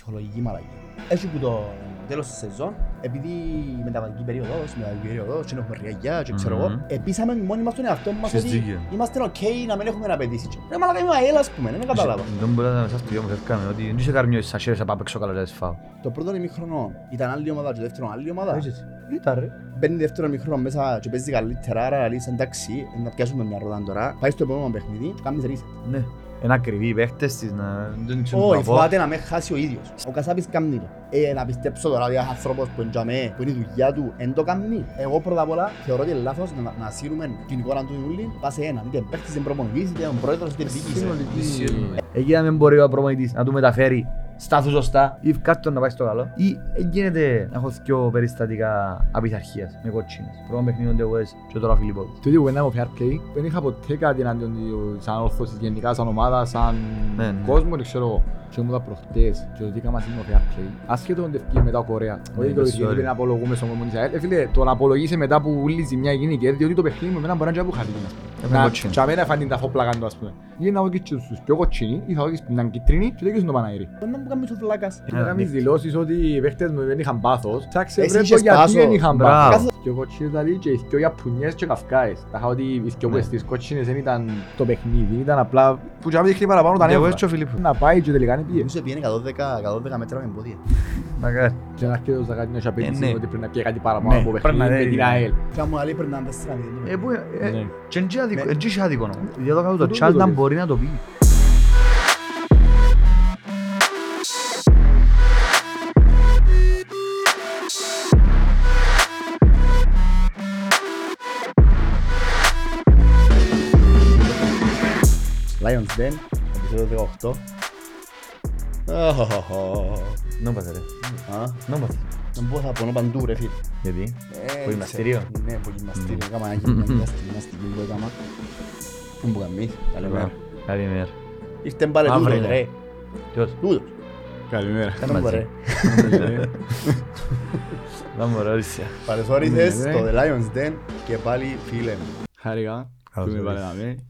ψυχολογική μαλακή. Έτσι που το τέλος της σεζόν, επειδή η μεταβατική περίοδος, η μεταβατική περίοδος, και έχουμε ριαγιά και ξέρω Μμμ. εγώ, επίσαμε μόνοι μας τον εαυτό μας Έχεις ότι δίκιο. είμαστε οκ να μην έχουμε απαιτήσεις. Ρε μαλακά είμαι ο ΑΕΛ ας πούμε, δεν καταλάβα. Δεν μπορεί να μέσα στο δυο μου φεύγαμε ότι δεν είσαι καρμιώσεις σαν χέρες να πάω παίξω καλά και να τις φάω. Το πρώτο ημίχρονο ήταν άλλη ομάδα και το δεύτερο άλλη ομάδα. Ήταν ρε. Μπαίνει δεύτερο ημίχρονο μέσα και παίζει καλύτερα, άρα λες εντάξει, να πιάσουμε μια ρόδα τώρα. Πάει στο επόμενο παιχνίδι και κάνεις reset. Ναι. Είναι ακριβή οι παίχτες της να... Δεν ξέρουν Όχι, να πω. φοβάται να με χάσει ο ίδιος. Ο Κασάπης κάνει το. Ε, να πιστέψω τώρα ότι ένας άνθρωπος που είναι τζαμέ, που είναι η δουλειά του, εν το κάνει. Εγώ πρώτα απ' όλα θεωρώ ότι είναι λάθος να, να σύρουμε την εικόνα του Ιούλη πάση ένα. Είτε παίχτης, είτε προπονητής, είτε ο πρόεδρος, είτε διοίκηση. Εκεί να μην μπορεί ο προπονητής να του μεταφέρει στάθους σωστά ή κάτι να πάει στο καλό ή γίνεται να έχω δυο περιστατικά απειθαρχίας με κότσινες. Πρώτο παιχνίδι ο Ντεγουές και τώρα ο Φιλιππόδης. Τούτη που είναι από fair play, δεν είχα ποτέ κάτι εναντίον του σαν όρθωσης γενικά, σαν ομάδα, σαν Ναι, ναι. κόσμο, δεν ξέρω εγώ. Και μου τα προχτές και το δίκα μας είναι ο fair play. Ασχέτω τον τευκεί μετά ο Κορέα. Όχι Ναι, το sorry. ότι να απολογούμε στον κομμουνί της ΑΕΛ. Ε, φίλε, το να απολογείσαι μετά που όλη η ζημιά γίνει και διότι το παιχνίδι μου εμένα μπορεί να είναι και που χαθεί. ας πούμε. Έχουμε Να- κότσινη. Και αμένα φάνει τα φόπλακα του ας πούμε. Ή να δω και στους πιο κοτσινοί ή θα δω και στην κίτρινη και δεν στον Παναγύρι. Μπορεί να μου κάνεις ο φλάκας. Να κάνεις δηλώσεις ότι οι παίχτες μου δεν είχαν πάθος. Ψάξε Εσύ βρε το είχες γιατί πάθος. δεν είχαν Μπράβο. πάθος. Και ο κοτσίνες δηλαδή και οι δυο Ιαπωνιές και καυκάες. Τα είχα ότι οι δυο Ναι. που στις κοτσίνες δεν ήταν το παιχνίδι, ήταν απλά που και να μην δείχνει παραπάνω τα Ντεγουές νεύρα. και ο Φιλιππόδης. Να πάει και τελικά είναι πήγε. Νομίζω πήγαινε 110 112 μέτρα με εμπόδια. Μακάρι. Και να έρχεται ο Ζαγάτινος και Ε, απαιτήσει ναι. ότι πρέπει να πει κάτι παραπάνω Ναι, από πρέπει να παιχνίδι με δει, την ναι. ΑΕΛ. Κάμου άλλοι πρέπει να είναι 4-0. Ε, που, ε, Ναι. και εν τζι άδικο- Ναι. εν τζι είχε άδικο νόμο. Για το κάτω το Τούτο τσάλ το να λέω. μπορεί να το πει. Lions Den, επεισόδιο 18. Αχαχαχα. Να πάθε ρε. Α, Να πάθε. Δεν μπορώ να πονώ παντού ρε φίλε. Γιατί; Ε, Που γυμναστήριο. Ναι, που γυμναστήριο. Έκανα ένα γυμναστήριο στη γυμναστική που έκανα. Δεν μπορώ να Καλημέρα. Καλημέρα. Ήρθε πάλι Αύριο τούτος είναι. ρε. Ποιος; Τούτος. Καλημέρα. Δεν μαζί. μπορεί. Να μου ρώτησε. Παρεσόρισες Ναι, ναι. στο The Lions Den και πάλι φίλε μου. Χάρηκα Καλώς που με ορίσες.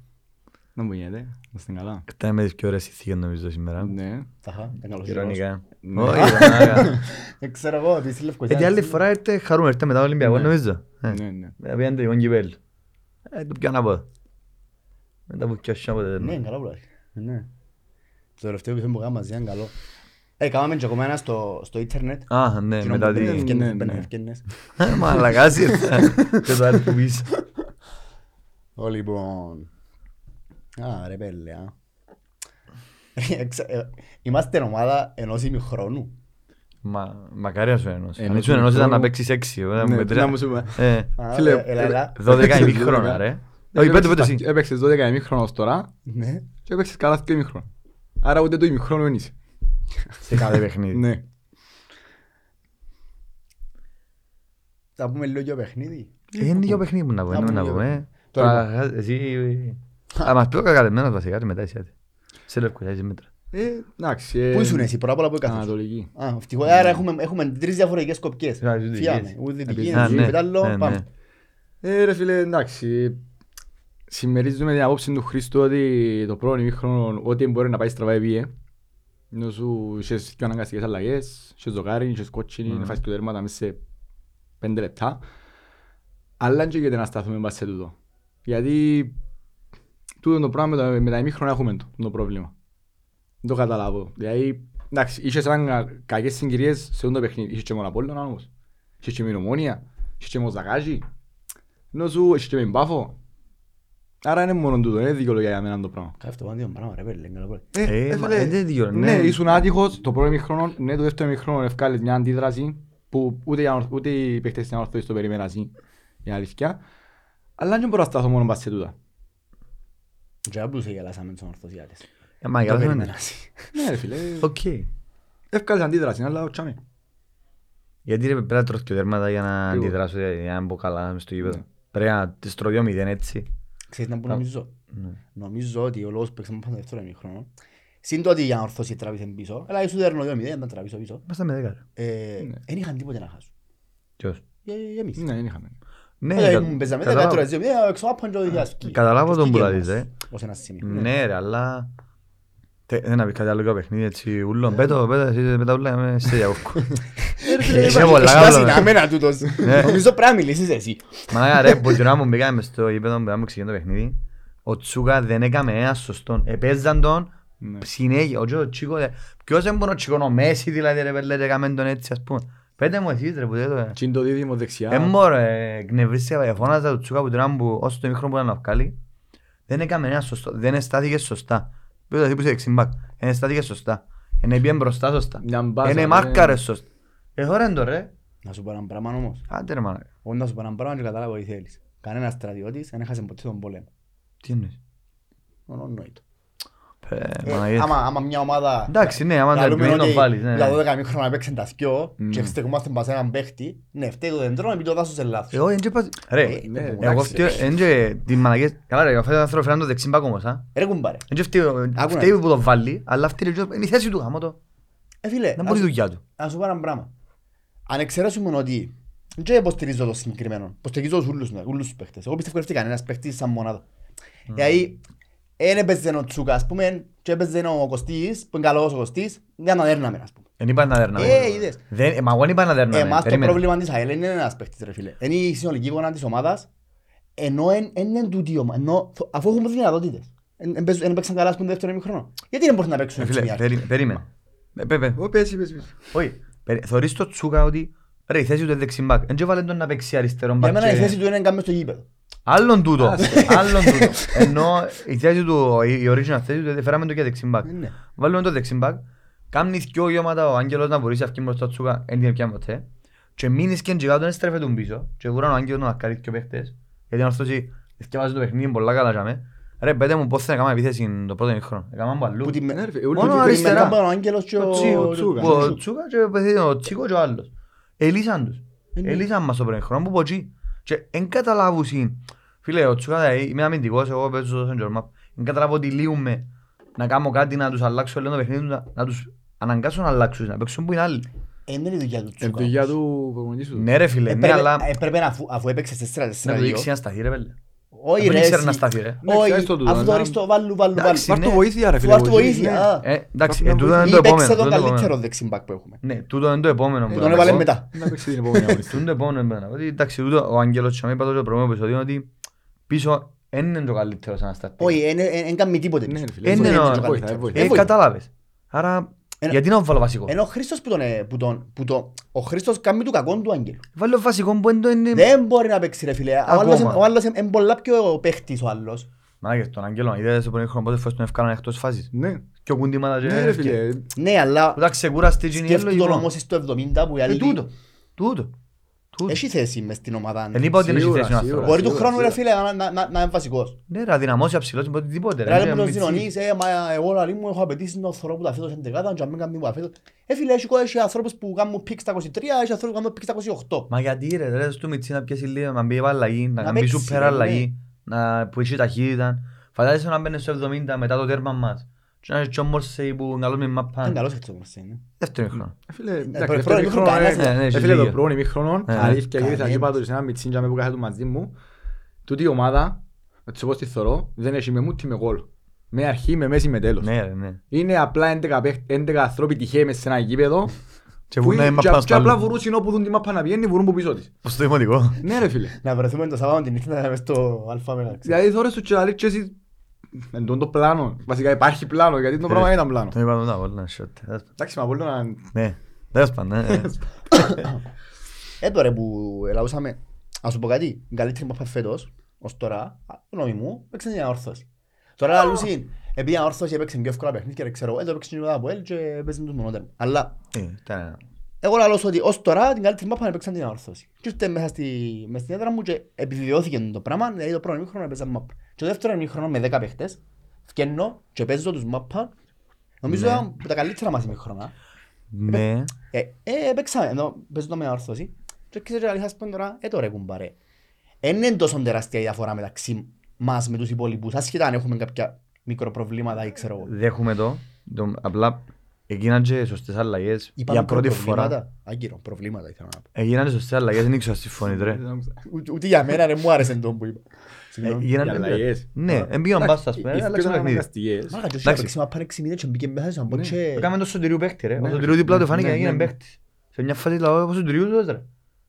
Βάλε να με. Να μου γίνεται. Να είστε καλά. Ήταν με τις πιο ωραίες ηθίκες νομίζω σήμερα. Ναι. Ταχα, δεν καλωσορίζω. Ηρωνικά. Ναι. Όχι, ηρωνικά. Δεν ξέρω εγώ, επειδή στη Ε, Λευκοσία. την άλλη φορά ήρθε χαρούμε, ήρθε μετά το Ολυμπιακός Ναι. νομίζω. Ε, Ναι, ναι. μετά πήγαν το Ιβόν Κυπέλ. Ε, το πιάνω από. Μετά που πιάσω από Ναι, το είναι καλό πουλάρι. Ναι. Το τελευταίο επεισόδιο που κάναμε μαζί είναι καλό. Ε, κάναμε και ακόμα ένα στο, στο ίντερνετ. Α, ναι, Κοινό μετά που τη... μπαίνουν ευκαινίες, ναι, μπαίνουν ναι. ευκαινίες. Ε, Μαλακάς ήρθε. Και το άλλο που πεις. Ω, λοιπόν. Α, ρε πέλε, α. Ε, ξε- ε, Είμαστε ομάδα ενός ημιχρόνου. Μα- Μακάρι να σου ενώσει. Αν Ενός ήσουν ενός ήταν να χρόνου. παίξεις έξι. εγώ, Ναι, με τρία. να μου σου πούμε. Ε, Α, Φίλε, ε, έλα, έλα. 12 έπαιξες ημίχρονα 12. ρε. Όχι, πέντε πέντε εσύ. Έπαιξες 12 ημίχρονος τώρα Ναι. και έπαιξες καλά δύο ημίχρονα. Άρα ούτε το ημίχρονο δεν είσαι. Σε κάθε παιχνίδι. Ναι. Θα πούμε λίγο για παιχνίδι. Ε, Είναι δύο παιχνίδι που να πω, Να είναι πούμε να δύο πούμε. Τώρα Τώρα εσύ... Α, μας πει ο κακαλεμένος βασικά και μετά εσύ άντε. Σε λευκοσιά είσαι μέτρα. Ε, εντάξει. ε, Πού ήσουν εσύ, πρώτα απ' όλα που έκαθες; Ανατολική. Α, ευτυχώς. Άρα έχουμε, έχουμε τρεις διαφορετικές κοπιές. Α, δυτικές. Φιάμε. Ούτε δυτική, Α, ούτε ναι, μετάλλο, ναι, πάμε. ναι. Ε, ρε φίλε, εντάξει. Συμμερίζουμε την απόψη του Χρήστου ότι το πρώτο ημίχρονο ό,τι μπορεί να πάει στραβά επίε. Ενώ σου είχες πιο αναγκαστικές αλλαγές, είχες ζοκάρι, είχες κότσινη, να φάεις πιο τέρματα μέσα σε πέντε λεπτά. Αλλά δεν γίνεται να σταθούμε μπας σε τούτο. Γιατί τούτο το πράγμα με τα, με τα ημίχρονα έχουμε το, το πρόβλημα. Δεν το καταλάβω. Δηλαδή, εντάξει, είχες σαν κακές συγκυρίες σε αυτό το παιχνίδι. Είχες και μόνο Απόλλωνα όμως. Είχες και με Ομόνια. Είχες και με Ζακάζι. Ενώ σου είχες και με Μπάφο. Άρα είναι μόνο τούτο, είναι δικαιολογία για μένα το πράγμα. Αυτό πάνε δύο πράγμα, ρε πέλε, καλά πέλε. Ε, μα, φίλε, ε, δεν δικαιώ, ναι, ναι. ήσουν άτυχος το πρώτο ημίχρονο, ναι, το δεύτερο ημίχρονο ευκάλες μια αντίδραση που ούτε, για να ορθ- ούτε οι παίχτες στην ορθώση το περιμένασαν, η αλήθεια. Αλλά δεν μπορώ να σταθώ μόνο πας σε τούτα. Και απλούς γελάσαμε τους ορθωσιάτες. Ε, μα Το για να περίμενας. Ναι ρε φίλε, Οκ. ευκάλες αντίδραση, αλλά όχι τσάμε. Γιατί ρε, πρέπει να τρως και τέρματα για να Λίγο. αντιδράσω, για να μπω καλά μες στο γήπεδο. Ναι. Πρέπει να τις τρώω δυο μηδέν έτσι. Ξέρεις να που Να- νομίζω; Ναι. Νομίζω ότι ο λόγος που παίξαμε πάνω δεύτερο ημίχρονο, συν το ότι για να ορθώσει τράβησε πίσω, αλλά ίσως δέρνω δύο μηδέν να τραβήσω πίσω, Είμαστε με δέκα. ρε. ε, Ναι. δεν είχαν τίποτε να χάσουν. Ποιος; Για- για εμείς. Ναι, δεν είχαμε. Ναι, Ε, κα- μου παίζαμε καταλάβω. δεύτερο δύο μηδέν, έξω άπαν και ο διάσκει. Καταλάβω τον που Και λαλείς, μας, ε. Ως ένα σημείο. Ναι ρε, αλλά... Τε- Δεν να πεις κάτι άλλο για το παιχνίδι έτσι ούλον. Πέτω, πέτω, εσύ με τα ούλα είμαι σε διακόφκο. Ε, Είσαι πολλά εσύ καλό, συναμένα τούτος. Ναι. Νομίζω πρέπει να μιλήσεις εσύ. Μα ρε, που την ώρα που μπήκαμε μες στο γήπεδο που ξεκινήσει το παιχνίδι, ο Τσούκα δεν έκαμε ένα σωστό. Επέζαν τον Ναι. συνέχεια. Ο Τζο Τσίκο, δε- ποιος δεν μπορεί ο Τσίκο, ο Μέση δηλαδή ρε πέλε, έκαμε τον έτσι ας πούμε. Πέτε μου εσείς ρε που δεν το... Τι είναι το δίδυμο δεξιά. Δεν μπορώ, ε, εκνευρίστηκα, φώναζα του Τσούκα που την ώρα που όσο το μικρό που ήταν να βγάλει, δεν έκαμε ένα σωστό, δεν εστάθηκε σωστά. Πέτω εσύ που είσαι δεξιμπάκ, δεν εστάθηκε σωστά. Είναι πήγαινε μπροστά σωστά. Μια μπάσα, Είναι ναι. μάρκαρε σωστά. Ε, τώρα είναι το ρε. Να σου πω έναν πράγμα όμως. Άντε ρε μάνα. Εγώ να σου πω έναν πράγμα και κατάλαβα τι θέλεις. Κανένας στρατιώτης δεν έχασε ποτέ τον πόλεμο. Τι εννοείς; Μόνο άμα- άμα μια ομάδα Εντάξει, ναι, άμα το Λαλούμε επιμένει τον ότι βάλεις. ναι, για ναι. 12 μήχρονα έπαιξαν τα θκυο Mm. και στεκόμαστε μπας σε έναν παίχτη, ναι, φταίει το δεντρό επειδή το δάσος σε λάθος. Εγώ δεν είπα... Ρε, Ε, ναι, εντάξει, εγώ ρε. φταίω... εν και την μαλακές... Καλά ρε, αυτό το άνθρωπο φέραν το δεξιμπάκ όμως, α. Ρε κουμπάρε. Εν και φταίω- Άκου να φταίει δεις. που το βάλει, αλλά αυτή είναι η θέση του γάμο το. Ε, φίλε, Δεν να μπορεί η σου- δουλειά του. να σου πω ένα πράγμα. Αν εξαιρέσουμε ότι δεν υποστηρίζω το συγκεκριμένο, υποστηρίζω τους ούλους, ναι, ούλους τους παίχτες. Εγώ πιστεύω ότι κανένας παίχτης σαν μονάδα. Δηλαδή, δεν έπαιζε ο Τσούκα, ας πούμε, και έπαιζε ο Κωστής, που είναι καλός ο Κωστής, για να δέρναμε, ας πούμε. Δεν είπα να δέρναμε. Ε, είδες. Δεν- ε, Μα εγώ δεν είπα να δέρναμε. Εμάς το Περίμενε. πρόβλημα της ΑΕΛ είναι ένας παίχτης, ρε φίλε. Είναι η συνολική εικόνα της ομάδας, ενώ εν- εν είναι τούτη η ομάδα, ενώ θ- αφού έχουμε δυνατότητες. Εν- εν παίζουν- εν παίξαν καλά, ας πούμε, δεύτερο ημίχρονο. Γιατί δεν μπορούν να παίξουν Ε, έτσι Φίλε, μια περί- περίμενε. Ε, πέ, πέ. Ω, πες, πες, πες. Όχι. περί- Θωρείς το Τσούκα ότι ρε, η θέση του είναι δεξιμπάκ. Εν και βάλε τον να παίξει αριστερό Για μπακ μένα η και- θέση του είναι να κάνουμε στο γήπεδο. Άλλον τούτο. Άλλον τούτο. Ενώ η θέση του, η η original θέση του, φέραμε το και δεξιμπάκ. Ε, ναι. Βάλουμε το δεξιμπάκ. Κάμνει δυο γεώματα ο Άγγελος να μπορείς να βγει μπροστά του Τσούκα. Εν την πιάνε ποτέ. Και μείνεις και εντζεγάτο δεν στρέφεται τον πίσω. Και βουράν ο Άγγελος να κάνει δυο παίχτες. Γιατί να αυτός θυκευάζει το παιχνίδι πολλά καλά για μέ. Ρε πέτε μου πώς θα έκαμε επίθεση το πρώτο ημίχρονο. Έκαμε από αλλού. Που τη- Ναι, ρε, φίλε, Μόνο ούλοι- που τη αριστερά. μερικά πάνω ο Άγγελος και Ο ο- Τσι- ο και Τσούκα. ο- Ο Τσούκα και ο παιδί- ο Τσίκος και ο άλλος. Ελύσαν τους. Ε, ναι. Ελύσαν μας το πρώτο χρόνο που ποτσί. Και εν καταλάβουσιν. Φίλε, ο Τσούκα δηλαδή, είμαι αμυντικός, εγώ παίζω στο Σέντζορ Μαπ. Εν καταλάβω ότι λύουμε να κάνω κάτι να τους αλλάξω λίγο το παιχνίδι, να- να τους αναγκάσω να αλλάξουν, να παίξουν που είναι άλλοι. Ε, δεν είναι η δουλειά του Εν Τσούκα. το για του προπονητής σου. Ναι ρε φίλε, ναι Έπρεπε- αλλά έπρεπε να- αφού- αφού έπαιξες 4-4-2. να το δείξει να σταθεί ρε πέλε. Όχι Δεν ρε ήξερε εσύ. να σταθεί, ρε. Ναι, Όχι, ξέρεις το τούτο, αφού το να- ρίξεις το βάλου, βάλου, βάλου. Εντάξει, Βάρ' το ναι. βοήθεια ρε φίλε. Βάρ' το βοηθή, βοήθεια, ναι. α. Ε, εντάξει, Κάποια ε, τούτο είναι Ή το παίξε επόμενο. τον τούτο είναι το καλύτερο επόμενο. δεξιμπακ που έχουμε. Ναι, τούτο είναι το επόμενο. που Τον θα πω. έβαλε μετά. Να παίξει την επόμενη αγωνιστική. Τούτο είναι το επόμενο εμένα. Ότι εντάξει, τούτο ο Άγγελος και είπα το στο προηγούμενο επεισόδιο ότι πίσω δεν είναι το καλύτερο σαν αστατή. Όχι, δεν κάνει τίποτε. Ναι, πίσω. ρε φίλε, Είναι Δεν ο- το βοηθά, καλύτερο. βοηθά. Ε, Ε, βοηθά. κατάλαβες. Άρα, Ένα- γιατί να το βάλω βασικό; Ενώ ο Χρήστος που τον, ε, που τον, που το, ο Χρήστος κάνει του κακόν του Άγγελου. Βάλω βασικό που είναι το είναι... Δεν μπορεί να παίξει ρε φίλε. Ο Ακόμα. άλλος, ο άλλος είναι πολλά πιο παίχτης ο άλλος. Μάγες, τον Άγγελο, είδες στο πρώτο χρόνο πότε φορές τον ευκάλαν εκτός φάσης; Ναι. Και ο κουντήματα και... Ναι ρε φίλε. Ναι, αλλά Που τα ξεκουραστεί και είναι σκέφτου τον λογικό. όμως στο 70 που οι Ε, άλλοι τούτο. Τούτο. Τούτο. έχει θέση μες στην ομάδα. Δεν είπα ότι είναι Σίγουρα, θέση ο σίγουρα. άνθρωπος. Μπορεί του σίγουρα, χρόνου ρε σίγουρα. φίλε να- να- να- να είναι βασικός. Ναι ρε, αδυναμώσει αψηλός, είπε οτιδήποτε. ρε. Ρε Είναι που τον μιτσί. συνονείς, ε, μα εγώ λαλί μου έχω απαιτήσει να θωρώ που τα φέτος είναι δεκάτα, και αν μην κάνει που τα φέτος. Ε, φίλε, έχει έχει ανθρώπους που κάνουν πικ στα 23, έχει ανθρώπους που κάνουν πικ στα 28. Μα γιατί ρε, ρε, στο μιτσί να πιέσει λίγο, να μπει αλλαγή, να Να κάνει παίξει, σούπερ ρε, αλλαγή, να που έχει ταχύτητα. Φαντάζεσαι να μπαίνεις στο 70 μετά το τέρμα μας. Και να έχει και ο Μόρσεϊ που είναι καλός με Είναι μαπάν. καλός έτσι όμως είναι. Δεύτερο χρόνο. Ε, φίλε, πρώτο εντάξει, δεύτερο ημίχρονο ημίχρονο, κανένας- ε, Ναι, ναι, ε, έχει φίλε, το δίκιο. πρώτο ημίχρονο, Ναι, αλήθεια, γύρισα κανένας. και είπα το σε ένα μιτσίν για με που κάθεται μαζί μου. Τούτη η ομάδα, έτσι όπως τη θωρώ, δεν έχει με μούτι με γκολ. Με αρχή, με μέση, με τέλος. Ναι ρε, ναι. Είναι απλά 11 παίχ- 11 ανθρώποι τυχαίοι μες σε ένα γήπεδο Και που βουνάει είναι- μαπάν και- στο και απλά άλλο. βουρούσιν όπου δουν τη μάπα να πηγαίνει, βουρούν που πίσω της. Πώς το δημοτικό. Ναι ρε φίλε. Να βρεθούμε το Σαββάτο την νύχτα μες στο Αλφα Μέγα. ξέρω. Δηλαδή θωρείς τους και λαλείς και εσύ εν τόν το πλάνο. Βασικά υπάρχει πλάνο γιατί το πράγμα ήταν πλάνο. Το είπα μετά, πολύ να σιώτ. Εντάξει, μα πολύ να... Ναι, τέλος πάντων, ναι. Ε, τώρα που ελαούσαμε, ας σου πω κάτι, η καλύτερη μάπα φέτος, ως τώρα, γνώμη μου, παίξαν μια όρθωση. Τώρα λαλούσιν, επειδή η όρθωση έπαιξε πιο εύκολα παιχνίδια, και ξέρω, ε, το έπαιξε και μετά από ελ και παίζουν τους μονότερ. Αλλά Ε, τα- εγώ λαλώ σου ότι ως τώρα την καλύτερη μάπα έπαιξαν την όρθωση. Και ήρθε μέσα στη, μες στην έδρα μου και επιβεβαιώθηκε το πράγμα, δηλαδή το πρώτο ημίχρονο έπαιζαν μάπα. Και το δεύτερο ημίχρονο με 10 παίχτες, φκένω και παίζω τους μάπα, νομίζω Ναι. ήταν από τα καλύτερα μας ημίχρονα. Ναι. Ε, ε, έπαιξαμε, ενώ παίζω το με όρθωση. Και ξέρεις αλήθεια ας πούμε τώρα, ε τώρα κουμπάρε. Εν είναι τόσο τεράστια η διαφορά μεταξύ μας με τους υπόλοιπους, ασχετά αν έχουμε κάποια μικροπροβλήματα ή ξέρω εγώ. Δέχομαι το. το- Απλά Έγιναν και σωστές αλλαγές για Υπάρχουν πρώτη φορά. προβλήματα. Άγκυρο, προβλήματα ήθελα να πω. Έγιναν και σωστές αλλαγές, δεν ήξερα στη φωνή ρε. Ούτε- Ούτε για μένα ρε μου άρεσε τον που είπα. Ε, Συγγνώμη. έγιναν- Οι αλλαγές. Ναι, έμπηγαν μπάστας, ας πούμε, Οι άλλαξε πιο το παιχνίδι. αναγκαστικές. Μάκα, και όσοι Εντάξει. παίξιμα πάνε έξι μήνες και μπήκε μέσα σαν πω Ναι. και- Έκαμε το Σωτηρίου παίκτη ρε. Ο Ναι, Σωτηρίου δίπλα του ναι, φάνηκε ναι, έγινε ναι. παίκτης. Σε μια φάση λαό ο Σωτηρίου του ρε.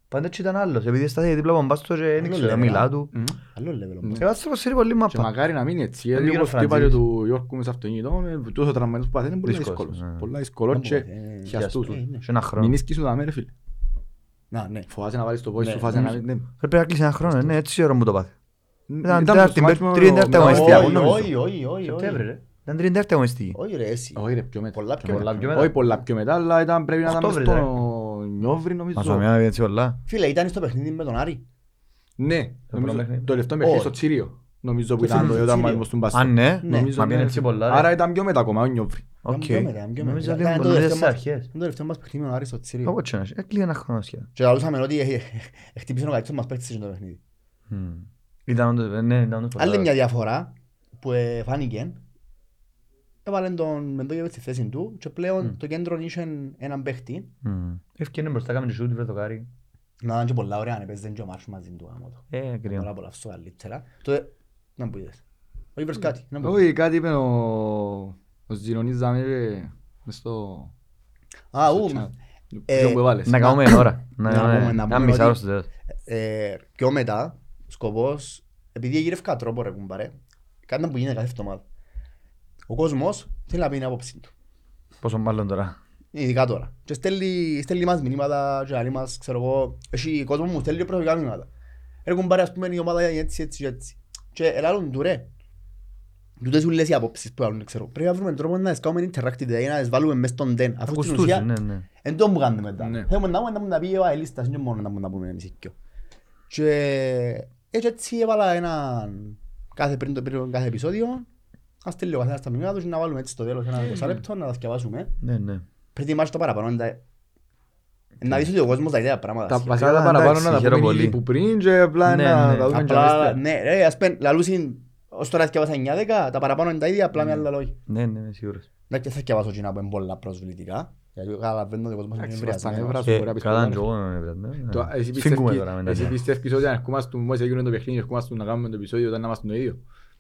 Πάντα έτσι ήταν άλλος. Επειδή στάθηκε δίπλα από μπάστος και δεν Άλλο ήξερε τα level, μιλά α. του. Μμμ. Άλλο level όμως. Ναι. Ο άνθρωπος θέλει πολύ Και μάπα. μακάρι να μείνει έτσι, Δεν γιατί πήγαινε όπως ο το είπα και Φραντζής. του Γιώργου μες στο αυτοκίνητο, με τόσο τραυματισμούς που παθαίνει είναι πολύ Δύσκολος, δύσκολος. ναι. Πολλά δύσκολο και Ε, χιαστούς. ε, ναι. Σε ένα χρόνο. Μην ίσκεις σου δάμε ρε φίλε. Να, ναι. Φοβάσαι να βάλεις το πόδι Ναι, σου, φοβάσαι να... νομίζω. ναι. Πρέπει να κλείσει ένα χρόνο, ναι, έτσι η ώρα μου το πάθει. Ήταν τετάρτη, στο μάτς με- τρίτη, τετάρτη με το αγωνιστική, Ολυμπιακό, Όχι, νομίζω. όχι, όχι, όχι, Σεπτέμβρη όχι. ρε. Ήταν τρίτη τέταρτη αγωνιστική. Όχι ρε, εσύ. Όχι ρε, πιο μετά. Πολλά πιο Πολλά μετά. πιο μετά. Όχι πολλά πιο μετά, αλλά ήταν πρέπει να ήταν μες Οκτώβρη, στο Νιόβρι νομίζω. Μας ομοιάμε έτσι όλα. Φίλε, ήταν στο παιχνίδι με τον Άρη. Ναι, πρώτο νομίζω, παιχνίδι. το τελευταίο παιχνίδι Όχι. στο Τσίρειο. Νομίζω που Το ήταν το Τσίρειο. όταν μάλιστα στον Πάστο. Α, ναι, Ναι. Νομίζω, μα ναι, πήγαινε έτσι πολλά. ρε. Άρα ήταν πιο μετά ακόμα, ο Νιόβρι. Οκ. Ήταν πιο μετά, ήταν πιο μετά. Νομίζω ότι Ήταν είναι το πολύ τελευταίο στις μας- αρχές. ήταν το τελευταίο μας παιχνίδι με τον Άρη στο Τσίρειο. Από έτσι να έχει. Έκλειγε ένα χρόνο σχεδόν. Και λαλούσαμε ότι ε, ε, χτύπησε ο καλύτερος μας παίκτης στο παιχνίδι. Μμμ. Ήταν όντως, ε, ναι, ήταν όντως πολλά. Άλλη μια διαφορά που ε, φάνηκε, έβαλε τον Μεντόγεβιτ στη θέση του και πλέον το κέντρο είχε έναν παίχτη Μμμ. Ευκαιρία μπροστά κάμε τη σούτ, βρε το κάρι. να ήταν και πολλά ωραία αν έπαιζε και ο Μάρς μαζί του άμα το. Ε, Τώρα κρίμα. απολαύσω καλύτερα. Τότε, να μου είδες. Όχι είπες κάτι. να μου πεις. Όχι, κάτι είπε ο ο Ζηρονής Ζαμέρε μες στο... Α, στο ου, chat. ε, Ποιο που έβαλες. Να κάνουμε ένα ώρα. Να να πούμε- κάνουμε να ένα πούμε μισάωρο ότι- στο τέλος. ε, πιο μετά, σκοπός, επειδή γύρευκα τρόπο ρε κουμπάρε, κάτι που γίνεται κάθε εβδομάδα. Ο κόσμος θέλει να πει την άποψη του. Πόσο μάλλον τώρα. Ειδικά τώρα. Και στέλνει, στέλνει μας μηνύματα και λέει μας, ξέρω εγώ, έχει κόσμο που μου στέλνει προσωπικά μηνύματα. Ρε κουμπάρε, ας πούμε, η ομάδα είναι έτσι, έτσι, έτσι. Και ελάλλον του ρε. Τούτες ούλες οι απόψεις που άλλουν, ξέρω. Πρέπει να βρούμε τρόπο να τις κάνουμε interactive, δηλαδή να τις βάλουμε μες στον den. Αφού στην Ακουστούς, ουσία, ναι, ναι. εν τω που κάνουμε μετά. Ναι. Θέλουμε να πούμε να μου να πει ο αελίστας, είναι μόνο να μου να πούμε εμείς οι δυο. Και έτσι έτσι έβαλα έναν κάθε πριν το πριν κάθε επεισόδιο, να στείλει ο καθένας τα μηνύματα τους και να βάλουμε έτσι στο τέλος ένα 20 λεπτό να τα διαβάσουμε. Ναι, ναι. Πριν ετοιμάσεις το παραπάνω, είναι τα- να δεις ότι ο κόσμος τα ιδέα πράγματα. Τα σχεδόν. βασικά τα Καλά, παραπάνω εντάξει, να τα χαίρομαι πούμε πολύ. ήδη που πριν και απλά Ναι, να ναι. τα δούμε και Απλά, μέσα. ναι, ρε, ας πεν, λαλούσιν, ως τώρα θυκευάσα 9-10, τα παραπάνω είναι τα ίδια, απλά με άλλα λόγια. Ναι, ναι, είμαι σίγουρος. Εντάξει, θα θυκευάσω εκείνα που είναι πολλά προσβλητικά, γιατί καταλαβαίνω ότι ο κόσμος είναι Εντάξει, βάζεις τα εμβριασμένος. νεύρα σου, Ε, μπορεί να πεις Καλά, πολλά. και εγώ είμαι βρασμένος, ναι. Το- εσύ Σφίγγουμε πιστεύεις- τώρα μετά. Εσύ πιστεύεις ότι αν ερχόμαστε μόλις έγινε το παιχνίδι, ερχόμαστε να κάνουμε το επεισόδιο όταν να είμαστε το ίδιο.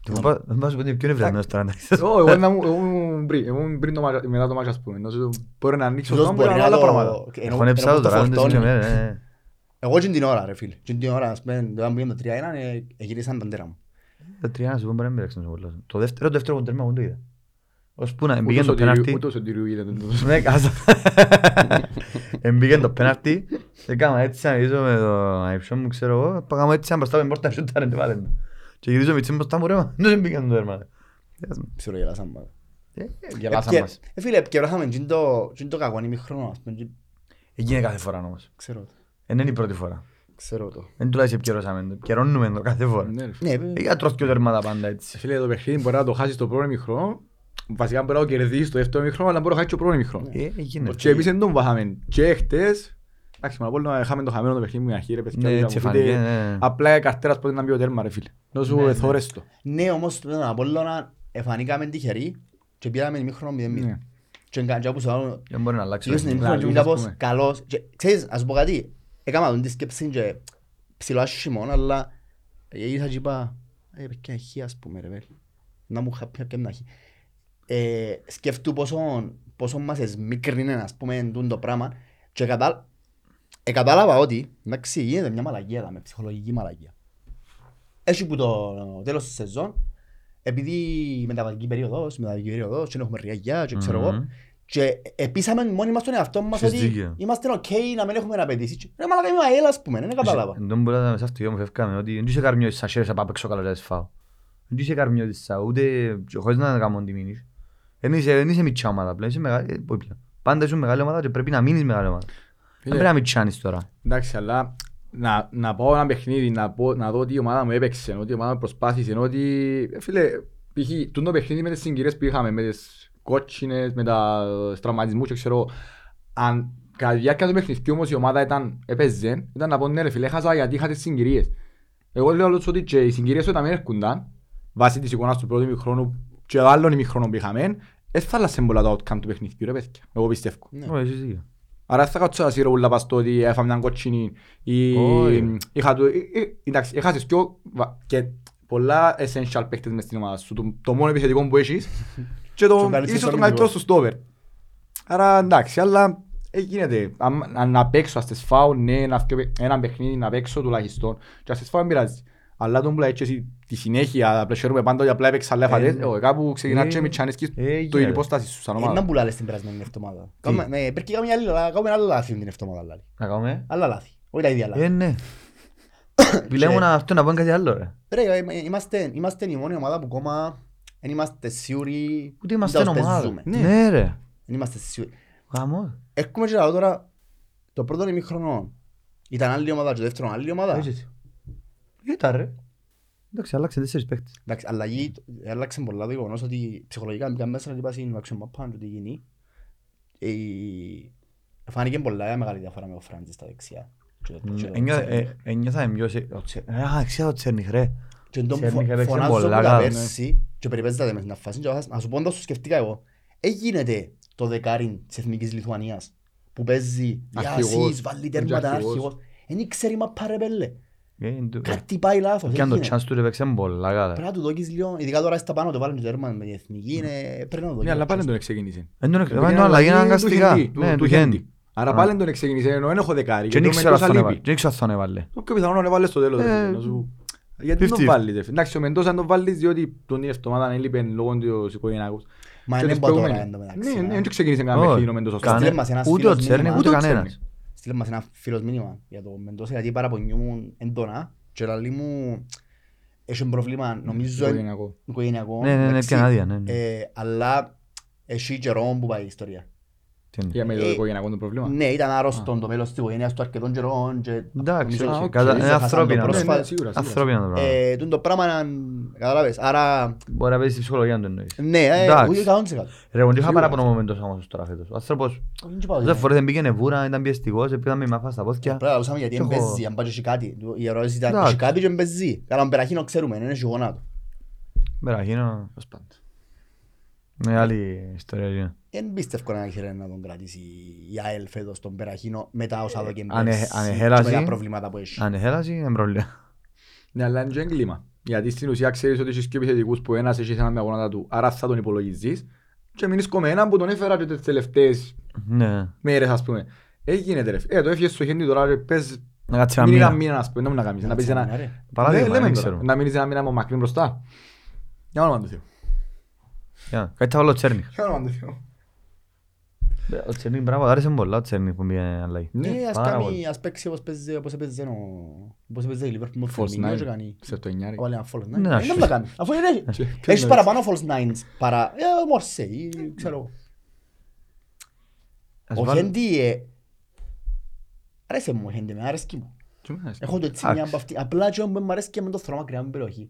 Δεν πά- δεν πάω να σου πω ότι ποιος είναι βρασμένος τώρα, εντάξει. Ω, εγώ να μου- εγώ ήμουν πριν, εγώ ήμουν πριν το μάτσα- μετά το μάτσα, ας πούμε. Ενώ σου Μπορεί να ανοίξω Ίσως το μπορεί μπορεί να άλλα το- πράγματα. ενώ- Έχω νέψα ενώ το το τώρα, δεν τις φορτώνει. λέω, ναι, ναι. Εγώ και την ώρα ρε φίλε, και την ώρα, ας πούμε, όταν πήγαινε το 3-1, ε, εγυρίσαν τα ντέρα μου. Το τρία να σου πω μπορεί να μην πειράξουν τόσο πολλά. Το δεύτερο, το δεύτερο τέρμα εγώ το είδα. Ως που να Ούτε μπήκε ο το Σωτηρίου- πέναρτι. Ούτε ο Σωτηρίου είδε τον τόσο. Ναι, κάσα. Εμπήκε το πέναρτι. Έκανα έτσι να γυρίζω με το αϊψό μου, ξέρω εγώ. Πάγαμε έτσι να μπροστά με την πόρτα, σούταρε και βάλε το. Και γυρίζω με τσίμπο μπροστά μου, ρε, μα, δεν μπήκε το τέρμα. Ξέρω, γελάσαν μας. Ε, Γελάσαν Ε, μας. ε, Φίλε, επικαιρώσαμε τζιν το- τζιν το κακό ημίχρονο, ας πούμε, τζιν- Έγινε κάθε φορά όμως. ξέρω το, Δεν είναι η πρώτη φορά. ξέρω το. Δεν τουλάχιστον επικαιρώσαμε το. Επικαιρώνουμε το κάθε φορά. Ναι, ρε φίλε. Ναι, ε, Ε, Για τρως και τέρματα πάντα έτσι. Φίλε, το παιχνίδι μπορεί να το χάσεις το πρώτο ημιχρόνο. Βασικά μπορεί να το κερδίσεις το δεύτερο ημιχρόνο, αλλά μπορεί να χάσεις και το πρώτο ημιχρόνο. Ε, έγινε. Και εμείς δεν τον βάχαμε. Και χτες, εντάξει, με απόλυτα είχαμε το χαμένο το παιχνίδι μου, αρχή ρε παιδιά. Ναι, πήγαμε, έτσι οπότε φάνηκε, ναι. Απλά η καρτέρας πότε να μπει ο τέρμα ρε φίλε. Να σου Ναι, ναι. εθώρες το. Ναι, όμως τον Απόλλωνα εφανήκαμε τυχεροί και πήραμε ημίχρονο 0-0. Ναι. Και εγκαν- και όπως άλλο, Δεν μπορεί να αλλάξει. Ήγες στην το ημίχρονο και λαλούς, ήμουν ας κάπως πούμε. καλός. Και Ξέρεις, ας πω κάτι, έκανα τον τη σκέψη και ψηλό άσχημον, αλλά γύρισα και είπα, ε, παιδιά, χει ας πούμε ρε βέλ. Να μου είχα πει ποια να χει. Ε, Σκέφτου πόσο, πόσο μας εσμίκρινε, ας πούμε, τούτο το πράγμα και κατα... ε, κατάλαβα ότι, εντάξει, γίνεται μια μαλαγία, εδώ, με ψυχολογική μαλαγία. Έτσι που το τέλος της σεζόν, επειδή η μεταβατική περίοδος, η μεταβατική περίοδος, και έχουμε ριαγιά και ξέρω εγώ, Μμμ. και επίσαμε μόνοι μας τον εαυτό μας Έχεις ότι δίκιο. είμαστε οκ να μην έχουμε απαιτήσεις. Και, Ρε μαλάκα είμαι ο ΑΕΛ ας πούμε, δεν κατάλαβα. Δεν μπορεί να μέσα στο γιο μου φεύγαμε ότι δεν είσαι καρμιώτης σαν χέρι, θα πάω παίξω καλά και θα τις φάω. Δεν είσαι καρμιώτης σαν ούτε και χωρίς να κάνω τι μείνεις. Δεν είσαι, δεν είσαι μητσιά ομάδα πλέον, είσαι μεγάλη, ε, πού πλέον. Πάντα είσαι μεγάλη ομάδα και πρέπει να μείνεις μεγάλη ομάδα. Δεν Φίλε, πρέπει να μητσάνεις τώρα. Εντάξει, αλλά να, να πάω ένα παιχνίδι, να, πω, να δω ότι η ομάδα μου έπαιξε, ότι η ομάδα μου προσπάθησε, ότι, ε, φίλε, π.χ. τούτο παιχνίδι με τις συγκυρίες που είχαμε, με τις κότσινες, με τα τραυματισμούς και ξέρω, αν κατά τη διάρκεια του παιχνιδιού όμως η ομάδα ήταν, έπαιζε, ήταν να πω ναι ρε φίλε, έχασα γιατί είχα τις συγκυρίες. Εγώ λέω όλους ότι και οι συγκυρίες όταν μην έρχονταν, βάσει της εικόνας του πρώτου ημιχρόνου και άλλων ημιχρόνων που είχαμε, δεν θα άλλασε πολλά το outcome του παιχνιδιού ρε παιδιά. Εγώ πιστεύω. Ναι. Ω, έχεις δίκιο. Άρα θα κάτσω να σύρω ούλα πας στο ότι έφαμε έναν κοτσινή ή Όχι. είχα του... ε, ε, Εντάξει, έχασες πιο... βα- και πολλά essential παίκτες μες στην ομάδα σου. Το, το μόνο επιθετικό που έχεις και το, Και ο καλύτερος ίσως τον αμυντικός. καλύτερο σου στόπερ. Άρα εντάξει, αλλά ε, γίνεται. Αν, αν να παίξω, ας τες φάω, ναι, να φκε- ένα παιχνίδι να παίξω τουλάχιστον. Και ας τες φάω, δεν πειράζει. Αλλά τον που έτσι εσύ τη συνέχεια, πλαισιέρουμε πάντα ότι απλά έπαιξα λέφατες, ναι. ε, κάπου ξεκινάς Ε, και μητσάνισκεις ε, το γίνεται. υπόστασης σου σαν Ε, Να ομάδα. που λάλες την περασμένη εβδομάδα. Κάμε- ναι, Πρέπει και κάνουμε άλλη- κάνουμε άλλα λάθη την εβδομάδα. λάλη. Να κάνουμε. Άλλα λάθη. Όχι τα ίδια λάθη. Ε, ναι. Μιλάμε να αυτό να πούμε κάτι άλλο ρε. Ρε, ε, είμαστε, είμαστε η μόνη ομάδα που ακόμα δεν είμαστε σίγουροι Ούτε είμαστε τι τα ομάδα. παίζουμε. Ναι. Ναι ρε. Δεν είμαστε σίγουροι. Γάμο. Έχουμε και λέω τώρα, το πρώτο ημίχρονο ήταν άλλη ομάδα και το δεύτερο άλλη ομάδα. Έτσι, έτσι. Ήταν ρε. Εντάξει, άλλαξε τέσσερις παίκτες. Εντάξει, αλλαγή, άλλαξε πολλά το γεγονός ότι ψυχολογικά μπήκαν μέσα να είπα στην action map και τι γίνει. Ε, Φάνηκε πολλά μεγάλη διαφορά με ο Φράντζη στα δεξιά. Και το- και το Ένιωθα- Τσέρνικ. ε, Ένιωθα πιο σε... ο Τσε- Α, ξέρω το Τσέρνικ ρε. Και τον Τσέρνικ φω- έπαιξε φωνάζω πολλά από τα καλά, πέρσι και περιπέζεται μες στην φάση και να σου πω να σου σκεφτήκα εγώ. Έγινεται το δεκάρι της Εθνικής Λιθουανίας που παίζει Αρχηγός. διάσεις, βάλει Είναι τέρματα, και αρχηγός. αρχηγός. Δεν ξέρει μα πάρε πέλε. Ε, είναι του- Κάτι πάει λάθος. Κι αν το έγινε. chance του ρε παίξε πολλά καλά. Πρέπει να του δώκεις λίγο, ειδικά τώρα στα πάνω το βάλουν το τέρμα με την Εθνική, είναι- πρέπει να το δώκεις. Ναι, αλλά πάλι τον ξεκίνησε. Δεν τον Επειδή έκανα είναι αλλαγή αλλαγή αναγκαστικά. του Χέντι, Ναι, του του Χέντι. Χέντι. Άρα Α. πάλι τον ξεκίνησε, ενώ δεν έχω δεκάρι. Και δεν γιατί ξέρω ο αν Μεντόσα τον έβαλε. λείπει. Δεν ξέρω αν τον έβαλε. Το πιο πιθανό να βάλεις στο τέλος. Ε, ρε φίλε, να σου- Γιατί δεν τον 50. βάλεις. ρε φίλε. Εντάξει, ο Μεντόσα αν τον βάλεις διότι τον η εβδομάδα έλειπε λόγω του οικογενειακού. Μα Και είναι τους μπα τώρα προηγούμενοι. εν τω μεταξύ, Ναι, να. ναι, δεν ξεκίνησε κανένα Όχι. παιχνίδι ο Μεντόσα. στο Κάνε- Στείλε μας ένας Ούτε ο φίλος Τσέρνικ μήνυμα. ούτε Ούτε ο κανένας. Στείλε μας ένα φίλος μήνυμα για το Μεντόσα γιατί παραπονιούμουν έντονα και λαλή μου έχει πρόβλημα νομίζω εν- Οικογενειακό. οικογενειακό Ναι, ναι, ναι, εντάξει, πιάνε άδεια, ναι, ναι. ε, αλλά έχει καιρό που πάει η ιστορία. Τι είναι. Για με το Ε, οικογενειακό το πρόβλημα. Ναι, ήταν άρρωστον το μέλος της οικογένειας του αρκετών καιρών και Εντάξει, νομίζω όχι, ότι κατα- είναι ξέχασαν το ανθρώπινο. πρόσφατα. Ναι, ναι, σίγουρα, σίγουρα. Ανθρώπινο το πράγμα. Ε, τούτο το πράγμα να καταλάβες, άρα Μπορεί να παίζει στη ψυχολογία του εννοείς. ναι, ε, Εντάξει. ούτε 100%. Ρε, εγώ δεν είχα Σίγουρα. παράπονο μομέντος όμως τώρα φέτος. Ο άνθρωπος Δεν και πάω, δεν ναι. φορές δεν πήγαινε βούρα, ήταν πιεστικός, πήγαμε με μάφα στα πόδια. Πρέπει να λούσαμε γιατί Και δεν έχω- παίζει, αν πάει και έχει κάτι. Η ερώτηση ήταν, Εντάξει. έχει κάτι και δεν παίζει. Καλά, μπεραχίνο ξέρουμε, είναι έχει γονάτο. Μπεραχίνο, Ως πάντα. Μεγάλη ιστορία. είναι. Δεν πίστευω να είχε να τον κρατήσει η ΑΕΛ φέτος τον Περαχίνο μετά όσα δω και αν πέρσι εχ- αν και εχέλασε- με τα προβλήματα που έχει. Αν έχελασε, είναι πρόβλημα. Ναι, αλλά είναι και έγκλημα. Γιατί στην ουσία ξέρεις ότι έχεις και επιθετικούς που ένας έχεις ένα με αγώνα του, άρα θα τον υπολογίζεις και μείνεις κομμένα που τον έφερα και τις τελευταίες Ναι. μέρες ας πούμε. Ε, γίνεται ρε. φίλε. Ε, το έφυγες στο χέρι τώρα και πες Να κάτσεις ένα μείνει ένα μήνα. μήνα ας πούμε, να μην να κάνεις. Να πεις ένα... Ρε. Παράδειγμα, Ναι, λέμε δεν τώρα. ξέρω. Να μείνεις ένα μήνα από μακρύ μπροστά. Για όνομα του Θεού. Για, Κάτι θα βάλω ο Τσέρνικ. Για όνομα του Θεού. Ο Τσέρνικ, μπράβο, άρεσε μου πολλά ο Τσέρνικ που πήγε αλλαγή. Ναι, Ε, ας πάρα κάνει, πολύ. ας παίξει όπως παίζει- όπως έπαιζε ο- όπως έπαιζε η Liverpool με False Firmino και nine. κάνει- Σε αυτό εννιάρι. Βάλει ένα false nine. Ναι, Ε, ας Δεν σου- το κάνει. Αφού είναι- Και- έχεις ποιος παραπάνω false nines παρά ε, ο Μορσέ ή ξέρω εγώ. Ας Ο βάλω- Χέντι ε, άρεσε μου ο Χέντι, με άρεσκει μου. Τι μου άρεσε. Έχω το έτσι Εντάξει. μια από αυτή. Απλά και μου μ' αρέσει και με το θρώμα μακριά από την περιοχή.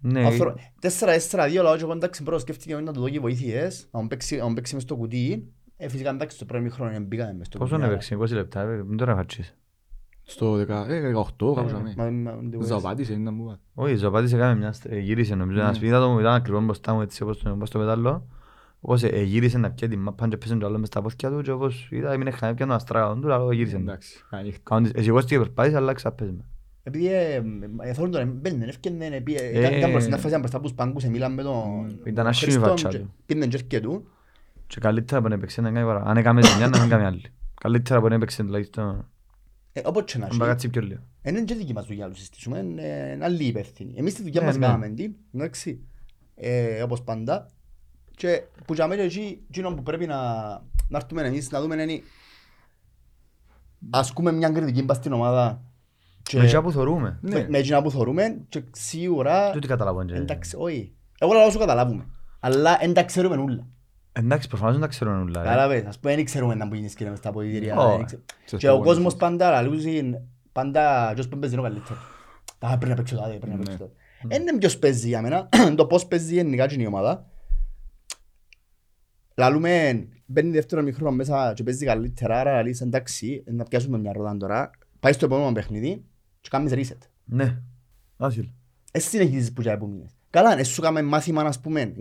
Ναι, Αυτό- 4-4-2 λαό και εγώ εντάξει πρώτο σκέφτηκε να του δω και βοήθειες, να μου παίξει- να μου παίξει μες στο κουτί. Ε, φυσικά εντάξει το πρώτο χρόνο δεν μπήκαμε μες στο κουτί. πόσο να αλλά- έπαιξε, 20 λεπτά, ε, μην τώρα χατσίς. Στο δεκα- ε, 18 κάπου σαμέ. Μα- μα- μα- Ζαοπάτησε, ήταν μου. Όχι, Ζωπάτης έκαμε μια, στ- ε, γύρισε νομίζω ένας Ναι. σπίτι, είδα το μου ήταν ακριβώς μπροστά μου έτσι όπως το όπως το πετάλλω. Όπως ε, γύρισε να πιέει την μάπα και πέσε το άλλο μες στα πόθηκια του και όπως είδα έμεινε χαμέ πιάνε τον αστράγον του, αλλά γύρισε. Εντάξει, ανοιχτό. Κάνουν τις- Εσύ εγώ στη περπάτησα αλλά ξαπέζε με. Επειδή ε, ε, θέλουν τον εμπέλνε, έφτιανε, ε, πήγε- Ε, ήταν- ήταν μπροστά, έφτασε μπροστά από τους πάγκους, εμίλαν με τον Ήταν άσχημη η Χριστόν φάτσα και του. πήγαινε και έρχεται του. Και καλύτερα που να έπαιξε να κάνει παρά. Αν έκαμε ζημιά να μην κάνει άλλη. Καλύτερα που να έπαιξε τουλάχιστον Ε, Όπως και να να έχει, μπαγάτσει πιο λίγο. ε, είναι και δική μας δουλειά να τους συστήσουμε, είναι ε, άλλοι υπεύθυνοι. Εμείς τη δουλειά Ναι, μας ναι. κάναμε την, εντάξει, ε, όπως πάντα. Και που για μένα εκεί, εκείνο που πρέπει να, να έρθουμε εμείς να δούμε είναι ασκούμε μια κριτική πας στην ομάδα και Με εκείνα που θωρούμε. Ναι. με, με εκείνα που θωρούμε και σίγουρα Τούτοι καταλαβαίνουν. και- εντάξει, όχι. Εγώ λέω να σου καταλάβουμε. Αλλά δεν τα ξέρουμε όλα. Εντάξει, προφανώς δεν τα ξέρουν όλα. ρε. Κατάλαβες, ας πούμε δεν ξέρουμε να μπουν σκηνές μες στα αποδητήρια. Ω. δεν ξέρω. Σε Και ο αυτό κόσμος μπορείς. πάντα λαλούζει, πάντα ποιος παίζει είναι ο καλύτερος. Α, πρέπει να παίξω τάδε, πρέπει να Ναι. παίξω τάδε. Δεν είναι ποιος παίζει για μένα, το πώς παίζει γενικά και η ομάδα. Λαλούμε, μπαίνει δεύτερο μικρό μέσα και παίζει καλύτερα, άρα λαλείς εντάξει, να πιάσουμε μια ρόδα τώρα, πάει στο επόμενο παιχνίδι και κάνεις reset. Ναι. Άσυλ. Εσύ συνεχίζεις που και από μήνες. Καλά, εσύ σου κάνουμε μάθημα, ας πούμε,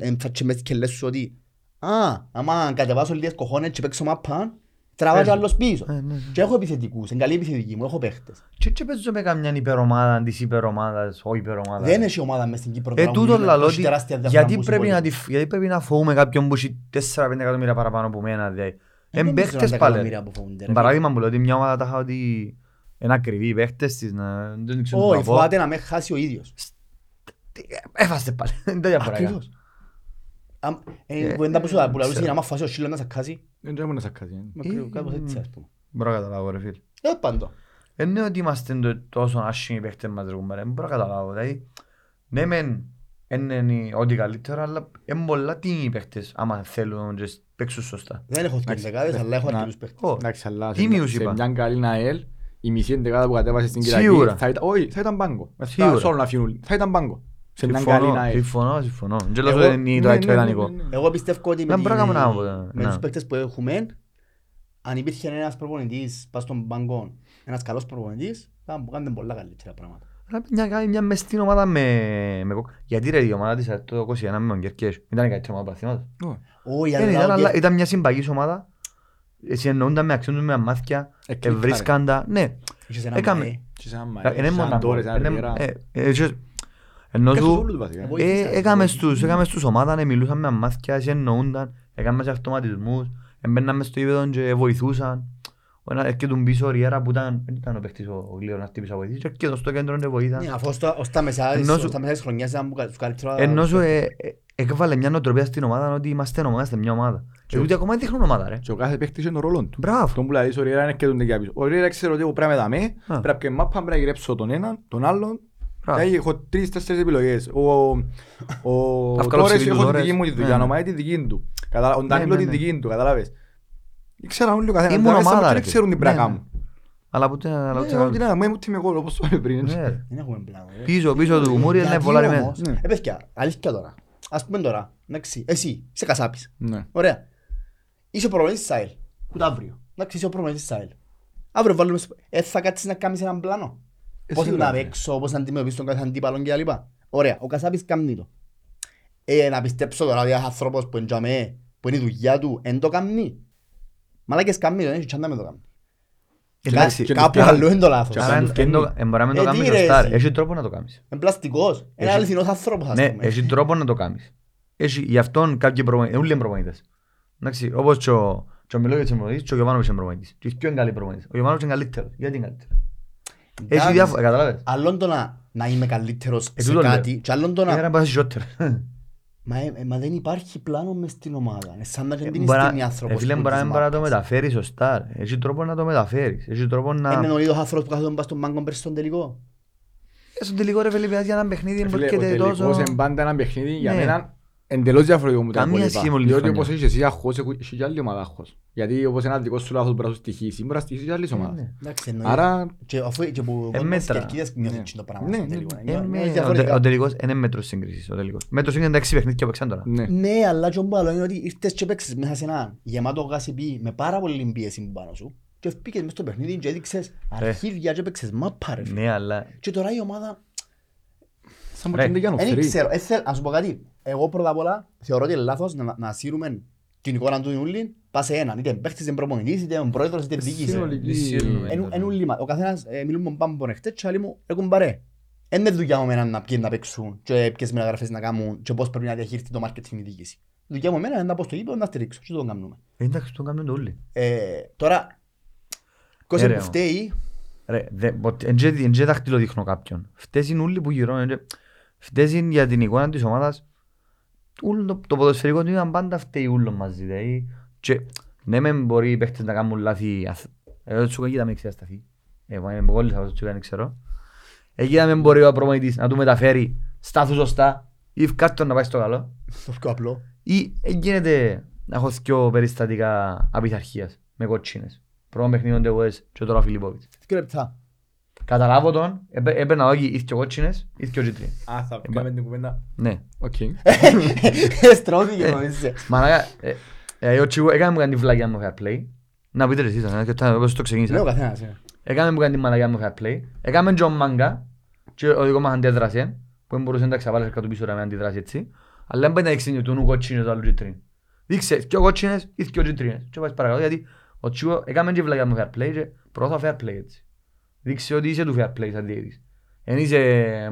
εν θα και μέσα και λες σου ότι Α, άμα κατεβάσω λίγες κοχώνες και παίξω μάπα, τραβά και άλλος πίσω. Ε, ναι, ναι. Και έχω επιθετικούς, είναι καλή επιθετική μου, έχω παίχτες. Και και παίζω με καμιά υπερομάδα της υπερομάδας, όχι υπερομάδα. Δεν έχει ομάδα μες στην Κύπρο Ε, τώρα που τούτο μιλούμε, λαλό που έχει ότι τεράστια διαφορά γιατί που πρέπει, να, υπόλοιποι. τη- γιατί πρέπει να φοβούμε κάποιον που έχει 4-5 εκατομμύρια παραπάνω από μένα. Δηλαδή. Δεν Εν νομίζω παίχτες να πάλι. εκατομμύρια που φοβούνται, ρε. Παράδειγμα μου λέω ότι μια ομάδα τα είχα ότι είναι ακριβή οι παίχτες της να δεν ξέρω τι Όχι, να πω. φοβάται να με χάσει ο ίδιος. Έφαστε πάλι. Δεν τα διαφορά. Ακριβώς. Αμ- ε, Ε, που είναι τα που σου τα- που λαλούς ξέρω. είναι, άμα φάσει ο Σίλος να σε χάσει, Δεν ξέρω να σακάζει. ε. μακρύ- κάπως έτσι ας πούμε. Μπορώ να καταλάβω ρε φίλ. Ε, πάντο. Δεν είναι ότι είμαστε το- τόσο άσχημοι παίχτες μας ρε κουμπάρε. Δεν μπορώ να καταλάβω. Δηλαδή, ναι μεν είναι ό,τι καλύτερο, αλλά είναι πολλά τίμοι παίχτες άμα θέλουν και παίξουν σωστά. Δεν έχω Εντάξει, δεκάδες, ναι. αλλά έχω Να- αρκετούς παίχτες. Ω, Εντάξει, αλλά σε Τίμιους μια- σε είπα; μια καλή ΑΕΛ, η μισή εντεκάδα που κατέβασε στην Κυριακή Σίγουρα. θα ήταν- όχι, θα ήταν πάγκο. Μες στα Σίγουρα. σόλο να φύγουν, Θα ήταν πάγκο. Σε μια Συμφωνώ, καλή ΑΕΛ. συμφωνώ, συμφωνώ. Δεν λέω Εγώ- ότι είναι το Ναι, το ναι, ιδανικό. ναι, ναι. Εγώ πιστεύω ότι με, Δεν μπορώ να την- κάνουμε να- με να. τους παίκτες που έχουμε, αν υπήρχε ένας προπονητής πας στον μπαγκό, ένας καλός προπονητής, θα μου κάνετε πολλά καλύτερα πράγματα. Αλλά Μια, κάνει μια μεστή ομάδα με, με κόκ. Γιατί ρε η ομάδα της το 21 με τον Κερκές ήταν η καλύτερη ομάδα του παθήματος. Ω, Όχι, Δεν ήταν, αλλά αλλά ότι- ήταν μια συμπαγής ομάδα. Συνεννοούνταν με αξιόντους με αμάθεια. Εκλίπταρε. Βρίσκαντα. Ναι. είχες έναν έκαμε- μαέ. και σε ένα Ε, Μαέ, Είναι σε μόνο έναν Τόρες, να ένα πω. Ριβέρα. Ε, ε, ε, Ενώ Και στους του όλους βασικά. Ε, ε. βοήθησα, ε, έκαμε βοήθησα. στους, έκαμε στους ομάδα, ε, μιλούσαν με αμάθεια, συνεννοούνταν, έκαμε σε αυτοματισμούς, έμπαιναν μες στο ύπεδο και βοηθούσαν. Ο ένας έρχεται πίσω ο Ριέρα που ήταν, δεν ήταν ο παίχτης ο ο Γλίος να χτύπησε να βοηθήσει, και έρχεται στο κέντρο και βοήθαν. Ναι, αφού ως τα- ως τα μεσά της- Ενώ ως σου- τα μεσά της χρονιάς ήταν που κα- τους καλύτερα- Ενώ σου ε, ε, έκβαλε μια νοοτροπία στην ομάδα ότι είμαστε ομάδα, είμαστε μια ομάδα. Και ούτε ακόμα δείχνουν ομάδα ρε. Και ο κάθε παίκτης έχει τον ρόλος του. Μπράβο. Αυτό που λέει ο Ριέρα είναι και τον για πίσω. Ο Ριέρα ξέρει ότι εγώ πρέπει να με, Α. πρέπει και μάπα πρέπει να γυρέψω τον έναν, τον άλλον. Μπράβο. Δηλαδή έχω τρεις-τέσσερις επιλογές. Ο, ο Αυκάλο Τόρες ψηλή του έχω τη Τόρες. δική μου τη δουλειά, Ναι, ο Μάη τη δική του. Καταλα- Ο Ντάνιλο ναι, τη ναι. δική του, καταλάβες. Ήξεραν όλοι ο καθένας. Ήμουν Τα μέσα μου ομάδα, και ρε, δεν ξέρουν τι πρέπει να ναι, ναι. κάνουν. Αλλά που αλλά Ναι, ούτε εγώ άλλο. τι να κάνω, μου τι είμαι εγώ, όπως το είπα πριν. Ναι, ρε. Δεν έχουμε πλάνο, ρε. Πίσω, πίσω του Μούρι είναι Γιατί πολλά ρε όμως, Ναι. ε, παιδιά, αλήθεια τώρα. Ας πούμε τώρα, εντάξει, εσύ, είσαι κασάπης. Ναι. Ωραία. Είσαι ο προπονητής της ΑΕΛ. Ούτε αύριο. Εντάξει, είσαι ο προπονητής της ΑΕΛ. Αύριο βάλουμε... στο- Ε, θα κάτσεις να κάνεις έναν πλάνο. Ε, Πώς σίγουρα, να ναι. παίξω, πώς να αντιμετωπίσεις τον κάθε αντίπαλο και τα λοιπά. Ωραία, ο Κασάπης κάνει το. Ε, να πιστέψω τώρα ότι ένας άνθρωπος που είναι για μέ, που είναι η δουλειά του, εν το κάνει. Μαλάκες κάνει το, δεν έχει τσάντα με το κάνει. Εντάξει, και Κάπου τους αλλού είναι το λάθος. Και Άρα αυτό εν- του εν το- φταίνει. εν μπορεί να μην το Ε, κάνεις τι ρε σωστά ρε. εσύ. Έχει τρόπο να το κάνεις. Είναι πλαστικός. Είναι Έχει- αληθινός άνθρωπος, ας Ναι, πούμε. έχει τρόπο να το κάνεις. Έχει, γι' αυτόν κάποιοι προπονητές, όλοι είναι προπονητές. Εντάξει, όπως και ο και ο Μιλόγιος είναι προπονητής και ο Γιωβάνοβιτς είναι προπονητής. Και οι δυο είναι καλοί προπονητές. Ο Γιωβάνοβιτς είναι καλύτερος. Γιατί είναι καλύτερος; Έχει Εντάξει. διάφορα, καταλάβες. Άλλον το να, να είμαι καλύτερος Ε, σε τούτο λέω. κάτι και άλλον το Era να... να πας χειρότερα. Μα, ε, ε, μα δεν υπάρχει πλάνο μες στην ομάδα. Είναι σαν να δεν την Μπορεί να- στείλει ε, άνθρωπος φίλε, που μπορεί να της μην μπορεί να το μάπας. μεταφέρεις σωστά. ρε. Έχει τρόπο να το μεταφέρεις. Έχει τρόπο να... Είναι ο ίδιος άνθρωπος που κάθεται μπας στον πάγκο πέρσι στον τελικό. Ε, Στον τελικό ρε φίλε, για ένα παιχνίδι που Φίλε, ο έρχεται τελικός τόσο... είναι πάντα ένα παιχνίδι για Ναι. μένα εντελώς διαφορετικό μου τα Καμία υπόλοιπα. σχέση με όλη τη Διότι χρονιά. όπως έχεις εσύ αγχώς, έχω- έχει και άλλη ομάδα αγχώς. Γιατί όπως ένας δικός σου λάθος μπορεί να σου στοιχήσει, μπορεί να στοιχήσει και άλλης Ε, ομάδας. ναι. Εντάξει, εννοεί. Άρα, Και αφού και που ο Ε, κόσμος μέτρα. κερκίδας νιώθεις Ναι. έτσι το πράγμα Ναι, στον ναι. τελικό. Ε, Νιώ- με- νιώθει ο διαφορετικά. τε- Ο τελικός είναι μέτρος σύγκρισης. ο τελικός. Μέτρος σύγκρισης είναι τα έξι παιχνίδια που παίξαν τώρα. ναι. Ναι, αλλά και ο άλλο είναι ότι ήρθες και παίξες μέσα σε ένα γεμάτο γάσιπι με πάρα πολύ πίεση πάνω σου και πήγες μες στο παιχνίδι και έδειξες Ρε. αρχίδια και παίξες μάπα ρε φίλε. Ναι, αλλά... Και τώρα η ομάδα Σαν Ρε, μου για Δεν νοφρή. ξέρω, ε, θέλ- να σου πω κάτι. Εγώ πρώτα απ' όλα θεωρώ ότι είναι λάθος να, να σύρουμε την εικόνα του Ιούλη πά σε έναν. Είτε παίχτης, είτε προπονητής, είτε ο πρόεδρος, είτε διοίκησης. Συνολική. Σύρουμε. Εν- εν ούλοι μα- Ο καθένας ε, μιλούμε με πάμπον εχθές και άλλοι μου έχουν παρέ. Εν είναι δουλειά μου εμένα να πιένουν να παίξουν και ποιες μεταγραφές να κάνουν και πώς πρέπει να διαχειριστεί το marketing η διοίκηση. Δουλειά μου εμένα είναι να πω στο γήπεδο να στηρίξω και το κάνουμε. Εντάξει, το κάνουμε το όλοι. Ε, Τώρα, κόσμο Ε, ρε, που φταίει, Ρε, δε- ποτέ- εν τζε- εν τζε δάχτυλο δείχνω κάποιον. Φταίς είναι όλοι που γυρώνουν. εν τζε- Φταίς είναι για την εικόνα της ομάδας. Ούλο Το, το ποδοσφαιρικό τμήμα πάντα φταίει ούλο μαζί. Δηλαδή, και, ναι μεν μπορεί οι παίχτες να κάνουν λάθη. αθ- Εγώ το Τσουκά κοίτα με ξεσταθεί. Εγώ είμαι πολύ σαφώς το Τσουκά, δεν ξέρω. Εκεί να μην μπορεί ο προπονητής να του μεταφέρει στάθους σωστά ή κάτι να πάει στο καλό. το πιο απλό. Ή ε, γίνεται να έχω δυο περιστατικά απειθαρχίας με κοτσίνες. Πρώτο παιχνίδι ο Ντεγουές και τώρα ο Φιλιππόβιτς. Δύο λεπτά. Καταλάβω τον, έπαι- έπαιρνα εδώ εκεί, ήρθε ο κότσινες, ήρθε ο κίτρινες. Α, θα κάνουμε την κουβέντα. Ναι. Οκ. Στρώθηκε νομίζεις. Μαλάκα, ε, ε, ο Τσίγου έκανε μου κάνει τη βλαγιά μου fair play. Να πείτε ρε εσείς, ε, και τώρα, όπως το Ναι, ο ξεκίνησα. καθένας. ε. Έκαμε μου κάνει τη μαλαγιά μου fair play. Έκαμε και ο Μάγκα και ο δικό μας αντέδρασε, που δεν μπορούσε να τα ξαβάλει κάτω πίσω ρε, με αντιδράσει έτσι. Αλλά δεν πάει να δείξει του νου κότσινες το άλλος κίτρινο. Δείξε δυο κότσινες ή δυο κίτρινες. Και πάει παρακάτω γιατί ο Τσίκο έκαμε και βλαγιά μου fair play και προώθα fair play έτσι. Δείξε ότι είσαι του fair play σαν διαιτής. Εν είσαι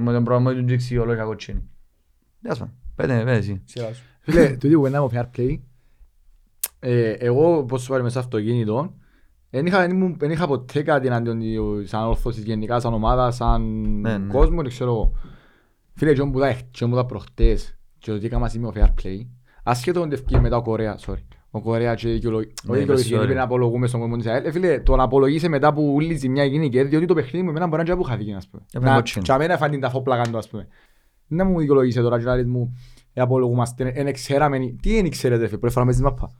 με τον πρόβλημα του Τζίξη ολόικα κότσινη. Δες μα, πέτε, πέτε εσύ. Σειρά σου. Φίλε, το ίδιο που είναι fair play, ε, εγώ πώς σου πάρει μέσα στο αυτοκίνητο, δεν είχα, δεν ήμουν- δεν είχα ποτέ κάτι εναντίον της- σαν όρθωσης γενικά, σαν ομάδα, σαν Ναι, ναι. κόσμο, δεν ξέρω εγώ. Φίλε, και μου τα έχ- και μου τα προχτές και το τι έκανα σήμερα ο fair play, ασχέτω ότι ευκεί μετά ο Κορέας, sorry. Ο Κορέας και δικαιολογεί, ο Ναι, δικαιολογεί, sorry. πρέπει να απολογούμε στον κόσμο της ΑΕΛ. Ε, Φίλε, το να απολογείσαι μετά που όλη η ζημιά γίνηκε, διότι το παιχνίδι μου εμένα μπορεί να είναι και που χάθηκε, ας πούμε. Έπαιρνε Να- κότσινη. Και αμένα φάνηκε τα φόπλακα του, ας πούμε. Να μου δικαιολογείσαι τώρα και να λες μου, ε, απολογούμαστε, εν ξέραμε, τι δεν ξέρετε, φίλε, πρώτη φορά μες τη μάπα;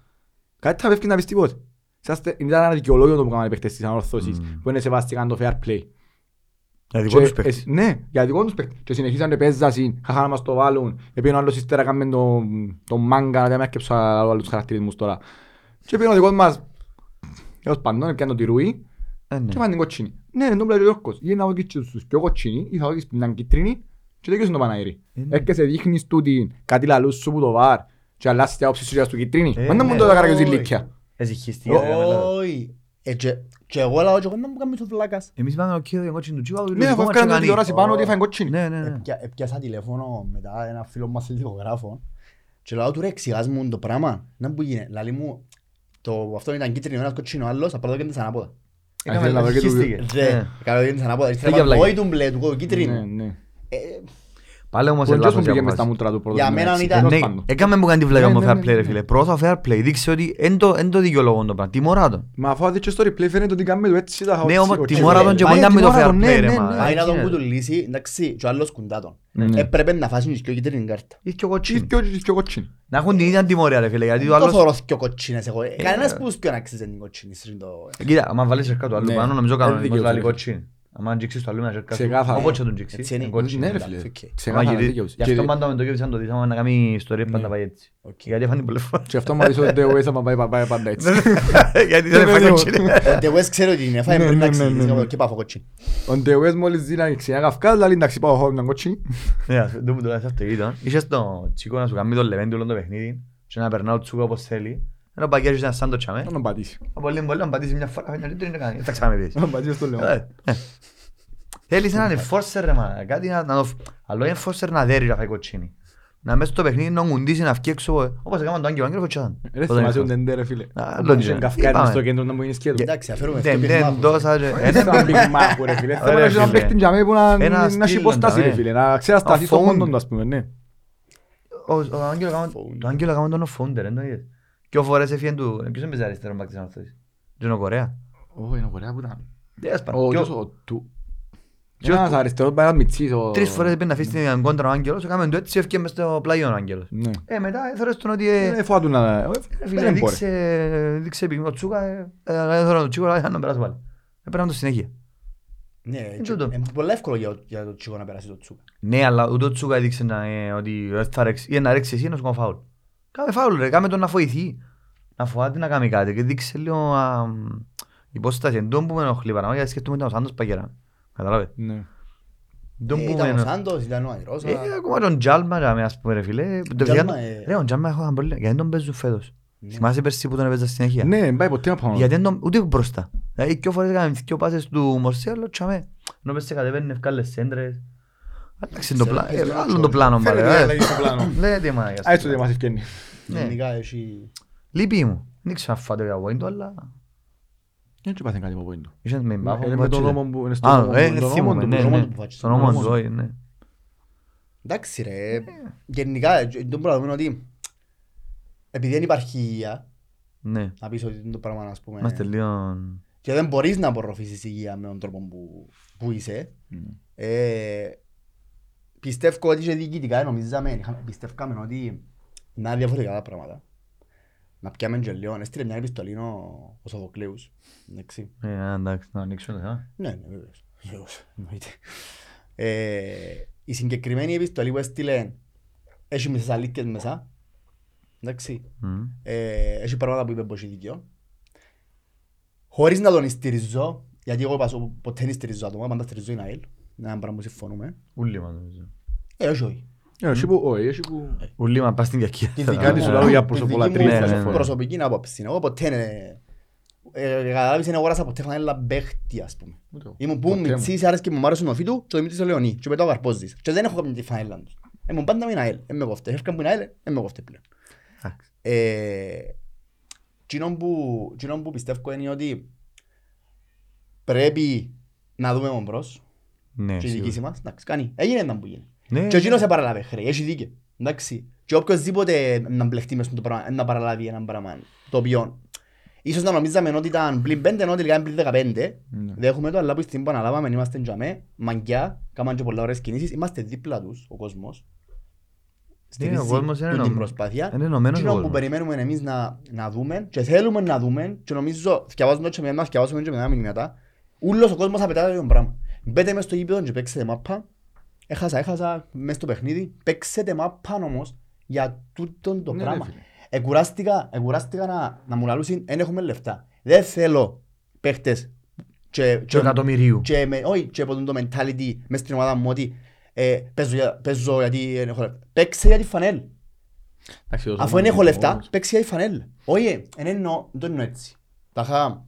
Κάτι θα πέφτει να πεις τίποτε. Είσαστε- Ήταν ένα δικαιολόγιο το που κάνανε οι παίχτες της ανορθώσης, Μμμ. που είναι σεβαστήκαν το fair play. Για δικό Και τους παίχτες. εσ- Ναι, για δικό τους παίχτες. Και συνεχίζαν και παίζασαν, χαχά να μας το βάλουν. Επίεν ο άλλος ύστερα έκαμε το, το μάγκα, να δεν με έκεψα άλλους χαρακτηρισμούς τώρα. Και επίεν ο δικός μας, έως παντών, έπιανε το τυρούι Ε, ναι. και φάνε την κοτσίνη. Ναι, δεν το πλέον ο Γιώργος. Ή να δω τους πιο κοτσίνοι, ή θα δω την κίτρινη και δεν τον Παναγύρι. Ε, ναι. Έρχεσαι δείχνεις τούτη κάτι λαλούς σου που το βάρ και αλλάσεις την άποψη σου για στο κίτρινη. Ε, Μα δεν μου ναι. το έκανα και Όχι. ζηλίκια. Εσυχιστικά, ρε, καλά. Όχι. Ε, και- Και εγώ λέω και εγώ να μου κάνεις ο βλάκας. Εμείς είπαμε οκ, το κότσινο του Τσίκο, το Ναι, δικό αφού μας έφκαναν και την κάνει. τηλεόραση πάνω ότι έφαγε κοτσίνη. Ναι, ναι, ναι. Έπια- Έπιασα τηλέφωνο μετά ένα φίλο μας λιθογράφο και λέω του ρε εξηγάς μου το πράγμα. Να που γίνει. Λαλή μου, το, αυτό ήταν κίτρινο ένας κοτσίνο άλλος, απλά το έκανες ανάποδα. Έκαμε, Ήθελα να δω και το- εσυχίστηκε. Ρε, Ναι. κάνω το έκανες ανάποδα. Φύγε Ήθελα να βλάκια. όχι του μπλε, του Ναι, κίτρινου. ναι. Ε, Πάλι όμως Που είναι εντός λάθος μου η πήγε μες στα απόφαση. μούτρα του πρώτο. Για τμήμα, μένα έτσι. ήταν- Τέλος Ναι, πάντων. έκαμε που κάνει τη βλάκα Ναι, μου ναι, fair ναι, play ρε ναι. φίλε. Πρώτα fair play, δείξε ότι εν το- εν το δικαιολογώ το πράγμα. Τιμωρά τον. Μα αφού δείξεις στο replay φαίνεται ότι κάνουμε το έτσι τα Ναι, όμως χαοτζή- τιμωρά τον και Μα μόνο είναι με το τιμωρά fair τον, ναι, play ρε ναι, μα. ναι. Πάει να τον γίνεται. κουτουλήσει, εντάξει, και ο άλλος κουντά τον. Ναι. Έπρεπε να φάσει και ο κίτρινη κάρτα. Ή και ο Και κότσινο. πιο- και πιο κοτσίνη. Να έχουν την ίδια τιμωρία ρε φίλε, γιατί ο Δεν το άλλος... θωρώ και ο κοτσίνες εγώ. Ε, Κανένας που σπιόν αξίζει την κοτσίνη. στην το- Ε, Κοίτα, άμα βάλεις σερκά του άλλου Ναι. πάνω, νομίζω Ε, κανονικός δικαιούσε, λαλή ρε. κότσινη. Άμα αγγίξεις το άλλο ένα σερκά σου, Ξεκάθαρα. όπως και τον τζίξεις, Έτσι είναι. είναι κότσινη. Ναι ρε εντάξει, φίλε. οκ. Άμα Ξεκάθαρα γυρί- δικαιούσε. Γι' αυτό Και- πάντα με το κέφισαν το δίσαμε να κάνει ιστορία πάντα Ναι. πάει έτσι. Οκ. Γιατί φάνηκε πολλές φορές. Και αυτό μου αρέσει ότι ο West Ham πάει- πάει πάντα έτσι. Γιατί Ναι, δεν ναι, έφαγε ναι. κότσινη. Ο De West ξέρει ότι είναι, φάει Ναι, πριν να ναι, ναι, αξίζει. ναι, ναι. Και πάω κοτσίνη. Ο De West μόλις δει να ξενιά καυκά, λέει εντάξει πάω εγώ να κοτσίνη. Ναι, αυτό που το λες αυτό ήταν. Είχες το τσίκο να σου κάνει το λεβέντι όλο το παιχνίδι και να περνάω τσούκα όπως θέλει. Ένα παγιάζεις ένα σαν το τσάμε. Να τον πατήσει. Από λίγο πολύ να πατήσει μια φορά, μια λίτρη να κάνει. Δεν θα ξαναπείς. Να τον πατήσει στο λέω. Ε, ε. Θέλεις έναν enforcer ρε μα, κάτι να να το... Αλλά ο enforcer να δέρει να φάει κοτσίνη. Να μέσα στο παιχνίδι να γουντήσει να βγει έξω, ε, όπως έκαναν το Άγγελο, Άγγελο φωτσιάταν. Ρε θυμάσαι τον Τεντέ ρε φίλε. Α, Τον λόγια. είχε καυκάρι Είπαμε. στο κέντρο να μου γίνει σκέτο. Εντάξει, αφαιρούμε Δεν, αυτό δεν, πισμάχο. τόσα και... Είναι ένα big map ρε φίλε. Θέλω να έχει έναν φίλε. παίχτη για μένα που να- Ένα να έχει στυλ, υποστάση ναι. ρε φίλε. Να ξέρει να σταθεί στο Αφών. μόντον του ας πούμε. ναι. Ο ο Άγγελο έκαμε- το Άγγελο έκαμε τον Φόντερ, δεν το είδες. Και ο φορές έφυγε του... Ποιος έμπαιζε αριστερό μπακ της Ανόρθωσης. Δεν είναι ο Κορέα. Ω, είναι ωραία που ήταν. Δεν άσπαρα. Ο Και ο- ποιος, ο του. Ποιος Ένας του- αριστερός πάει ένας μιτσής. ο- Τρεις φορές έπαιρνε να αφήσει την κόντρα ο Άγγελος, έκαμε το έτσι, έφυγε μες στο πλάγιο ο Άγγελος. Ναι. Ε, μετά έθωρες τον ότι... ε, Είναι φάτου να... ε, Δεν Φίλε, μπορεί. δείξε, δείξε επιμήνω Τσούκα, ε, ε, έθωρα τον Τσούκα, αλλά να περάσει πάλι. Έπαιρναν το συνέχεια. Ναι, Είναι και- τούτο. είναι πολύ εύκολο για- για το τσίκο να περάσει το τσούκα. Ναι, αλλά ούτε ο Τσούκα έδειξε να, ε, ότι ε, θα ρέξει, ή να ρέξει εσύ να σου κάνω φάουλ. Κάμε φάουλ ρε, κάμε τον να φοηθεί. Να φοβάται να κάνει κάτι και δείξε λίγο α, μ, υπόσταση. Εν τόν που με ενοχλεί παρά, γιατί σκέφτομαι ήταν ο Σάντος Παγερά. Καταλάβες; Ναι. Εν τόν Ε, που με Ήταν ο ενοχλεί. Σάντος, ήταν ο Αϊρόσα. Ε, ακόμα τον Τζάλμα, ρε, ας πούμε ρε φίλε. Το Τζάλμα, φυγάν- ε. Ρε, τον Τζάλμα έχω έναν πρόβλημα. Γιατί τον παίζουν φέτος; Ναι. Θυμάσαι πέρσι που τον έπαιζα συνέχεια; Ναι, δεν πάει ποτέ να πάω. Γιατί δεν τον- ούτε μπροστά. Δηλαδή και φορές έκαμε δυο πάσες του Μορσέλο, τσάμε. Ενώ πες σε κατεβαίνουν ευκάλες σέντρες. Εντάξει το Σε πλάνο, παίζει ε, ένα άλλο το τσόρι. πλάνο Φαίνεται μπαλέ. να ε. λέγει στο πλάνο. Λέτε μα. Α, έτσι ότι μας ευκαινεί. Ναι. Γενικά έχει... Λείπει μου. Δεν ξέρω αν φάτε για πόντο, αλλά... Δεν του πάθει κάτι από πόντο. Είχες με μπάφο. Είναι με τον νόμο που είναι στο Α, νόμο ε, του, τον θυμούμαι, νόμο ναι, του. νόμο ναι. του που φάτσες. Στον νόμο Νόμο του, του. όχι, ναι. Εντάξει ρε, γενικά ε, το πράγμα είναι ότι επειδή δεν υπάρχει υγεία, Ναι. να πεις ότι είναι το πράγμα ας πούμε Είμαστε λίγο... και δεν μπορείς να απορροφήσεις υγεία με τον τρόπο που, που είσαι ε, πιστεύω ότι και διοικητικά νομίζαμε, είχαμε- πιστεύκαμε ότι να είναι διαφορετικά τα πράγματα να πιάμε και λίγο, έστειλε μια επιστολή ο, ο Σοφοκλέους εντάξει Ε, α, εντάξει, να ανοίξουμε το θέμα. Ναι, ναι, βέβαιως. Βεβαίως, εννοείται. Ε, η συγκεκριμένη επιστολή που έστειλε έχει μισές αλήθειες μέσα. Εντάξει. Μμ. Ε, έχει πράγματα που είπε πως έχει δίκιο. Χωρίς να τον στηριζώ, γιατί εγώ πάσω, ποτέ δεν στηριζώ άτομα, πάντα στηριζώ η ΑΕΛ. Είναι ένα πράγμα που συμφωνούμε. Ούλοι μας νομίζω. Ε, όχι, όχι. Ε, έχει που- όχι, έχει που- Ούλοι μας πας στην κακία. Τη θα δική τα Κάτι μου- σου πούμε. λέω για τη δική προσωπολατρίες, μου ναι, ναι. προσωπική άποψη. Εγώ ποτέ ε, ε, καταλάβεις, δεν αγόρασα ποτέ φανέλα παίχτη, ας πούμε. Ούτε εγώ. Ήμουν που Ποτέ μου. μητσής, άρεσε και μου άρεσε ο Φίτου και ο Δημήτρης ο Λεωνί και μετά ο Καρπόζης. Και δεν έχω καμία τη φανέλα τους. Ήμουν πάντα με ένα ΑΕΛ, δεν με κόφτε. Έφυγαν που είναι ΑΕΛ, δεν με κόφτε πλέον. Εντάξει. Ε, Εκείνο που, εκείνο που πιστεύω είναι ότι πρέπει να δούμε τον μπρος Ναι, και η σίγουρα. διοίκηση μας. Εντάξει, κάνει. Έγινε ένα που γίνει. Ναι, Και εκείνος επαραλάβε χρέη, έχει δίκαιο. Εντάξει. Και οποιοςδήποτε να μπλεχτεί μες στο πράγμα, να παραλάβει ένα πράγμα το οποίο ίσως να νομίζαμε ότι ήταν πλην πέντε, ενώ τελικά είναι πλην δεκαπέντε. Ναι. Δέχομαι το, αλλά που στην που αναλάβαμε, είμαστε τζαμέ, μαγκιά, κάμαν και πολλά ωραίες κινήσεις, είμαστε δίπλα τους, ο κόσμος. Ναι, ο κόσμος είναι την ενωμένος. προσπάθεια. Είναι ενωμένος ο Εκείνο που κόσμος. περιμένουμε εμείς να, να δούμε και θέλουμε να δούμε και νομίζω, θυκευάζοντας και μετά, θυκευάζουμε και μετά μηνύματα, ούλος ο κόσμος απαιτάται το πράγμα. Μπείτε μες στο γήπεδο και παίξετε μάπα, έχασα, έχασα μες στο παιχνίδι, παίξετε μάπα όμως για τούτο το Ναι, ρε πράγμα. φίλε. Εκουράστηκα, εκουράστηκα να, να μου λαλούσουν, δεν έχουμε λεφτά. Δεν θέλω παίχτες και, Του εκατομμυρίου. και, με, όχι, και από το mentality μες στην ομάδα μου ότι ε, παίζω, για- παίζω γιατί δεν έχω λεφτά. Παίξε για τη φανέλ. Εντάξει, τόσο Αφού δεν έχω λεφτά, μαγικός. παίξει για τη φανέλ. Όχι, δεν εννοώ, δεν το εννοώ έτσι. Ταχά,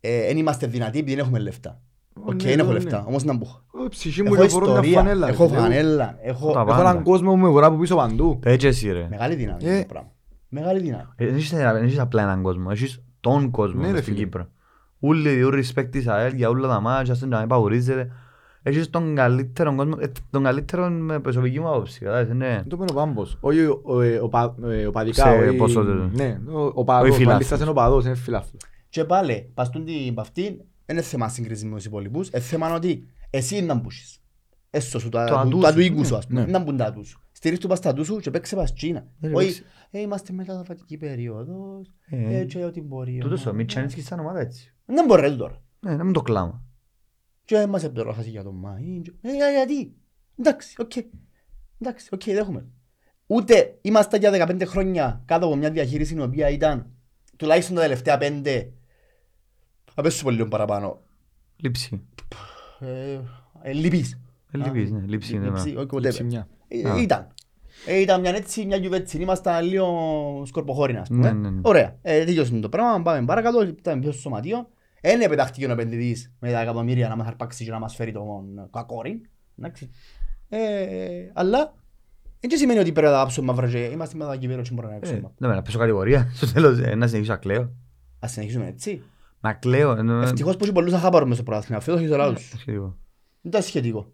ε, δεν είμαστε δυνατοί επειδή δεν έχουμε λεφτά. Οκ, ναι, δεν έχω ναι, λεφτά, ναι. όμως να μπούχα. Ω, Ψυχή μου Έχω είναι φορώ μια ιστορία, φανέλα. έχω ρε φίλε. φανέλα, έχω Τα Έχω πάντα. έναν κόσμο που με βουρά από πίσω παντού. Έτσι εσύ ρε. μεγάλη δύναμη Ε. το πράγμα. Μεγάλη δύναμη. Ε, Δεν έχεις- δεν έχεις απλά έναν κόσμο, έχεις τον κόσμο Ναι, ρε μες στην φίλε. Κύπρο. Ούλοι διούν respect της ΑΕΛ για όλα τα μάτια, στον να παγουρίζεται. Έχεις τον καλύτερο κόσμο, ε, τον καλύτερο με προσωπική μου άποψη, κατάλαβες, ναι. Το πένω πάμπος. Όχι ο- ο- ε, ο πα- ε, ο παδικά. Σε όχι- ποσότητα. Ναι, ο- ο παδός. Ο φιλάθλος. αλίστας είναι ο παδός, είναι φιλάθλος. Και πάλι, πας τούν την παυτή, δεν είναι θέμα σύγκρισης με τους υπόλοιπους, είναι θέμα ότι εσύ να μπούσεις. Έσω σου, τα Το του- ατού τα σου, του οίκου ναι, σου, ας πούμε, ναι. να μπουν τα τους σου. Στηρίζεις του πας τα του σου και παίξε πας Κίνα. Ναι, ρε, Όχι, παίξε. ε, είμαστε μεταδοτική περίοδος, Ε, ε, και ό,τι μπορεί. Τούτος ο ομάδα. Μιτσάνιτς σαν ομάδα έτσι. Δεν μπορεί ρε, τώρα. Ναι, να μην το κλάμα. Και μας επιδρόχασε για τον Μαΐν. και- Ε, για- γιατί; Εντάξει, οκ. Εντάξει, οκ, δέχομαι. Ούτε είμαστε για 15 χρόνια κάτω από μια διαχείριση η οποία ήταν τουλάχιστον τα τελευταία πέντε θα πέσω πολύ λίγο παραπάνω. Λήψη. Ε, ε, λυπής. Ε, λυπής, ναι, λήψη είναι. Λήψη, μα. όχι, whatever. Λείψη μια. Ε, Α. Ήταν. Ε, Ήταν μια έτσι, μια γιουβέτσι. Ήμασταν λίγο σκορποχώροι, ας πούμε. Ναι, ναι, ναι. Ωραία. Ε, Τελειώσουμε το πράγμα, πάμε παρακάτω, ήταν πιο στο σωματείο. Εν επετάχτηκε ο επενδυτής με τα εκατομμύρια να μας αρπάξει και να μας φέρει τον κακόρι. Εντάξει. Ε, Αλλά, δεν σημαίνει ότι πρέπει να τα πάψουμε μαύρα και είμαστε με τα κυπέρο και μπορούμε να Ε, έξουμε. Ναι, με να πέσω κατηγορία. Στο τέλος, ε, να συνεχίσω να κλαίω. Ας συνεχίσουμε έτσι. Να κλαίω. εννοώ, ε, Ευτυχώς που έχει πολλούς αχάπαρους μες στο πρωτάθλημα. Φέτος έχεις το λάθος. σχετικό. Δεν ήταν σχετικό.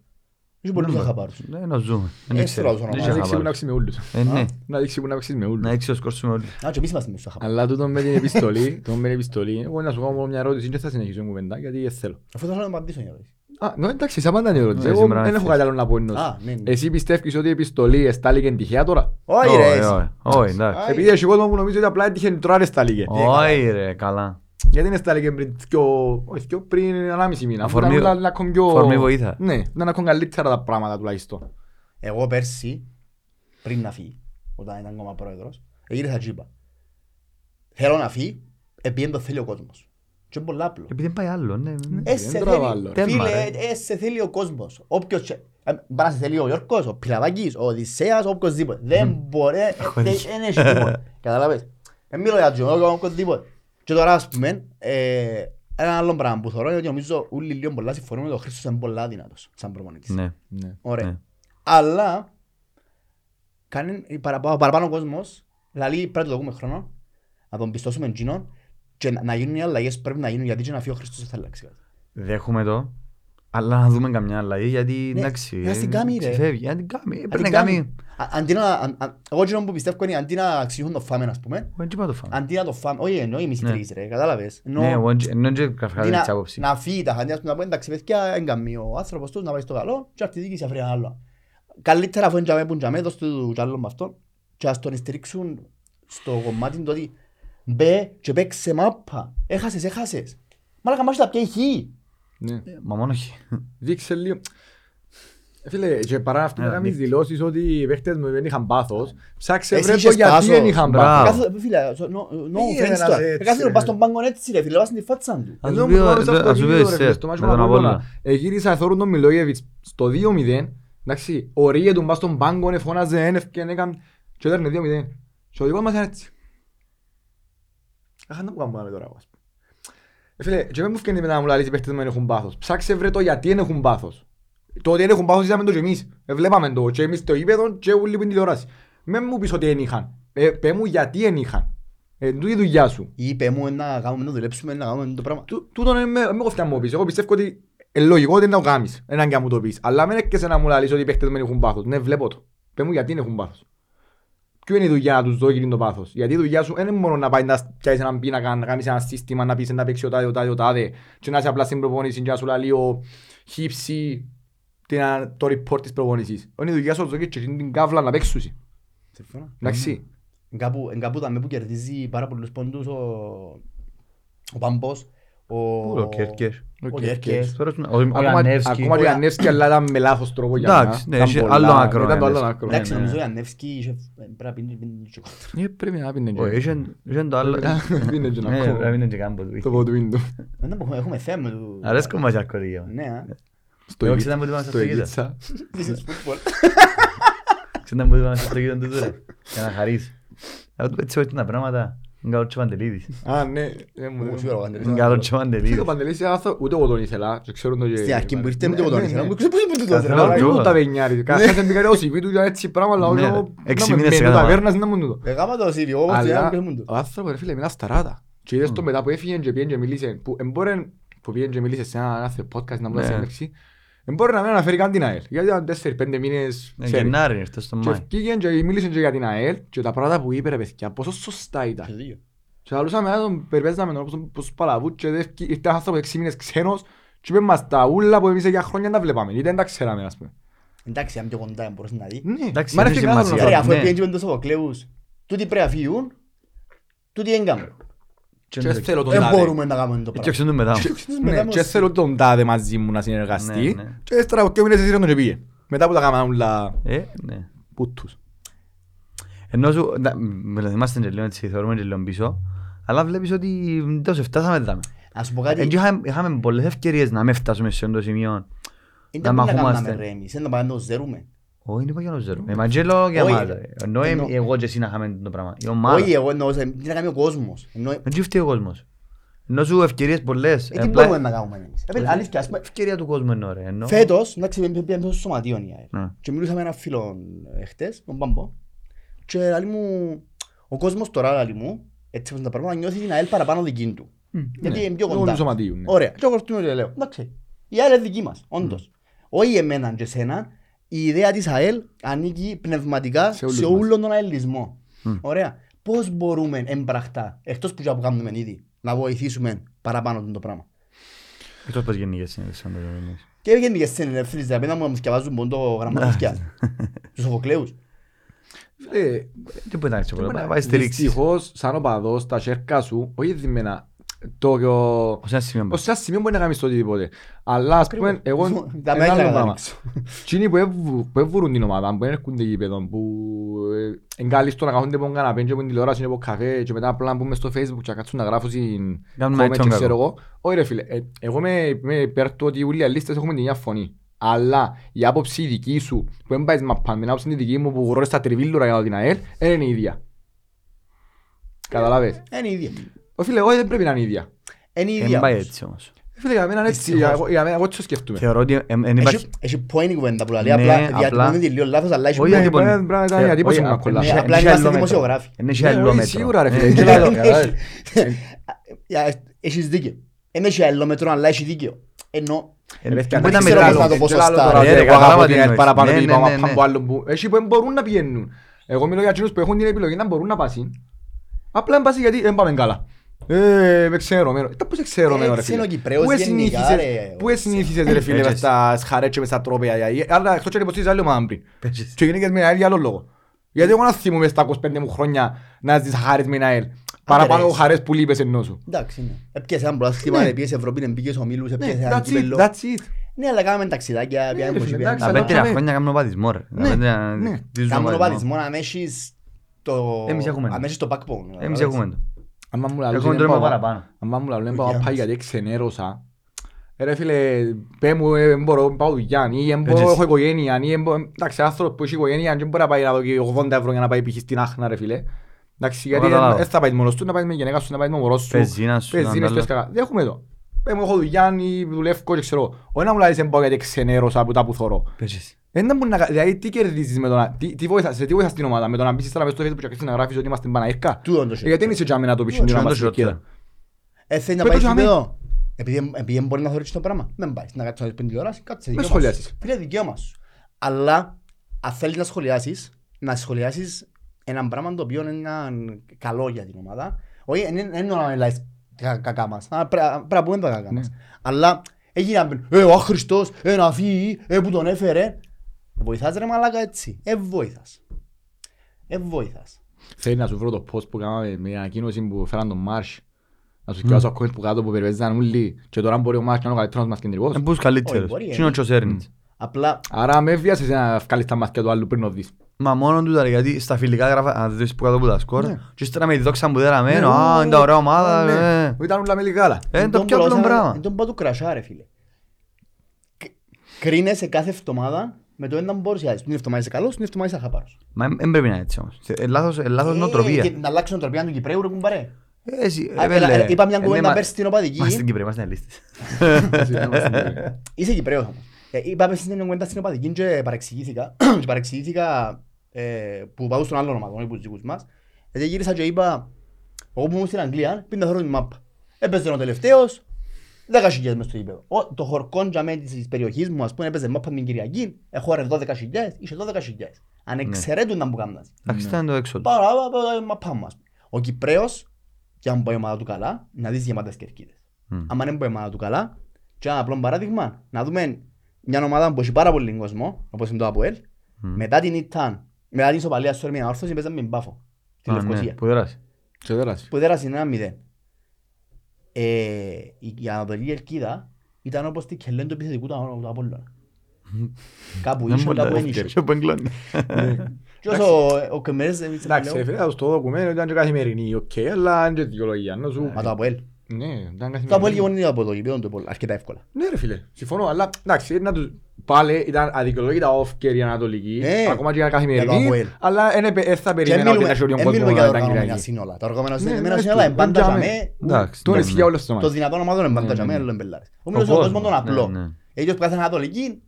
Έχει πολλούς Ναι, αχάπαρους. Ναι, να ζούμε. Δεν Ε, ξέρω. στρώσω να Δεν Να μάθω. ξέρω δείξει που να χαμπάρι. παίξεις με ούλους. Ε, ναι. Να δείξει που να παίξεις με ούλους. Να έξω σκόρσουμε όλοι. Α, και εμείς είμαστε μες στους αχάπαρους. Αλλά τούτο με την επιστολή, το με την επιστολή, εγώ να σου κάνω μόνο μια ερώτηση και θα συνεχίσω κουβέντα, γιατί δεν θέλω. Αφού θέλω να απαντήσω μια ερώτηση. Α, ναι, εντάξει, εσύ απάντα την ερώτηση. Ναι, Εγώ σήμερα δεν έχω ευθύς. κάτι άλλο να πω ενός. Α, ναι, ναι. Εσύ πιστεύεις ότι η επιστολή εστάληκε τυχαία τώρα; Όχι ρε, Όχι, εσύ. όχι, όχι, εντάξει. Άι. Επειδή έχει κόσμο που νομίζει ότι απλά έτυχε τώρα εστάληκε. Όχι ρε, καλά. Γιατί δεν εστάληκε πριν δυο- όχι, δυο πριν ανάμιση μήνα. αφού Αφορμή- ήταν όλα ακόμα πιο- αφορμή βοήθεια. Ναι, ήταν ακόμα καλύτερα τα πράγματα τουλάχιστον. Εγώ πέρσι, πριν να φύγει, όταν ήταν ακόμα πρόεδρος, γύρισα και είπα Θέλω να φύγει, επειδή δεν το θέλει ο κόσμος. Και είναι πολύ απλό. Επειδή δεν πάει άλλο, ναι. ναι. Ε, σε δεν τραβάλλω, θέλει, ρε. φίλε, Τέρμα, ρε. ες, σε θέλει ο κόσμος. Όποιος, και- ε, μπορεί να σε θέλει ο Γιώργος, ο Πιλαβάκης, ο Οδυσσέας, οποιοσδήποτε. Δεν μπορεί, ε, δεν δεν έχει τίποτα. Καταλάβες. Δεν μιλώ για τζιό, οποιοσδήποτε. Και τώρα, ας πούμε, ε, ένα άλλο πράγμα που θεωρώ είναι ότι νομίζω όλοι λίγο πολλά συμφωνούμε ότι ο Χρήστος είναι πολλά δυνατός σαν προπονητής. Ναι. Ναι. Ωραία. Ναι. Αλλά κάνει παραπάνω, παραπάνω κόσμος, δηλαδή πρέπει να το δούμε χρόνο, να τον πιστώσουμε εκείνον και να, να γίνουν οι αλλαγές πρέπει να γίνουν γιατί και να φύγει ο Χριστός δεν θα αλλάξει κάτι. Δέχομαι το. Αλλά να δούμε καμιά αλλαγή γιατί Ναι, εντάξει. για στην ε, κάμη, ρε. ξεφεύγει. Για την κάμη. ε, Αν Πρέπει την να κάνει- κάνει. Α- Αντί να, αν- αν- εγώ εκείνο που πιστεύω είναι αντί να αξιούν το φάμε, ας πούμε, Εγώ δεν είπα το φάμε. αντί να το φάμε, όχι εννοεί εμείς οι Ναι. τρεις ρε, κατάλαβες. Ενώ- Ναι, εγώ δεν- ενώ και αντί καυκάζει να- έτσι άποψη. Να φύγει τα χαντιά, ας πούμε, να πω εντάξει παιδιά, εν καμία ο άνθρωπος τους να πάει στο καλό και αυτή η διοίκηση αφρεί ένα άλλο. Καλύτερα αφού είναι τζαμέ που είναι τζαμέ, δώσ' του κι άλλο με αυτόν και ας τον στηρίξουν στο κομμάτι του ότι μπε και παίξε μάπα, έχασες, έχασες. Μάλακα μάχη τα πια ηχεί. Ναι. Ε, Μα μόνο όχι. Δείξε λίγο. Ε, Φίλε, και παρά αυτό να Έλα, κάνεις δείξε. δηλώσεις ότι οι παίχτες μου δεν είχαν πάθος, ψάξε Εσύ βρε το είχες γιατί πάθος. δεν είχαν Μπράβο. πάθος. Κάθε- Φίλε, so- no- no Τι offense είναι τώρα. ένας έτσι, Κάθε ρε. πας στον πάγκο έτσι ρε φίλε, βάζει τη φάτσα του. Ας Ενώ σου πει ο- μου άρεσε αυτό ας σου το πει ο βίντεο, ρε, Εσέ, φίλε, στο μάτσο με με τον τον Απόλλωνα. Απόλλωνα. Ε, γύρισα, θωρούν τον Μιλόγεβιτς στο 2-0, Εντάξει, ορίε του μπας στον πάγκο, φώναζε, ένευκε, έκανε και έδερνε 2-0. Και ο δικός μας είναι έτσι. Αχα, να που κάνουμε τώρα, ας πούμε. Ε, φίλε, και με μου φκένει μετά να μου λαλείς οι παίχτες μου δεν έχουν πάθος. Ψάξε βρε το γιατί δεν έχουν πάθος. Το ότι δεν έχουν πάθος είδαμε το και εμείς. Ε, βλέπαμε το και εμείς το γήπεδο και όλοι που είναι τηλεόραση. Με μου πεις ότι δεν είχαν. Ε, πέ μου γιατί δεν είχαν. Ε, τούτη η δουλειά σου. Ή είπε μου να κάνουμε να δουλέψουμε να κάνουμε το πράγμα. Του- Τούτον είναι με με κοφτιά μου πεις. Εγώ πιστεύω ότι είναι λογικό ότι είναι να το κάνεις. Έναν και να μου το πεις. Αλλά μην έρχεσαι να μου λαλείς ότι οι παίχτες μου δεν έχουν πάθος. Ναι, βλέπω το. Πέ μου γιατί δεν έχουν πάθος. Ποιο είναι η δουλειά να τους δω εκείνη το πάθος; Γιατί η δουλειά σου δεν είναι μόνο να πάει να πιάσεις έναν πίνακα, να κάνεις ένα σύστημα, να πεις να παίξει ο τάδε, ο τάδε, ο τάδε και να είσαι απλά στην προπόνηση και να σου λέει ο χύψη την α- το report της προπόνησης. Είναι η δουλειά σου να τους δω και εκείνη την κάβλα να παίξεις. Συμφωνώ. Εντάξει. Εν Κάπου, εν κάπου δαμε που κερδίζει πάρα πολλούς πόντους ο, ο Πάμπος, ο, Ο Κέρκες. ο Κέρκες. Τώρα σου- ο- Ο Ακόμα, Ιαννεύσκι. ακόμα και ο Ιαννεύσκι αλλά ήταν με λάθος τρόπο για να. Εντάξει, ναι, Ήταν είχε πολλά- άλλο άκρο, Ήταν το άλλο Ιαννεύσκι. άκρο. Εντάξει, ναι, νομίζω ο ναι. Ιαννεύσκι είχε- πρέπει να πίνει πίνει και κόντρα. Ε, Πρέπει να πίνει Όχι, είχε- είχε το άλλο. Πίνει και να Ναι, κόβω. πρέπει να είναι και κάμπο του. Το πόδι του. Δεν έχουμε- Έχουμε θέμα του. Αρέσκω μας οι αρκωδίες. Ναι, α. Στο Εγώ Ιλίτσα- ξέρω να μου το στο στο Ιλίτσα. This is football. Ξέρω να μου το στο γύρω του τώρα. Για να χαρείς. Αλλά του έτσι όχι τα πράγματα. Είναι καλό και ο Παντελίδης. Α, ναι. ε, μου- Μου σίγουρα ο Παντελής. Είναι καλό και ο Φίλε, Παντελίδης. Ο Παντελής είναι άνθρωπο- ούτε εγώ τον ήθελα και ξέρουν το και- Στην αρχή που ήρθε Ναι, ούτε εγώ τον ναι, ήθελα. ναι. Μου ξέρω πώς είναι τούτος, ρε, Καθόλου. μαλάκα. Ήμουν τα βενιάρι. Καταρχάς δεν πήγα ρε ο CV του για έτσι πράγμα, αλλά Ναι, εγώ- ρε. Έξι να με- μήνες σε με το κάθε ταβέρνας να μου τούτο. Ε, γάμα το CV, εγώ όμως Αλλά δεν ήμουν το. ο άνθρωπος ρε φίλε μιλά στα ράτα. Και είδες το μετά που έφυγε και πήγαινε και μίλησε, που εμπόρεν που πήγαινε και μίλησε σε ένα κάθε podcast να μου Ναι. δώσει συνέντευξη, εμπόρεν να μην αναφέρει καν την ΑΕΛ. Γιατί ήταν 4-5 μήνες Ναι, ξέρει. Γενάρη ήρθε στο Και Μάη. ευκήγεν και μίλησε και για την ΑΕΛ και τα πράγματα που είπε ρε παιδιά, πόσο σωστά ήταν. Έχει δίκιο. Και λαλούσαμε να τον περιπέζαμε τον όπως- όπως παλαβούς και δεν ευκεί- ήρθε ένας άνθρωπος έξι μήνες ξένος και είπε μας τα ούλα που εμείς για χρόνια τα βλέπαμε. Είτε δεν τα ξέραμε ας πούμε. Εντάξει, αν πιο κοντά μπορείς να δεις. Ναι, Εντάξει, μα ρε έχει φίλε, άλλο σημασία. να Ρε, φέρω. αφού ναι. πήγαινε και με τους Σοφοκλέους, τούτοι πρέπει να φύγουν, τούτοι δεν κάνουν. Και θέλω τον Δεν τάδε. μπορούμε να κάνουμε το Και πράγμα. ξέρουν μετά. Ναι, και θέλω τον τάδε μαζί μου να συνεργαστεί. Ναι, ναι. Και έστερα από δύο μήνες έσυραν τον και πήγε. Μετά που τα κάναμε ούλα Ε, ναι. πούτους. Ενώ σου, να- με είμαστε και λίγο έτσι, θεωρούμε και λίγο πίσω, αλλά βλέπεις ότι τόσο φτάσαμε εδώ. Να σου πω κάτι, Ε, και είχαμε- Είχαμε πολλές ευκαιρίες να μην φτάσουμε σε αυτό το σημείο. δεν να μπορούμε να κάνουμε μαχούμαστε. ρε εμείς, δεν να πάμε να το ζερούμε. Όχι, είναι για να ζέρω. Με Μαντζέλο και Όχι. ομάδα. ρε. Ενώ Εννοώ. εμ- εγώ και εσύ να είχαμε το πράγμα. Η ομάδα. Όχι, εγώ εννοούσα, τι να κάνει ο κόσμος. Εννοώ, Δεν σου φταίει ο κόσμος. Ενώ σου ευκαιρίες πολλές. ε, τι Απλά- μπορούμε να κάνουμε εμείς. Ε, παιδιά, Αλήθεια, ας πούμε, Ευκαιρία του κόσμου εννοώ ρε. Ενώ- Φέτος, εντάξει, πήγαμε πήγαμε στο σωματείο η ΑΕΛ. Ναι. Και μιλούσα με έναν φίλο ε, χτες, τον Μπαμπό. Και λέει μου, ο κόσμος τώρα λέει μου, έτσι όπως είναι τα πράγματα, νιώθει την ΑΕΛ παραπάνω δική του. Γιατί είναι πιο Λόγω κοντά. του σωματείου, ναι. Ωραία. Και εγώ του λέω, εντάξει, η ΑΕΛ είναι δική μας, όντως. Όχι εμένα και εσένα, η ιδέα της ΑΕΛ ανήκει πνευματικά Σε σε, όλους μας. όλον τον αελισμό. Ωραία. Πώς μπορούμε εμπραχτά, εκτός που και που κάνουμε ήδη, να βοηθήσουμε παραπάνω το πράγμα; Εκτός πως γενικές είναι, σαν το γενικές. Και έγινε και στην ελεύθερη δραπέδα μου να μου σκευάζουν πόντο γραμματοσκιά. Τους Σοφοκλέους. Φίλε, Τι που ήταν έτσι τι πολλά, μπορεί να- πάει στηρίξεις. Δυστυχώς, σαν οπαδός, τα σέρκα σου, όχι διμένα, το Ως ένα σημείο. ως ένα σημείο μπορεί να κάνεις το οτιδήποτε. Αλλά ας πούμε, εγώ Τα ένα μέτρα άλλο να πράγμα. ανοίξω. Εκείνοι που έβου- που έβουρουν την ομάδα, που δεν έρχονται γήπεδο, που ε, εγκάλιστο να κάθονται από τον καναπέ και από την τηλεόραση και από καφέ και μετά απλά να μπούμε στο facebook και να κάτσουν να γράφουν στην Κάνουν comment έτσι και τον ξέρω κακό. εγώ. Όχι ρε φίλε, ε, εγώ είμαι είμαι υπέρ του ότι όλοι οι αλίστες έχουμε την ίδια φωνή. Αλλά η άποψη δική σου που δεν πάεις μαπάν με την άποψη δική μου που γρώνεις τα τριβίλουρα για να την ΑΕΛ δεν είναι η ίδια. Καταλάβες; Είναι η ίδια. Ω φίλε, όχι δεν πρέπει να είναι η ίδια. Είναι η Δεν ίδια πάει όμως. έτσι όμως. Φίλε, για μένα είναι έτσι, Δυστυχώς. για- για μένα εγώ έτσι το σκεφτούμε. Θεωρώ ότι εν- εν υπάρχει... Έχει- Έχει point η κουβέντα που λέει, Ναι, απλά απλά- διατυπώνει τη λίγο λάθος, αλλά έχει Όχι, point. γιατί μπορεί να- μπορεί- μπορεί να ήταν Ε, η αντίπωση όχι, μου να απλά- κολλά. ναι, Απλά έχει είμαστε άλλο μέτρο. δημοσιογράφοι. Είναι έχει Ναι, άλλο όχι, μέτρο. σίγουρα, ρε Ε, φίλε, έχει και άλλο, λάδι. κατάλαβες. Για- Έχεις δίκιο. Δεν έχει άλλο μέτρο, αλλά έχεις δίκιο. Ενώ Ε, Ρε, που φτιάχνει ήταν ξέρω μεγάλο. πώς να το πω Και άλλο σωστά, τώρα, ρε, ότι ρε, εγώ αγαπώ κατάλαβα την τι ΑΕΛ εννοείς. παραπάνω Ναι, επειδή ναι, πάμε ναι, από ναι. από άλλο που- Εσύ που δεν μπορούν να πηγαίνουν. Εγώ μιλώ για εκείνους που έχουν την επιλογή να μπορούν να πάσουν. Απλά δεν πάσει γιατί δεν πάμε καλά. Ε, με ξενερωμένο. Τα πώς ξενερωμένο ρε Ε, ξένο φίλε. Κυπρέος Πού γενικά, εσυνήθισες- ρε, Πού εσυνήθισες ρε φίλε Έτσι. μες στα σχαρές και μες στα τρόπια. Αλλά εκτός και να υποστήριζες άλλη ομάδα πριν. Παίζεις. Και γίνηκες με την ΑΕΛ για άλλο λόγο. Γιατί εγώ να θυμούμαι στα 25 μου χρόνια να ζεις χαρές με την ΑΕΛ. Παραπάνω ρε. χαρές που λείπες ενώ σου. εντάξει, ναι. Έπιασε ένα πρωτάθλημα, Ναι. έπιασε Ευρώπη, έπιασε ομίλους, έπιασε Ναι, ένα That's it, κύπελλο. that's it. Ναι, αλλά κάναμε ταξιδάκια, ρε πιάμε φίλε, μουσική, εντάξει, Τα αλλά πέτερα κάμε- χρόνια κάνουμε οπαδισμό, ρε. Ναι, Τα πέτερα- ναι. δίζουμε Κάνουμε οπαδισμό. οπαδισμό να έχεις το... Εμείς έχουμε. να έχεις το backbone. Εμείς καταλάβες. έχουμε το. Άμα μου λαλούν Έχουμε δεν τρόπο πάω- παραπάνω. άμα μου λαλούν Όχι, πάω να πάει άμεσα. γιατί ξενέρωσα, Ρε φίλε, πέ μου, ε, δεν μπορώ, πάω δουλειά, ή δεν μπορώ, Έτσι. έχω οικογένεια, ή δεν μπορώ... Εντάξει, άνθρωπος που έχει οικογένεια, δεν μπορεί να πάει να δω και 80 ευρώ για να πάει π.χ. στην Άχνα, ρε φίλε. Εντάξει, γιατί καταλάβω. δεν θα πάει μόνος του, να πάει με γυναίκα σου, να πάει με μωρός σου. Πεζίνα σου, Πεζίνες, να πες τα καλά. Δεν έχουμε εδώ. Πέ μου, έχω δουλειά ή δουλεύω και ξέρω. Όχι να μου λάζεις εμπό γιατί ξενέρωσα από τα που θωρώ. Πεζίς. Δεν θα μπορεί να... κα- Δηλαδή, τι κερδίζεις με το να... Τι, τι βοηθάς, σε τι βοηθάς την ομάδα, με το να μπεις τώρα μες στο Facebook και αρχίσεις να γράφεις ότι είμαστε Παναήρκα. Τούτον το Ε, Γιατί δεν είσαι τζάμι να το πεις στην Όχι, ομάδα είναι σου το εκεί. χειρότερο. Ε, θέλει να Πες πάει το στο για παιδό. Επειδή, επειδή μπορεί να θεωρήσει το πράγμα. Δεν πάει. Να κάτσεις να δεις πέντε τηλεόραση, κάτσε Με δικαίωμα σου. σχολιάσεις. Φίλε, δικαίωμα σου. Αλλά, αν θέλεις να σχολιάσεις, να σχολιάσεις έναν πράγμα το οποίο είναι καλό για την ομάδα. Όχι, δεν είναι να μιλάς κα- κακά μας. Α, Πρέπει πρέπει να πούμε τα κακά μας. Αλλά, έγινε να πει, ε, ο άχρηστος, ε, να φύγει, ε, που τον έφερε. Βοηθάς ρε μαλάκα έτσι. Ε, βοηθάς. Ε, βοηθάς. Θέλει να σου βρω το post που κάναμε με ανακοίνωση που φέραν τον Μάρσ. Να σου κοιτάσω ακόμα που κάτω που περιπέζαν όλοι και τώρα μπορεί ο Μάρσ να είναι ο καλύτερος μας κεντρικός. Είναι πούς Όχι, καλύτερος. μπορεί, Τι είναι ο Τσοσέρνιτς. Απλά, Άρα με βιάσεις να βγάλεις τα μάτια του άλλου πριν το δεις. Μα μόνο του ήταν γιατί στα φιλικά γράφα, αν δεις που κάτω από τα σκορ Ναι. και ύστερα με τη δόξα που δέραμένο, Ναι, α, ω, είναι τα ωραία ω, ομάδα, ναι. ε. Που Ήταν όλα με λιγάλα. Ε, είναι το τον πιο απλό πρόσαμε- πράγμα. εν τον πάω του κρασά ρε φίλε. Κ- Κρίνεσαι κάθε εβδομάδα με το έναν μπορουσιάζεις. Την εβδομάδα είσαι καλός, την εβδομάδα είσαι αχαπάρος. Μα δεν πρέπει να είναι έτσι όμως. Ε, λάθος- ε, Λάθος Ε, νοοτροπία. Και να αλλάξει νοοτροπία του Κυπρέου ρε κουμπάρε. Ε, εσύ, Α, ε, έλα, βέλε. ε, Είπα μια Ε, κουβέντα ναι, πέρσι στην οπαδική. Μας στην Κύπρο, είμαστε λίστες. Είσαι Κυπρέος όμως. Ε, Είπα πέρσι στην κουβέντα στην οπαδική και παρεξηγήθηκα. Και παρεξηγήθηκα ε, που πάω στον άλλο ομάδα, όχι που τους δικούς μας. Γιατί γύρισα και είπα, εγώ που ήμουν στην Αγγλία, πήγα να θέλω την μάπα. Έπαιζε ο τελευταίος, 10.000 μες στο γήπεδο. Ο- Το χορκόν για μένα της περιοχής μου, ας πούμε, έπαιζε μάπα την Κυριακή, έχω ρε 12.000, είχε 12.000. Αν εξαιρέτουν να μου κάνουν. Εντάξει, ήταν το έξω. Πάρα, πάρα, μάπα μας. Ο Κυπρέος, και αν πάει η ομάδα του καλά, να δεις γεμάτες κερκίδες. Μμ. Αν δεν πάει η ομάδα του καλά, και ένα απλό παράδειγμα, να δούμε μια ομάδα που έχει πάρα πολύ κόσμο, όπως είναι το ΑΠΟΕΛ, Μμ. μετά την Ιτάν, μετά την ισοπαλία στο Ερμηνεία Όρθωση, παίζαμε με μπάφο. Στη Α, ναι, Λευκοσία. Που δέρασε. Και δέρασε. Που δέρασε ένα μηδέν. Ε, η η Ανατολική Ελκίδα ήταν όπως τη κελέν του επιθετικού του του Απόλλωνα. Κάπου Δεν ίσο, μπορεί να κάπου το δεν ίσο. φτιάξει, όπου εγκλώνει. Και όσο ο Κεμέρες εμείς Εντάξει, λέω, φίλε, στο δοκουμένο ήταν και καθημερινή, οκ, αλλά είναι και δικαιολογία. Να σου... Μα το Αποέλ. Ναι, ήταν Το Αποέλ καθημερινή. και από το γήπεδο του Αποέλ, αρκετά εύκολα. Ναι ρε φίλε, συμφωνώ, αλλά εντάξει, να τους... Πάλι ήταν αδικαιολόγητα off και η Ανατολική, Ναι. ακόμα και για Για το καθημερινή, Αποέλ. αλλά δεν επε- δεν θα Και περίμενα ότι μιλούμε να έχει όλη τον εν κόσμος μιλούμε να για τα ήταν οργανωμένα Κυριακή. σύνολα. Τα οργανωμένα Ναι, σύνολα ναι, σύνολα είναι πάντα τον για τζάμε. μέ. Εντάξει, Τον ναι, ισχύει ναι. όλες τις Το ομάδες. δυνατόν ομάδων είναι πάντα Ναι, για ναι, μέ, ναι. είναι μπελάρες. Ο Ο μήνος ο κόσμος τον κόσμος, απλό. ναι, ναι. Έτσι που κάθε Ανατολική,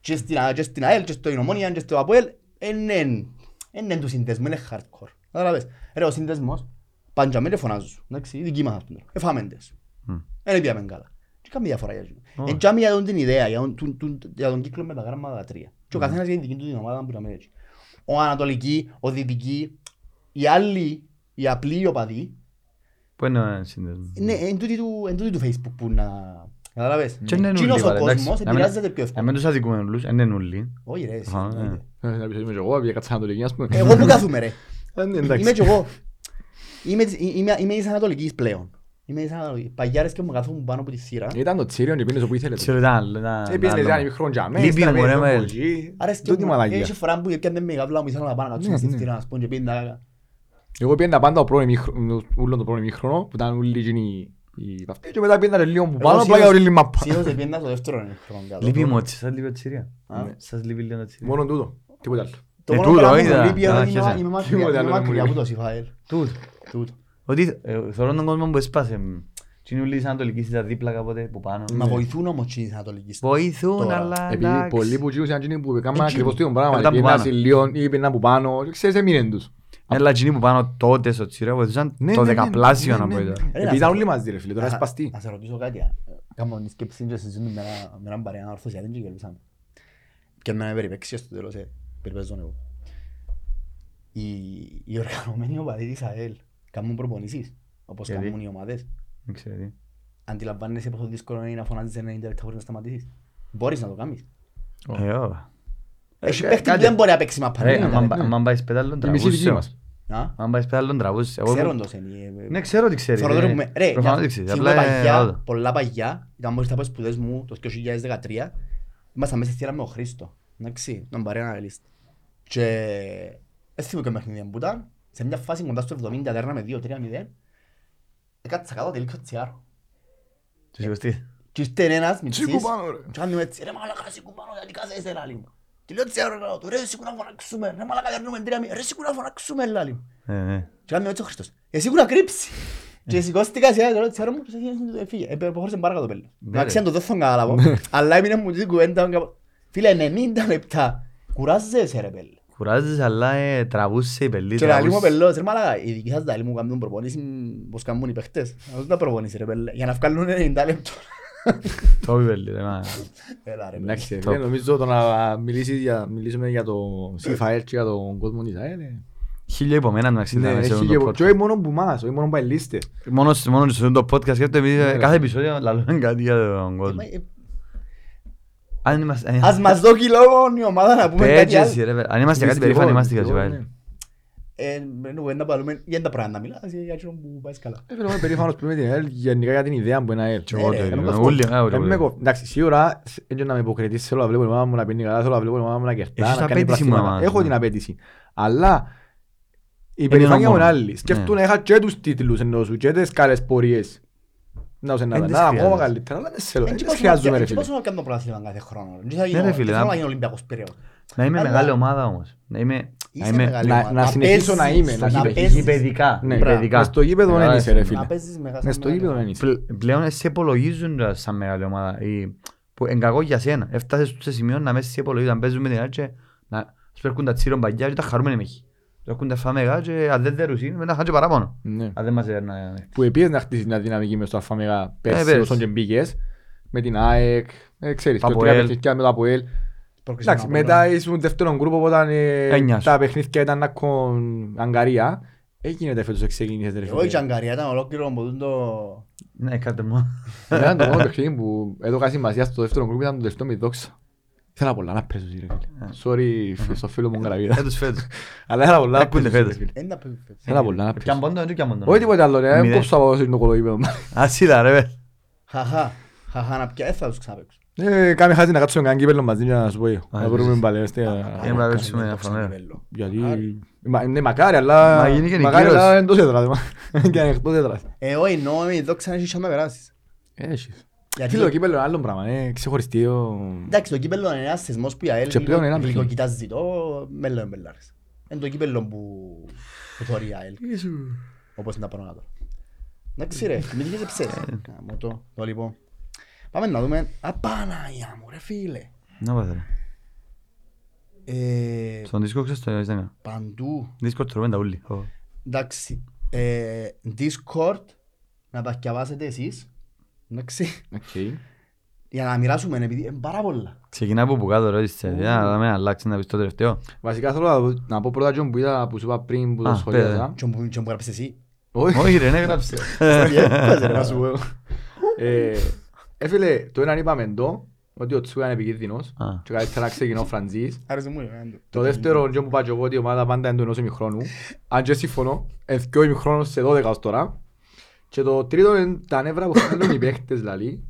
και στην Α- και στην ΑΕΛ, και στο Ινωμόνια, και στο ΑΠΟΕΛ, είναι είναι του συνδεσμού, είναι hardcore. Καταλάβες. Ρε, ο συνδεσμός, πάντια με φωνάζουν σου. Εντάξει, οι δικοί μας ας πούμε. Εφάμε τες. Μμ. Δεν πήγαμε καλά. Και κάνει διαφορά για εκείνο. Όχι. Εν τζάμι για τον την ιδέα, για τον- του- του- για τον κύκλο με τα γράμματα τρία. Και ο καθένας για την δική του την ομάδα που να μένει έτσι. Ο Ανατολική, ο Δυτική, οι άλλοι, οι απλοί οπαδοί, Πού είναι ο σύνδεσμος. είναι εν τούτη του- εν τούτη του Facebook που να... Καταλάβες. Και είναι Εκείνος νουλί, ο βάλε, κόσμος εντάξει. επηρεάζεται πιο Να εύκολα. μην τους αδικούμε όλους, είναι νουλί. Όχι ρε, εσύ, Α, εννοείται. ναι. Ε, Να πεις ότι είμαι και εγώ, πήγα κάτσα Ανατολική, ας πούμε. Εγώ που κάθομαι ρε. Ε, ναι, Είμαι εντάξει. και εγώ. Είμαι της- είμαι- Είμαι της Ανατολικής πλέον. Είμαι της Ανατολικής. Παγιάρες και μου καθόμουν πάνω από τη σειρά. Ήταν το τσίριο και πήγαινες όπου ήθελες. Ξέρω, ήταν άλλο, ήταν- Ε, πήγαινες ήταν ένα άλλο. μικρό τζαμέ, Λείπει ύστερα μου, ρε, πήγαινες μέλ. από εκεί. Άρα και Τούτη μου, μαλακία. έχει φορά που έπιανε με γαβλά μου, ήθελα να πάω να κάτσω Ναι, στη ναι. σειρά, να σπούν και πήγαινα. Εγώ πήγαινα πάντα το πρώτο ημίχρονο, ούλο το πρώτο ημίχρονο, που ήταν όλοι εκείνοι οι παυτοί, και μετά πήγαινα και λίγο που πάνω, Εγώ απλά για συνήθως- όλη η μάπα. Συνήθως έπιανα στο δεύτερο χρόνο κάτω. Λείπει μου έτσι, σας λείπει ο Τσίρια. Α. Ναι, Σας λείπει λίγο ο Τσίρια. Μόνο τούτο, τίποτα άλλο. Το Ε, μόνο τούτο, πράγμα που είδα. μου λείπει Α, είναι άρχισα. είμαι μακριά- Τίποτε είμαι άλλο δεν μου μακριά λείπει. από το Σιφαέλ. Τούτο. Τούτο. Ότι ε, θεωρώ τον κόσμο που έσπασε. Τι είναι όλοι της Ανατολικής ήταν δίπλα κάποτε που πάνω. Μα βοηθούν όμως οι της Ανατολικής. Βοηθούν, Τώρα. αλλά Επειδή εντάξει. πολλοί που τσίουσαν εκείνοι που έκαναν Εκείνοι. ακριβώς το ίδιο πράγμα, Ήταν που πήγαιναν πάνω. σε Λιόν ή πήγαιναν που πάνω, ξέρεις, έμειναν τους. Αλλά εκείνοι που πάνω τότε στο Τσίρια βοηθούσαν Ναι, το ναι, ναι, δεκαπλάσιο ναι, να ναι, πω ναι. τώρα. Ρε, Επειδή να ήταν σε- όλοι μαζί ρε φίλε, τώρα Να- σπαστεί. Να σε ρωτήσω κάτι. α. Κάμω μια σκέψη και συζητούμε με ένα- με έναν παρέα ορθωσιατή και γελούσαμε. Και με περιπέξια στο τέλος, ε, περιπέζω εγώ. Οι- Οι οργανωμένοι οπαδοί της ΑΕΛ κάνουν προπονήσεις, όπως Γιατί; κάνουν οι ομάδες. Δεν ξέρω τι. Αντιλαμβάνεσαι πόσο δύσκολο είναι να φωνάζεις 90 λεπτά χωρίς να σταματήσεις. Μπορείς να το κάνεις. Ε, ω. Έχει Ε, παίχτη που κάτι- δεν μπορεί να παίξει μαπά. Ρε, δεν είναι, άμα- ρε. άμα πάει σπέταλον Η μισή δική τραβούσε. μας. Α, Αν πάει σπέταλον τραβούσε. Εγώ- Ξέρουν το σεν, ε, ε, Ναι, ξέρω τι ξέρει. Θεωρώ ρε. ότι έχουμε- Ρε, Προφανώς μια- τι ξέρει. θυμούμαι Απλά ε, παγιά, άλλο. πολλά παγιά, ήταν μόλις από σπουδές μου το 2013, ήμασταν μέσα στη θύρα με ο Χρήστο, εντάξει, τον παρέα αναλύστη. Και δεν θυμούμαι και παιχνίδι που ήταν, σε μια φάση κοντά στο 70, δέρναμε 2-3-0, έκατσα κάτω τελείως τσιάρο. Του σηκωστεί. Και ήρθε ένας Σήκω μητσής πάνω, ρε. και κάνει μου έτσι, ρε μαλάκα σήκω πάνω γιατί κάθεσαι λάλη μου. Και λέω έτσι ρε λέω του, ρε σήκω να φωνάξουμε, ρε μαλάκα δέρνουμε τρία μία, ρε σήκω να φωνάξουμε λάλη μου. Ε, ε. Και κάνει μου έτσι ο Χριστός, εσύ που να κρύψει. Και σηκώστηκα σε άλλο, έτσι, ρε μου, και φύγε. Ε, προχώρησε πάρα κάτω πέλος. Ναι, Εντάξει, ρε. αν το δεν θα καταλάβω, αλλά έμεινε μου την κουβέντα. κάπου- Φίλε, 90 λεπτά. Κουράζεσαι ρε πέλε. Κουράζεις αλλά ε, τραβούσε η πελή. Και λαλί μου τραβούσε. πελός, ρε μαλάκα, οι δικοί σας λαλί μου κάνουν προπονήσει πως κάνουν οι παίχτες. Αυτό τα προπονήσει ρε πέλε, για να βγάλουν 90 λεπτό. Το είπε πελή, ρε, μα. Έλα ρε πέλε. Εντάξει, Top. φίλε, νομίζω το να μιλήσεις για- μιλήσουμε για το ΣΥΦΑΕΛ και για τον κόσμο της ΑΕΛ. ε. Χίλια υπό μένα να Ναι, ξέρετε σε έχει αυτό και- το και podcast. όχι μόνο που μας, όχι μόνο που ελίστε. Μόνο σε- μόνος σε αυτό το podcast σκέφτομαι επειδή Ναι, ρε. κάθε επεισόδιο λαλούμε κάτι για τον κόσμο. Ε, ε, Αν είμαστε... Ας μας δώσει λόγο η ομάδα να πούμε κάτι Πέτζες, άλλο. ρε, παιδί. αν είμαστε κάτι περήφανοι είμαστε για Δυστυχώς, σιβάλ. ναι. Ε, με κουβέντα που λέμε, για τα πράγματα μιλάς, για εκείνο που πάει καλά. Ε, φίλε, είμαι περήφανος που είμαι την ΑΕΛ γενικά για την ιδέα που είναι ΑΕΛ. Και εγώ Ναι, το ρε, ίδιο. να μας Όλοι, πω. α, όλοι, Ε, με όλοι. κο- Εντάξει, σίγουρα έτσι να με υποκριτήσεις, θέλω να βλέπω η ομάδα μου να πίνει καλά, θέλω να βλέπω η ομάδα μου να κερτά, Έχεις να κάνει απέτηση μου, πλαθήματα. άμα, Έχω ναι. την απέτηση. Αλλά η Είναι περηφάνεια μου είναι μόνο. άλλη. Σκέφτομαι να είχα και τους τίτλους ενώ σου και τις καλές πορείες. Να σε να Εν να τις ακόμα χρειάζεσαι. καλύτερα, αλλά δεν θέλω, Εν δεν και τις πώς χρειάζομαι να- ρε εν και φίλε. πώς να κάνω το πρωτάθλημα κάθε χρόνο. Δεν θα Ναι, γίνω- ρε φίλε, δεν θέλω να- να γίνω Ολυμπιακός Πειραιώς. Να είμαι Αλλά- μεγάλη ομάδα όμως. Να είμαι... Να Είσαι είμαι... μεγάλη να- ομάδα. να συνεχίσω να παίζεις, είμαι, να να συνεχίσω. παίζεις. Υπεδικά. Ναι, υπεδικά. μες στο γήπεδο δεν Μεγάλη είσαι ρε σημασία. Να φίλε. παίζεις μεγάλα Μες στο σαν γήπεδο μεγάλη. δεν είσαι. Πλε- Πλέον σε υπολογίζουν τώρα σαν μεγάλη ομάδα. Ή- Που εν κακό για σένα. Έφτασες σε σημείο να μέσα σε υπολογίζουν. Αν παίζουν με την άλλη και να σου έρχονται τα τσίρον παγιά και τα χαρούμενοι με έχει. Σου έρχονται φαμεγά και αν δεν δερουσούν μετά χάνε και παράπονο. Ναι. Αν δεν μας έρνα. Που επίσης να χτίσει μια δυναμική μες στο Αλφαμεγά πέρσι πέρσι. όσον και μπήκες. Με την ΑΕΚ, ε, ξέρεις, Τα και τρία ΑΠΟΕΛ. παιχνίδια με το ΑΠΟΕΛ. Πρόκριση Εντάξει, με τον μετά Απόλλωνα. ήσουν δεύτερο γκρουπ όταν ε, Έννοιας. τα παιχνίδια ήταν να κον Αγκαρία. Έγινε τα φέτος ξεκίνησες ρε Εγώ η φίλε. Τζαγκαρία ήταν ολόκληρο από τούτο... Ναι, κάτε μου. Ήταν το μόνο παιχνίδι που έδωκα σημασία στο δεύτερο γκρουπ ήταν το τελευταίο με η δόξα. Ήθελα πολλά να παίζω ρε φίλε. Sorry φι- στο φίλο μου γραβίδα. Φέτος φέτος. Αλλά ήθελα πολλά να Έκουνε παίζω ρε φέτος; φίλε. Εν τα παίζει φέτος. Ήθελα πολλά να Κι αν παίζω. πόντο, και κι αν πόντο. Όχι τίποτε άλλο ρε, δεν Μηδέν. κόψα από στο κολοείπεδο. Ασύλα ρε. βε. Χαχά. Χαχά να πια, δεν θα τους ξαναπαίξω. Ε, Κάμε χάσει να κάτσουμε καν κύπελλο μαζί για να σου πω εγώ. Α, Να βρούμε επίσης. πάλι. ώστε, Ε, ε, μα παίξουμε Κάνε το αφαμέρα. ξαναπέλλω. Γιατί... Μακάρι. Μα- Ναι, μακάρι, αλλά... Μα γίνει και Μακάρι, νοικίος. αλλά εντός έδρας. Και αν εκτός έδρας. Ε, όχι, νόμι, εδώ ξανά έχει να με περάσεις. Έχεις. Γιατί Φίλε, το κύπελλο είναι άλλο πράγμα, είναι ξεχωριστείο. Εντάξει, το κύπελλο είναι ένας θεσμός που η ΑΕΛ Και πλέον είναι λίγο άλλο. κοιτάζει το μέλλον μπελάρες. Είναι το κύπελλο που που θωρεί η ΑΕΛ, όπως είναι τα πράγματα τώρα. Εντάξει ρε, μην τυχες ψες. Κάμω το, το λοιπόν. Πάμε να δούμε. Α, Παναγιά μου ρε φίλε. Να πάτε ρε. Ε, Στον δίσκο ξέρεις το Instagram. Παντού. Δίσκο τρώμε τα ούλοι. Ω. Εντάξει. Ε, Discord, να τα διαβάσετε εσείς. Εντάξει. Οκ. Για να μοιράσουμε, επειδή είναι πάρα πολλά. Ξεκινά από που κάτω ρώτησε. Για να δούμε αλλάξει να πεις το τελευταίο. Βασικά θέλω να- να πω πρώτα τον που είδα που σου είπα πριν που το Α, σχολίασα. Και μου και μου γράψεις εσύ. Όχι, Όχι ρε, ναι γράψε. Διέπασε, ρε, να να σου σου πω. εγώ. Ε, ε, φίλε, το έναν είπαμε εδώ, ότι ο Τσούκα είναι επικίνδυνος Α. και καλύτερα ξεκινώ ο Φραντζής. Άρεσε μου. ε, Το δεύτερο, και που πάω και εγώ, ότι η ομάδα πάντα είναι του ενός ημιχρόνου. Αν και συμφωνώ, είναι δυο ημιχρόνους σε 12 ως τώρα. Και το τρίτο είναι τα νεύρα που θέλουν οι παίχτες, δηλαδή.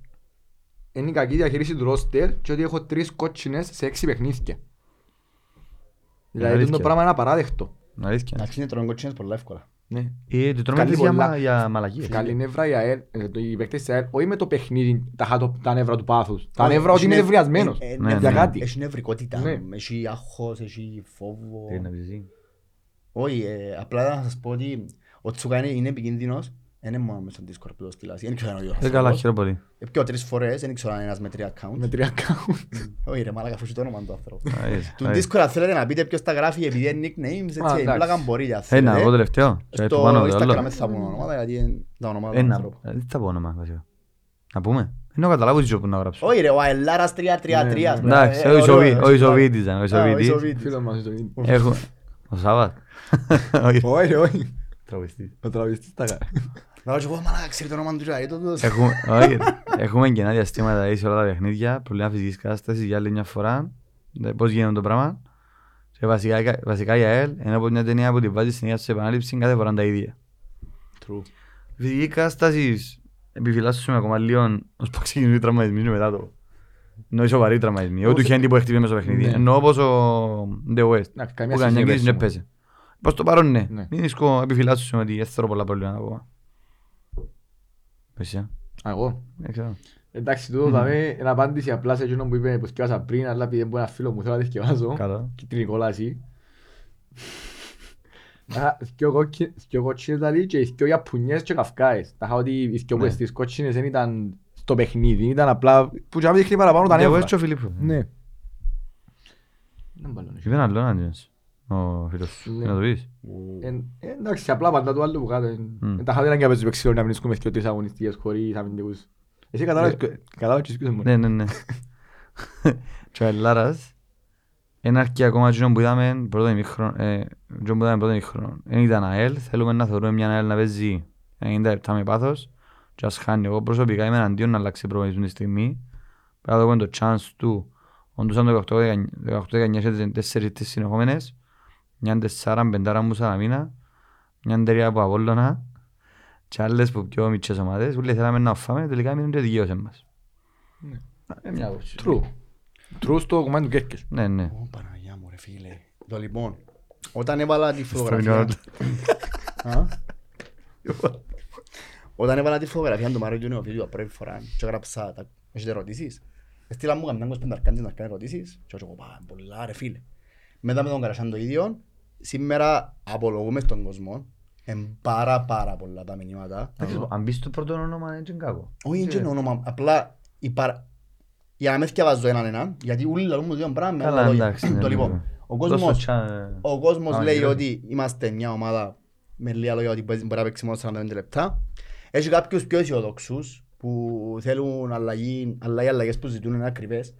Είναι η κακή διαχείριση του ρόστερ και ότι έχω τρεις κότσινες σε έξι παιχνίδια. Δηλαδή, αλήθεια. το πράγμα είναι απαράδεκτο. Αλήθεια. Εντάξει, είναι τρώνε κοτσίνες πολλά εύκολα. Ναι. Ε, το τρώμε Καλή τις για πολλά. μα- για μαλακίες. Καλή νεύρα η ΑΕΛ, ε, το- οι παίκτες της ΑΕΛ, όχι με το παιχνίδι, τα, χάτω- τα νεύρα του πάθους. Τα Όχι, νεύρα ότι έχει είναι νευ- ευριασμένος. ε, ε, Ναι, Για ναι. κάτι. Έχει νευρικότητα, Ναι. έχει άγχος, έχει φόβο. Τι να πεις εσύ; Όχι, ε, απλά να σας πω ότι ο Τσούκα είναι, είναι επικίνδυνος, δεν είναι μόνο μες στο Discord που το στείλασαι. Δεν ξέρω αν είναι ο Ε, καλά, άνθρωπος. χαίρομαι πολύ. Ε, Πιο τρεις φορές, δεν ξέρω αν είναι ένας με τρία account. Με τρία account. Όχι ρε μάλακα, αφού έχει το όνομα του άνθρωπου. Α, έτσι, Του α, έτσι. Discord αν θέλετε να πείτε ποιος τα γράφει επειδή είναι nicknames, έτσι, εντάξει. είναι πλάκα μπορεί για Ε, να θέλετε. πω τελευταίο. Και Στο του πάνω το Instagram άλλο. δεν θα πούμε ονόματα γιατί είναι τα ονόματα Ε, του να- άνθρωπου. ε, Τι θα πω όνομα βασικά. Να πούμε. Είναι ο καταλάβω τι που να γράψω. Όχι ρε, ο Αελάρας 333. Ναι, Εντάξει, Ε, ο ωραίο, Ισοβί- ε, ο Ισοβίτης ήταν, ο Α, ο Ισοβίτης. Ισοβίτης. Φίλος μας, το είναι. Έχω... Ο Σάββατ. Όχι. Όχι, όχι. Τραγουιστής. Ο τραβιστής τα κάνει. Να ρωτήσω, «Ω, μαλάκα, ξέρει το όνομα του Τζάι, το το- Έχουμε, όχι, έχουμε κενά διαστήματα δηλαδή, σε όλα τα παιχνίδια, προβλήμα φυσικής κατάστασης για άλλη μια φορά, δε- πώς γίνεται το πράγμα. Και βασικά, βασικά η ΑΕΛ είναι από μια ταινία που τη βάζει συνέχεια σε επανάληψη κάθε φορά τα ίδια. True. Φυσικής κατάστασης επιφυλάσσουμε ακόμα λίγο ως που ξεκινούν οι τραυματισμοί και μετά το. Ενώ οι σοβαροί τραυματισμοί. Όχι του Χέντι που χτυπεί μέσα στο παιχνίδι. Ναι. Ενώ όπως ο The West. Εντάξει, Που καμία κάνει σχέση μια κρίση και με πέσε. Προς το παρόν ναι. Ναι. Μην ισκώ επιφυλάσσουμε ότι έστω πολλά προβλήματα ακόμα. Πες, ε. Α, εγώ. Δεν ξέρω. Εντάξει, τούτο δαμε είναι απάντηση απλά σε εκείνον που είπε που θυκιάσα πριν, αλλά επειδή είναι ένα φίλο μου θέλω να τη θυκιάσω. Καλό. Κίτρινη κόλαση. Α, θκυο κόκκι- θκυο κότσινες δηλαδή και θκυο Ιαπωνιές και Καυκάες. Τα είχα ότι οι θκυο που Ναι. στις κότσινες δεν ήταν στο παιχνίδι, ήταν απλά που και να μην δείχνει παραπάνω τα Εγώ νεύρα. έτσι και ο Φιλίππου. Ναι. Δεν μπαλώνει. Είπε ένα άλλο αντίος. Ο φίλος σου. Ναι. Να το πεις; Εν- Εντάξει, απλά πάντα του άλλου που κάτω. εν- Μμ. εν Τα χάδι και παίζουμε ξύλο να βρίσκουμε και τρεις αγωνιστικές χωρίς αμυντικούς. Εσύ κατάλαβες ποιο- κατάλαβες ποιος ποιος μου. Ναι, ναι, ναι. Και ο Ελλάρας ένα αρκεί ακόμα εκείνο που είδαμε πρώτο ημίχρονο, ε, εκείνο που είδαμε πρώτο ημίχρονο. Δεν ήταν ΑΕΛ, θέλουμε να θεωρούμε μια ΑΕΛ να παίζει 90 λεπτά με πάθος και ας χάνει. Εγώ προσωπικά είμαι εναντίον να αλλάξει προπονητής τη στιγμή. Πρέπει να δούμε το chance του. Όντως αν το 18-19 είχε τέσσερις τις συνεχόμενες, μια τεσσάρα μπεντάρα μου Σαλαμίνα, μια τερία από Απόλλωνα και άλλες που πιο μικρές ομάδες. Όλοι θέλαμε να φάμε, τελικά έμεινε και δικαίωσε μας. Ναι. Ε, μια άποψη. True. True στο κομμάτι του Κέρκες. Ναι, ναι. Ω, Παναγιά μου ρε φίλε. Το λοιπόν, όταν έβαλα τη Στο φωτογραφία... μυαλό του. Α; Όταν έβαλα τη φωτογραφία του Μάριο του Νεοφίλιου πρώτη φορά και έγραψα τα... Έχετε ερωτήσεις. Έστειλα μου καμιά 25 αρκάντες να κάνει ερωτήσεις και εγώ πάω πολλά ρε φίλε. Μετά με τον Καρασάν το ίδιο, σήμερα απολογούμε στον κόσμο. Εν πάρα πάρα πολλά τα μηνύματα. Εντάξει, Αν μπεις στο πρώτο όνομα είναι και κακό. Όχι, είναι όνομα, απλά η παρα... για να με θυκευάζω έναν έναν, γιατί όλοι λαλούν μου δύο πράγμα με Καλά, άλλα λόγια. εντάξει, ναι, Το ναι, λοιπόν, ναι. ο Δώσ' το κόσμος, τσα- ο κόσμος Α, λέει γύρω. ότι είμαστε μια ομάδα με λίγα λόγια ότι μπορεί να παίξει μόνο 45 λεπτά. Έχει κάποιους πιο αισιοδοξούς που θέλουν αλλαγή, αλλά οι αλλαγές που ζητούν είναι ακριβές.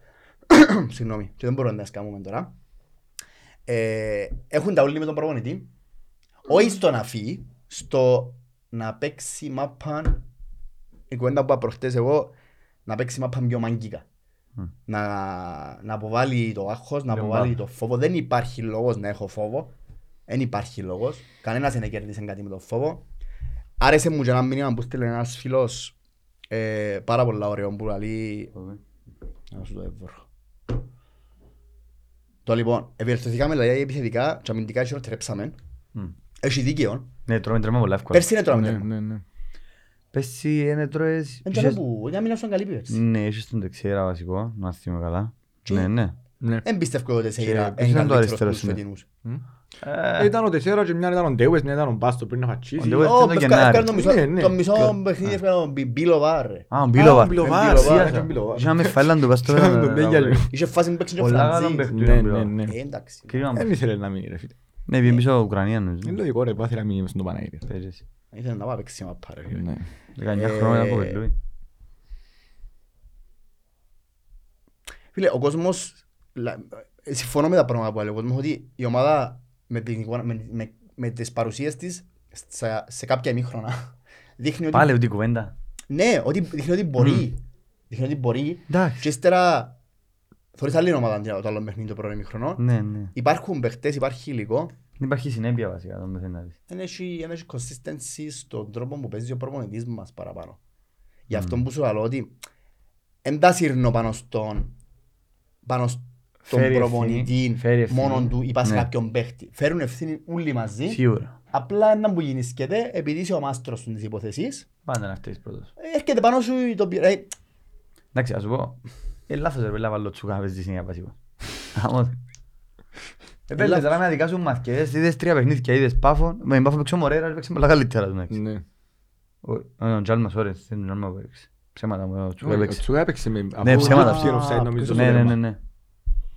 Συγγνώμη, και δεν μπορούμε να τις κάνουμε τώρα. Ε, έχουν τα όλοι με τον προπονητή. Όχι στο να φύγει, στο να παίξει μάπαν, η κουβέντα που είπα προχτές εγώ, να παίξει μάπαν πιο μαγκίκα. Μμ. Να, να αποβάλει το άγχος, να Πιο αποβάλει μπα. το φόβο. Δεν υπάρχει λόγος να έχω φόβο. Δεν υπάρχει λόγος. Κανένας δεν κέρδισε κάτι με το φόβο. Άρεσε μου και ένα μήνυμα που στείλε ένας φίλος ε, πάρα πολλά ωραίο που λέει να σου το έβρω. Το λοιπόν, ευελτιωθήκαμε δηλαδή επιθετικά και αμυντικά χειροτερέψαμε. Μμ. Έχεις δίκαιο. Ναι, τρώμε τρέμα πολλά εύκολα. Πέρσι είναι τώρα Ναι, με ναι, ναι. Πέρσι είναι τρώες... Δεν ξέρω που, μια μήνα σου καλή πέρσι. Ναι, έχεις τον δεξιέρα βασικό, να θυμώ καλά. Και- Ναι, ναι. Ναι. Δεν πιστεύω ότι σε Και είδα ποιος ήταν το αριστερό τους σημείο; φετινούς. Ε, Ήταν ο Τεσσέρα και μια ήταν ο Ντέουες, μια ήταν ο Μπάστο πριν να Ο φατσίσει. Ντέουες. Ω, ήταν το έφκα- Γενάρης. έφκανε το μισό- Ναι, ναι. Το μισό παιχνίδι έφκανε τον Μπι- Μπίλοβαρ, ρε. Α, ο Μπίλοβα. Α, ο Μπίλοβα, Μπίλοβα, σίγουρα ρε. ήταν Μπίλοβα. Είχαμε φαίλαν του πας στο Είχαμε πέρα, τον ρε, Ντέγιαλο. ρε. Είχε φάση που παίξεις και ο Πολλά καλό Φραντζής. παίχτη. Ναι, Μπίλοβα. ναι, ναι. Ε, εντάξει. Κρίμα Δεν μου. ήθελε να μείνει ρε φίλε. Ναι, πήγε πίσω Ουκρανία νομίζω. Είναι λογικό ρε, πάθει να μείνει μες στον Παναγίδη. Παίζεις. Ήθελε να πάει παίξεις μαπά, ρε, φίλε. Ναι. 19 Ε, χρόνια από Βελούι. Φίλε, ο κόσμος, λα- ε, συμφωνώ με τα πράγματα που λέει ο κόσμος, ότι η ομάδα με, την εικόνα- με, με, με τις παρουσίες της σε, σε κάποια ημίχρονα δείχνει ότι, Πάλι αυτή η κουβέντα. ναι, ότι, δείχνει ότι μπορεί. Δείχνει ότι μπορεί. Εντάξει. Και ύστερα, θωρείς άλλη ομάδα αντί το άλλο παιχνίδι το πρώτο ημίχρονο. Ναι, ναι. Υπάρχουν παιχτές, υπάρχει υλικό. Δεν υπάρχει συνέπεια βασικά, το μεθαίνει να δεις. Δεν έχει, δεν έχει consistency στον τρόπο που παίζει ο προπονητής μας παραπάνω. Γι' αυτό που σου λέω ότι δεν τα σύρνω πάνω στον, πάνω στον Φέρει ευθύνη, προπονητή φέρει ευθύνη. μόνον του ή πας σε Ναι. κάποιον παίχτη. Φέρουν ευθύνη όλοι μαζί. Σίγουρα. Απλά ένα που γεννήσκεται, επειδή είσαι ο μάστρος της υπόθεσης, Πάντα να φταίεις πρώτος. έρχεται πάνω σου το πι- ε, Εντάξει, ας σου πω. Είναι λάθος ρε πέλα βάλω τσούκα να παίζεις συνέχεια βασικό. Άμως. Ε, πέλε, λάθος. τώρα με αδικά σου μαθηκές, είδες τρία παιχνίδια, είδες πάφο, με την πάφο παίξε ο Μωρέρα, παίξε πολλά καλύτερα του εντάξει. Ναι. Ο- Ο ο Τζάλμας, ωραία, δεν είναι ο Τζάλμα που έπαιξε. Ψέματα μου, ο Τσούκα Ο έπαιξε. Τσούκα έπαιξε με... Ναι, ψέματα. αφού πήγε offside, νομίζω, Ναι, στο ναι, τέρμα. ναι, ναι.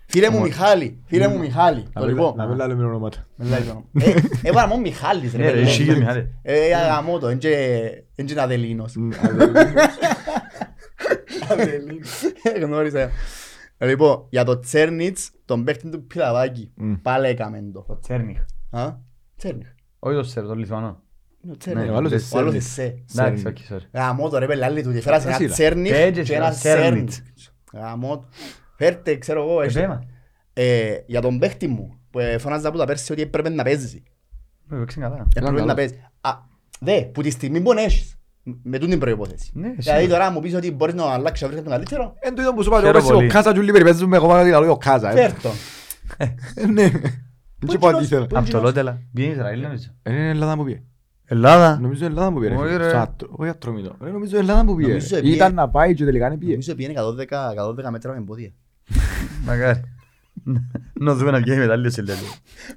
Φίλε μου Μιχάλη, φίλε μου Μιχάλη, Να το μην- λοιπόν. Να μην λέμε ονόματα. Μιλάει το όνομα. Ε, Έβαλα μόνο Μιχάλης ρε Ναι, ρε, παιδί. εσύ και Μιχάλη. Ε, αγαμώ το, εν και είναι Αδελίνος. Γνώρισα. Λοιπόν, για το Τσέρνιτς, τον παίχτη του Πιλαβάκη, Μμ. πάλι έκαμε το. Το Τσέρνιχ. Α, Τσέρνιτς. Όχι το Σέρ, το Λιθουανό. Είναι ο Ναι, Τσέρνιτς. ο άλλος δεν- είναι Ο άλλος είναι Τσέρνιτς. σε. Εντάξει, Τσέρνιχ. όχι, sorry. Γαμώ το ρε πέλε, άλλη του. Και φέρασε ένα Ασύλα. Τσέρνιτς Πέτζες, και ένα Τσέρνιτς. Σέρνιτς. Γαμώ το. Φέρτε, ξέρω εγώ, Ε, έχει- πέμα. ε, για τον παίχτη μου, που ε, φωνάζα από τα πέρσι ότι έπρεπε να παίζει. Ε, Παίξε καλά. Έπρεπε καλό. να παίζει. Α, δε, που τη στιγμή που έχεις, με τούτη την προϋπόθεση. Ναι, Δηλαδή σίγουρα. τώρα μου πεις ότι μπορείς να αλλάξεις να βρεις τον καλύτερο, Εν το είδα που σου είπα, Χαίρομαι εγώ πες, πολύ. ο Κάζα και όλοι περιπέζουμε εγώ πάνω ότι ο Κάζα. ε. φέρ' τον. Ε, Ναι. Δεν Πού και πω είναι αντίθετο. Πού Απ' το είναι Λότελα. Πήγαινε Ισραήλ νομίζω. Ε, Είναι Ελλάδα που πήγε. Ελλάδα. Νομίζω Ελλάδα που πήγε. Όχι, ρε ρε. φίλε. Σαν ατρο- Όχι ατρόμητο. Ρε, Νομίζω Ελλάδα που πήγε. Νομίζω ρε. πήγε- Ήταν να πάει και τελικά δεν πήγε. Νομίζω πήγαινε 112 112 μέτρα με εμπόδια. Μακάρι. Να δούμε να βγαίνει μετάλλιος σε λίγο.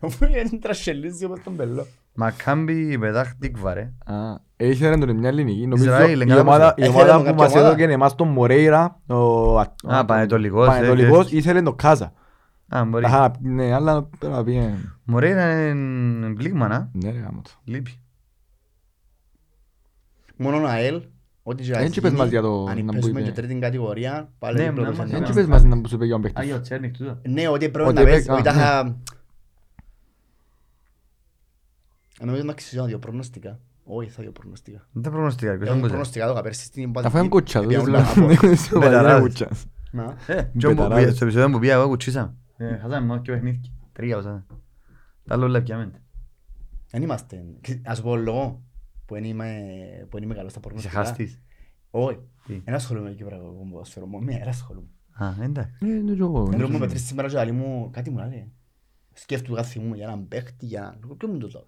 Αφού είναι τρασσελίζει όπως τον πελό. Μακάμπι Πετάχ Τίκβα ρε. Α, Είχε ρε τον μια ελληνική. Νομίζω Ισραήλ, η εγκάτα ομάδα, πώς η είναι. ομάδα Έφερε που τον μας κάποια ομάδα. έδωκε εμάς τον Μορέιρα, ο Α- Α, Πανετολικός, Πανετολικός, ε, ήθελε τον Κάζα. Α, μπορεί. Αχα, ναι, αλλά πρέπει να πήγε. Μωρέ είναι πλήγμα να. Ναι, ρε γάμος το. Λείπει. Μόνο ο ΑΕΛ, ό,τι και να Δεν είπες γίνει, μας για το- αν να πέσουμε μπει, και ναι. τρίτη κατηγορία, πάλι Ναι, δίπλα να το μας σενάριο. Δεν Ναι. είπες μας να σου πει ο παίχτης. Άγιο Τσέρνικ τούτο. Ναι, ότι πρέπει Ότι να πες, έπαιξε- ότι α, ναι. τα... Νομίζω να αξιζώ δύο προγνωστικά. Όχι, θα δύο προγνωστικά. Δεν τα προγνωστικά. ποιος Έχω είναι προγνωστικά εδώ πέρσι στην Αφού είναι Παδική. κούτσα, δεν Επίαμε βλέπω. να πω. Στο παλιά Μπεταράδες. κούτσα. Να. Ε, τζον που Μπεταράδες. πήγα- Στο επεισόδιο που πήγα εγώ κουτσίσαμε. Ε, Χάσαμε μόνο και παιχνίδια. Τρία όσα. Τα άλλο όλα πιάμε. Δεν είμαστε. Ας πω λόγο που δεν είμαι, που δεν είμαι καλός στα Είσαι προγνωστικά. χάστης. Όχι. Τι. Δεν ασχολούμαι με κυπριακό ποδόσφαιρο, μόνο μία μέρα ασχολούμαι. Α, εντάξει. Ε, ναι, και εγώ. Ενώ μου μετρήσει σήμερα και λέει μου, κάτι μου λέει. Σκέφτου κάθε μου για έναν παίχτη, για έναν... Λέω, Ποιο μου το λέω.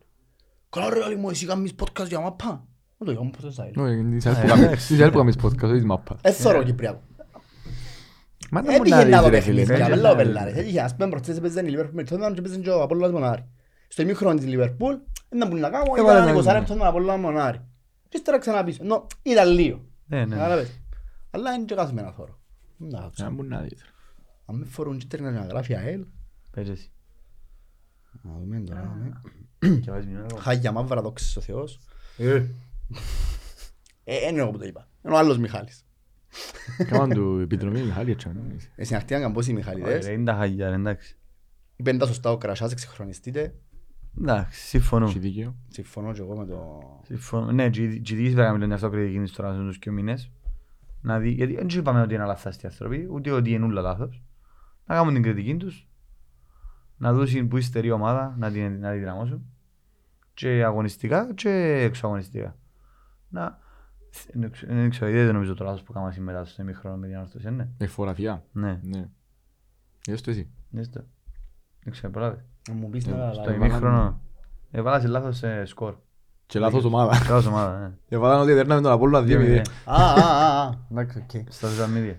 Καλά ρε, λέει μου, εσύ κάνεις podcast για μάπα. Δεν το κάνω ποτέ στα Όχι, είναι τις Α, άλλες που κάνεις- εντάξει. τις άλλες που κάνεις podcast, όχι τις μάπα. Ε, θωρώ Κυπριακό. Μα δεν μου Έτυχε να δω δεις, ρε φίλε. παιχνίδια, δεν δεν λέω είναι. πελάρες. Έτυχε, ας πούμε, προχτές έπαιζε η Liverpool με Tottenham και έπαιζε και ο Απόλλωνας Μονάρη. Στο ημίχρονο της Liverpool, δεν μπορούν να κάνω, Ε, ήταν βάλε ένα να 20 δούμε. λεπτό τον Απόλλωνα Μονάρη. Και ύστερα ξανά πίσω. Νο, ήταν λίγο. Ναι, ναι. Κατάλαβες. Αλλά είναι και κάθε μέρα θωρώ. Να Α, κάτσω. μου να δεις. Αν με φορούν κίτρινα να γράφει ΑΕΛ, Πες εσύ. να δούμε τώρα. να δούμε. Και βάζεις μηνό εγώ. Χάγια μαύρα, δόξης ο Θεός. Ε, Ε, είναι εγώ που το είπα. Είναι ο άλλος Μιχάλης. Κάμαν του επιδρομή Μιχάλη, έτσι. Ε, Στην αρχή ήταν πόσοι όχι, Μιχαλιδές. ρε, είναι τα χαγιά, ρε, εντάξει. Είπεν τα σωστά ο Κρασάς, εξυγχρονιστείτε. Εντάξει, συμφωνώ. Έχει δίκαιο. Συμφωνώ και εγώ με το... Συμφωνώ. Ναι, και η GDS πρέπει να μιλούν αυτοκριτική της τώρα στους και μήνες. Να δει, γιατί δεν είπαμε ότι είναι λαθάστοι άνθρωποι, ούτε ότι είναι όλα λάθος. Να κάνουν την κριτική τους, να δούσουν που υστερεί η ομάδα, να την, να την δυναμώσουν. Και αγωνιστικά και εξωαγωνιστικά. Να... Δεν ξέρω- δεν ξέρω, δεν νομίζω το λάθος που κάναμε σήμερα στο ημίχρονο με την ανόρθωση, ναι. Εφοραθιά. Ναι, Ναι. Είδες το εσύ. δες το. Δεν ξέρω, προλάβες. Να μου πεις Ε, να Στο λάβω. ημίχρονο έβαλα σε λάθος ε, σκορ. Και λάθος ομάδα. Σε λάθος ομάδα, ναι. Έβαλαν ότι δέρναμε τον Απόλλωνα 2-0. Α, α, α, α. Εντάξει, οκ. Στα social media.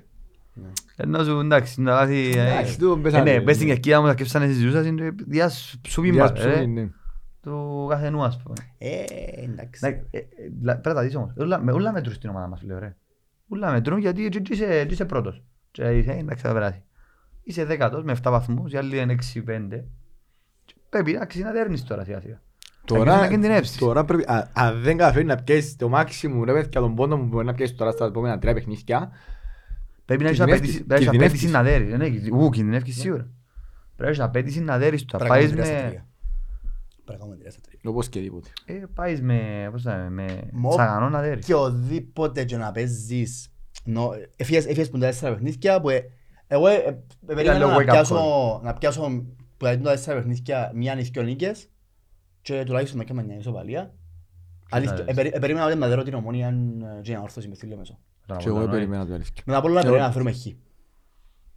Ναι. Ενώ σου εντάξει, να λάθει... Εντάξει, του τον Ε, πέσανε. Ναι, πες στην κερκίδα μου, θα κέψανε στις ζούσας, είναι διά σου πίμπα, Διάσπιση, ρε, ναι. του καθενού, ας πούμε. Ε, εντάξει. Εντάξει, ε, ε, λα- Πρέπει να τα δεις όμως, Ούλα- με- ούλα μετρούν στην ομάδα μας, λέω, ρε. Ούλα μετρούν γιατί έτσι είσαι- έτσι είσαι πρώτος. Και είσαι, εντάξει, θα περάσει. Είσαι δέκατος με 7 βαθμούς, οι άλλοι είναι 6-5. Και Πρέπει να αξίζει να δέρνεις τώρα σιγά σιγά. Τώρα, να κινδυνεύσεις. τώρα πρέπει, α- αν δεν καταφέρει να πιέσεις το maximum ρε παιδιά τον πόντο που μπορεί να πιέσεις τώρα στα επόμενα τρία παιχνίδια Πρέπει να έχεις Κινδυνεύεις, απέτηση- πρέπει να έχεις κινδυνεύεις. απέτηση να δέρεις. Ναι, κινδυ- ου, κινδυνεύεις σίγουρα. Πρέπει να έχεις απέτηση να δέρεις τώρα. Πρέπει να Πάεις κάνουμε τρία στα με... τρία. Πρέπει να κάνουμε τρία στα τρία. όπως και τίποτε. Ε, πάεις με... Πώς θα λέμε, με Μο- τσαγανό να δέρεις. Και οδήποτε και να παίζεις νο- εφίες εφίες που είναι τα τέσσερα παιχνίδια που ε- εγώ ε, ε, περίμενα λίγο να wake up πιάσω να πιάσω που είναι τα τέσσερα παιχνίδια μία ή δυο νίκες και τουλάχιστον να κάνουμε μια ισοπαλία. Αλήθεια, λες. ε, περί- ε, περίμενα ότι μαδέρω την ομόνια ε, και να όρθωση με θύλιο μέσο. Τον Και εγώ Απολλώνα, ε. περιμένα το αλήθεια. Με τα πολλά Εγώ- περίμενα να φέρουμε χ.